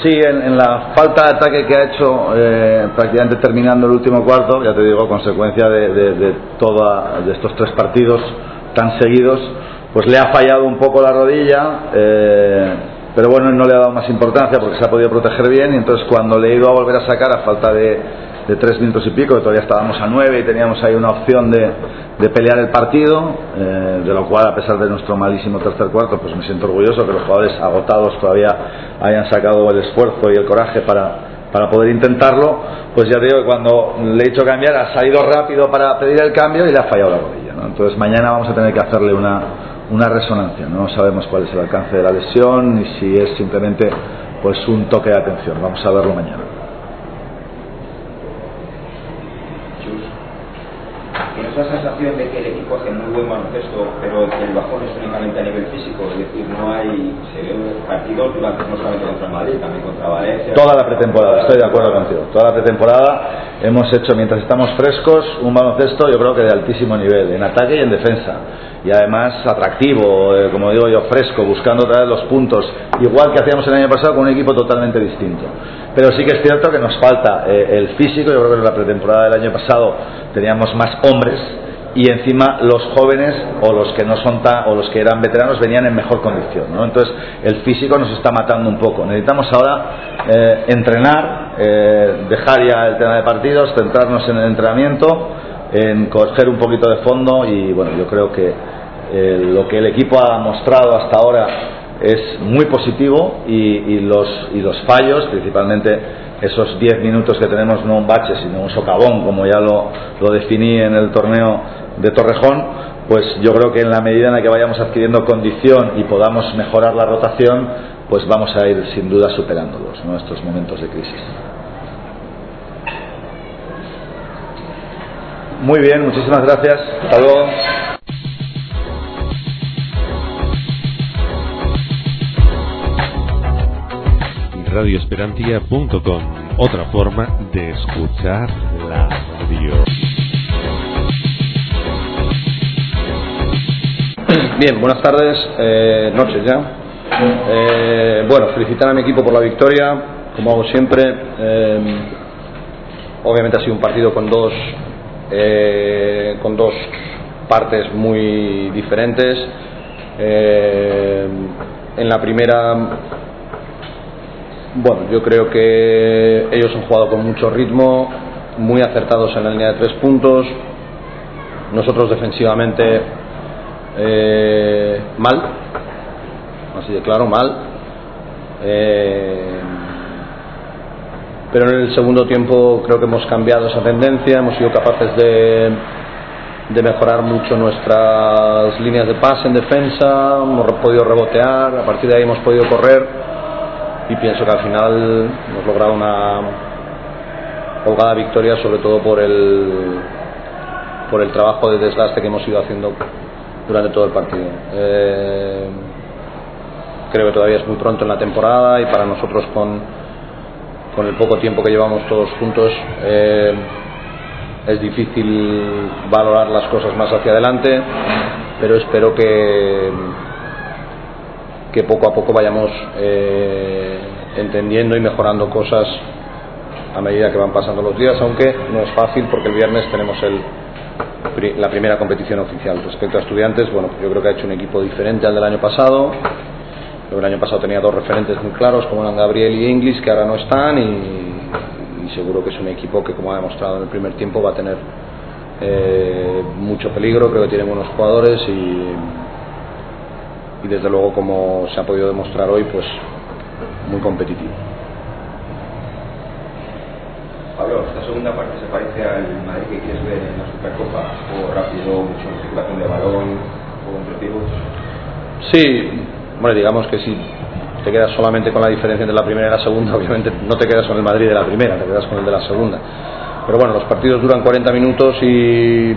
K: Sí, en, en la falta de ataque que ha hecho eh, prácticamente terminando el último cuarto, ya te digo, consecuencia de, de- de toda, de estos tres partidos tan seguidos, pues le ha fallado un poco la rodilla, eh, pero bueno, no le ha dado más importancia porque se ha podido proteger bien y entonces cuando le he ido a volver a sacar a falta de, tres minutos y pico, que todavía estábamos a nueve y teníamos ahí una opción de, de pelear el partido, eh, de lo cual a pesar de nuestro malísimo tercer cuarto, pues me siento orgulloso que los jugadores agotados todavía hayan sacado el esfuerzo y el coraje para, para poder intentarlo, pues ya digo que cuando le he hecho cambiar ha salido rápido para pedir el cambio y le ha fallado la rodilla. Entonces mañana vamos a tener que hacerle una, una resonancia, no sabemos cuál es el alcance de la lesión ni si es simplemente pues un toque de atención, vamos a verlo mañana.
M: ¿Tienes la sensación de que el equipo hace muy buen baloncesto, pero que el bajón es únicamente a nivel físico? Es decir, no hay se ve partidos durante no solamente contra Madrid, también contra Valencia.
K: Toda la pretemporada, estoy de acuerdo contigo. Toda la pretemporada hemos hecho, mientras estamos frescos, un baloncesto yo creo que de altísimo nivel, en ataque y en defensa. Y además atractivo, eh, como digo yo, fresco, buscando otra vez los puntos, igual que hacíamos el año pasado con un equipo totalmente distinto. Pero sí que es cierto que nos falta eh, el físico, yo creo que en la pretemporada del año pasado teníamos más hombres y encima los jóvenes o los que no son tan o los que eran veteranos venían en mejor condición ¿no? entonces el físico nos está matando un poco necesitamos ahora eh, entrenar eh, dejar ya el tema de partidos centrarnos en el entrenamiento en coger un poquito de fondo y bueno yo creo que eh, lo que el equipo ha mostrado hasta ahora es muy positivo y, los, y los fallos, principalmente esos 10 minutos que tenemos, no un bache, sino un socavón, como ya lo, lo definí en el torneo de Torrejón, pues yo creo que en la medida en la que vayamos adquiriendo condición y podamos mejorar la rotación, pues vamos a ir sin duda superándolos, ¿no? estos momentos de crisis. Muy bien, muchísimas gracias. Hasta luego.
A: radioesperantia.com, otra forma de escuchar la radio.
N: Bien, buenas tardes, eh, noches ya. Eh, bueno, felicitar a mi equipo por la victoria, como hago siempre. Eh, obviamente ha sido un partido con dos, con dos partes muy diferentes. En la primera, bueno, yo creo que ellos han jugado con mucho ritmo, muy acertados en la línea de tres puntos. Nosotros defensivamente eh, mal, así de claro, mal. Eh, pero en el segundo tiempo creo que hemos cambiado esa tendencia, hemos sido capaces de, de mejorar mucho nuestras líneas de pase en defensa, hemos podido rebotear, a partir de ahí hemos podido correr y pienso que al final hemos logrado una holgada victoria, sobre todo por el, por el trabajo de desgaste que hemos ido haciendo durante todo el partido. Eh, creo que todavía es muy pronto en la temporada y para nosotros con, con el poco tiempo que llevamos todos juntos eh, es difícil valorar las cosas más hacia adelante, pero espero que, que poco a poco vayamos eh, entendiendo y mejorando cosas a medida que van pasando los días, aunque no es fácil porque el viernes tenemos la primera competición oficial. Respecto a estudiantes, bueno, yo creo que ha hecho un equipo diferente al del año pasado. El año pasado tenía dos referentes muy claros, como eran Gabriel y Inglis, que ahora no están, y, y seguro que es un equipo que, como ha demostrado en el primer tiempo, va a tener eh, mucho peligro. Creo que tiene buenos jugadores y, y, desde luego, como se ha podido demostrar hoy, pues muy competitivo.
M: Pablo, esta segunda parte se parece al Madrid que quieres ver en la Supercopa, juego rápido, mucha circulación de balón, juego entre pivots.
N: Sí, bueno, digamos que si te quedas solamente con la diferencia entre la primera y la segunda, obviamente no te quedas con el Madrid de la primera, te quedas con el de la segunda. Pero bueno, los partidos duran 40 minutos y,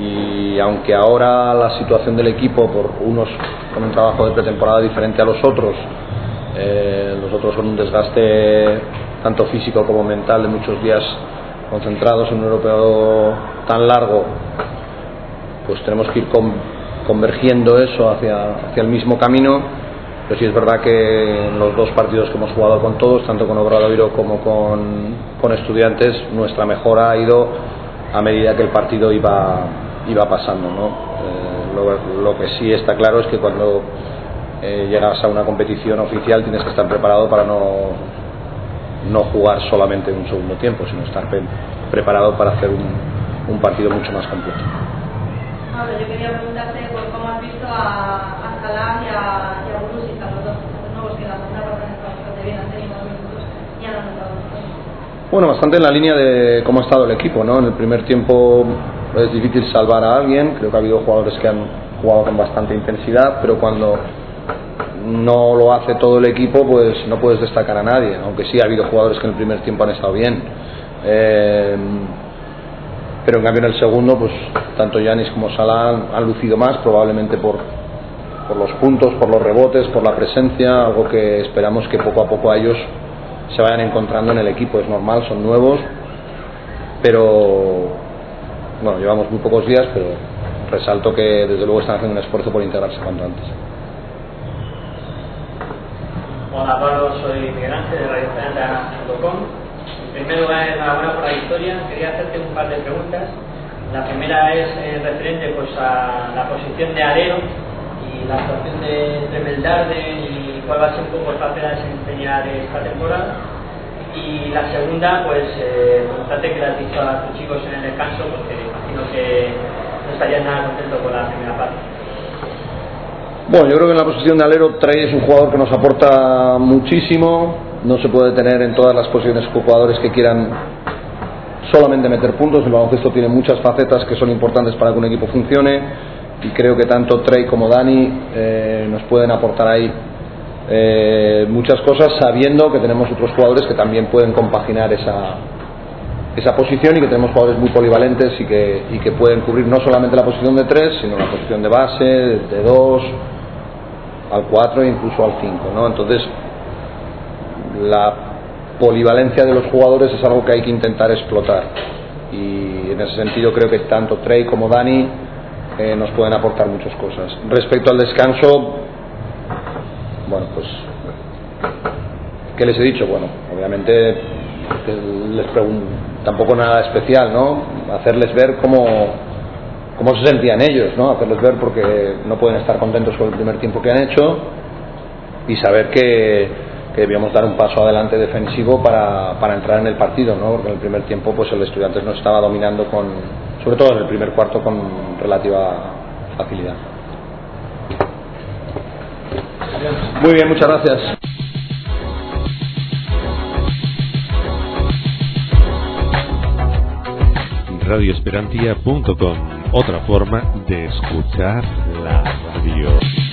N: y aunque ahora la situación del equipo, por unos con un trabajo de pretemporada diferente a los otros, eh, los otros con un desgaste tanto físico como mental de muchos días concentrados en un europeo tan largo, pues tenemos que ir con- convergiendo eso hacia, hacia el mismo camino. Pero sí es verdad que en los dos partidos que hemos jugado con todos, tanto con Obradoiro como con, con Estudiantes, nuestra mejora ha ido a medida que el partido iba, iba pasando. ¿no? Eh, lo, lo que sí está claro es que cuando eh, llegas a una competición oficial tienes que estar preparado para no, no jugar solamente un segundo tiempo, sino estar pre- preparado para hacer un, un partido mucho más completo.
O: Pablo, yo quería preguntarte por cómo has visto a, a Salah y a, y a Borussia, a los dos nuevos que en la segunda parte han estado bastante bien, han tenido dos minutos y han anotado dos.
N: Bueno, bastante en la línea de cómo ha estado el equipo, ¿no? En el primer tiempo es difícil salvar a alguien, creo que ha habido jugadores que han jugado con bastante intensidad, pero cuando no lo hace todo el equipo, pues no puedes destacar a nadie, aunque sí ha habido jugadores que en el primer tiempo han estado bien. Eh, pero en cambio en el segundo, pues tanto Yanis como Salah han, lucido más, probablemente por, por los puntos, por los rebotes, por la presencia, algo que esperamos que poco a poco ellos se vayan encontrando en el equipo. Es normal, son nuevos, pero bueno, llevamos muy pocos días, pero resalto que desde luego están haciendo un esfuerzo por integrarse cuanto antes.
B: Hola Pablo, soy Miguel Ángel de radioesperanza.com. En primer lugar, enhorabuena por la victoria. Quería hacerte un par de preguntas. La primera es eh, referente pues, a la posición de alero y la actuación de Tremeldarde y cuál va a ser un poco el papel a desempeñar esta temporada. Y la segunda, pues eh, preguntarte qué le has dicho a tus chicos en el descanso, porque imagino que no estarías nada contento con la primera parte.
N: Bueno, yo creo que en la posición de alero Trey es un jugador que nos aporta muchísimo. No se puede tener en todas las posiciones jugadores que quieran solamente meter puntos. El baloncesto tiene muchas facetas que son importantes para que un equipo funcione. Y creo que tanto Trey como Dani eh, nos pueden aportar ahí eh, muchas cosas, sabiendo que tenemos otros jugadores que también pueden compaginar esa, esa posición y que tenemos jugadores muy polivalentes y que, y que pueden cubrir no solamente la posición de tres, sino la posición de base, de dos, al 4 e incluso al 5. ¿no? Entonces, la polivalencia de los jugadores es algo que hay que intentar explotar. Y en ese sentido creo que tanto Trey como Dani eh, nos pueden aportar muchas cosas. Respecto al descanso, bueno, pues, ¿qué les he dicho? Bueno, obviamente les pregunto, tampoco nada especial, ¿no? Hacerles ver cómo, cómo se sentían ellos, ¿no? Hacerles ver porque no pueden estar contentos con el primer tiempo que han hecho y saber que, que debíamos dar un paso adelante defensivo para, para entrar en el partido, ¿no? Porque en el primer tiempo pues el Estudiantes no estaba dominando con, sobre todo en el primer cuarto con relativa facilidad. Muy bien, muchas gracias.
A: radioesperantia.com, otra forma de escuchar la radio.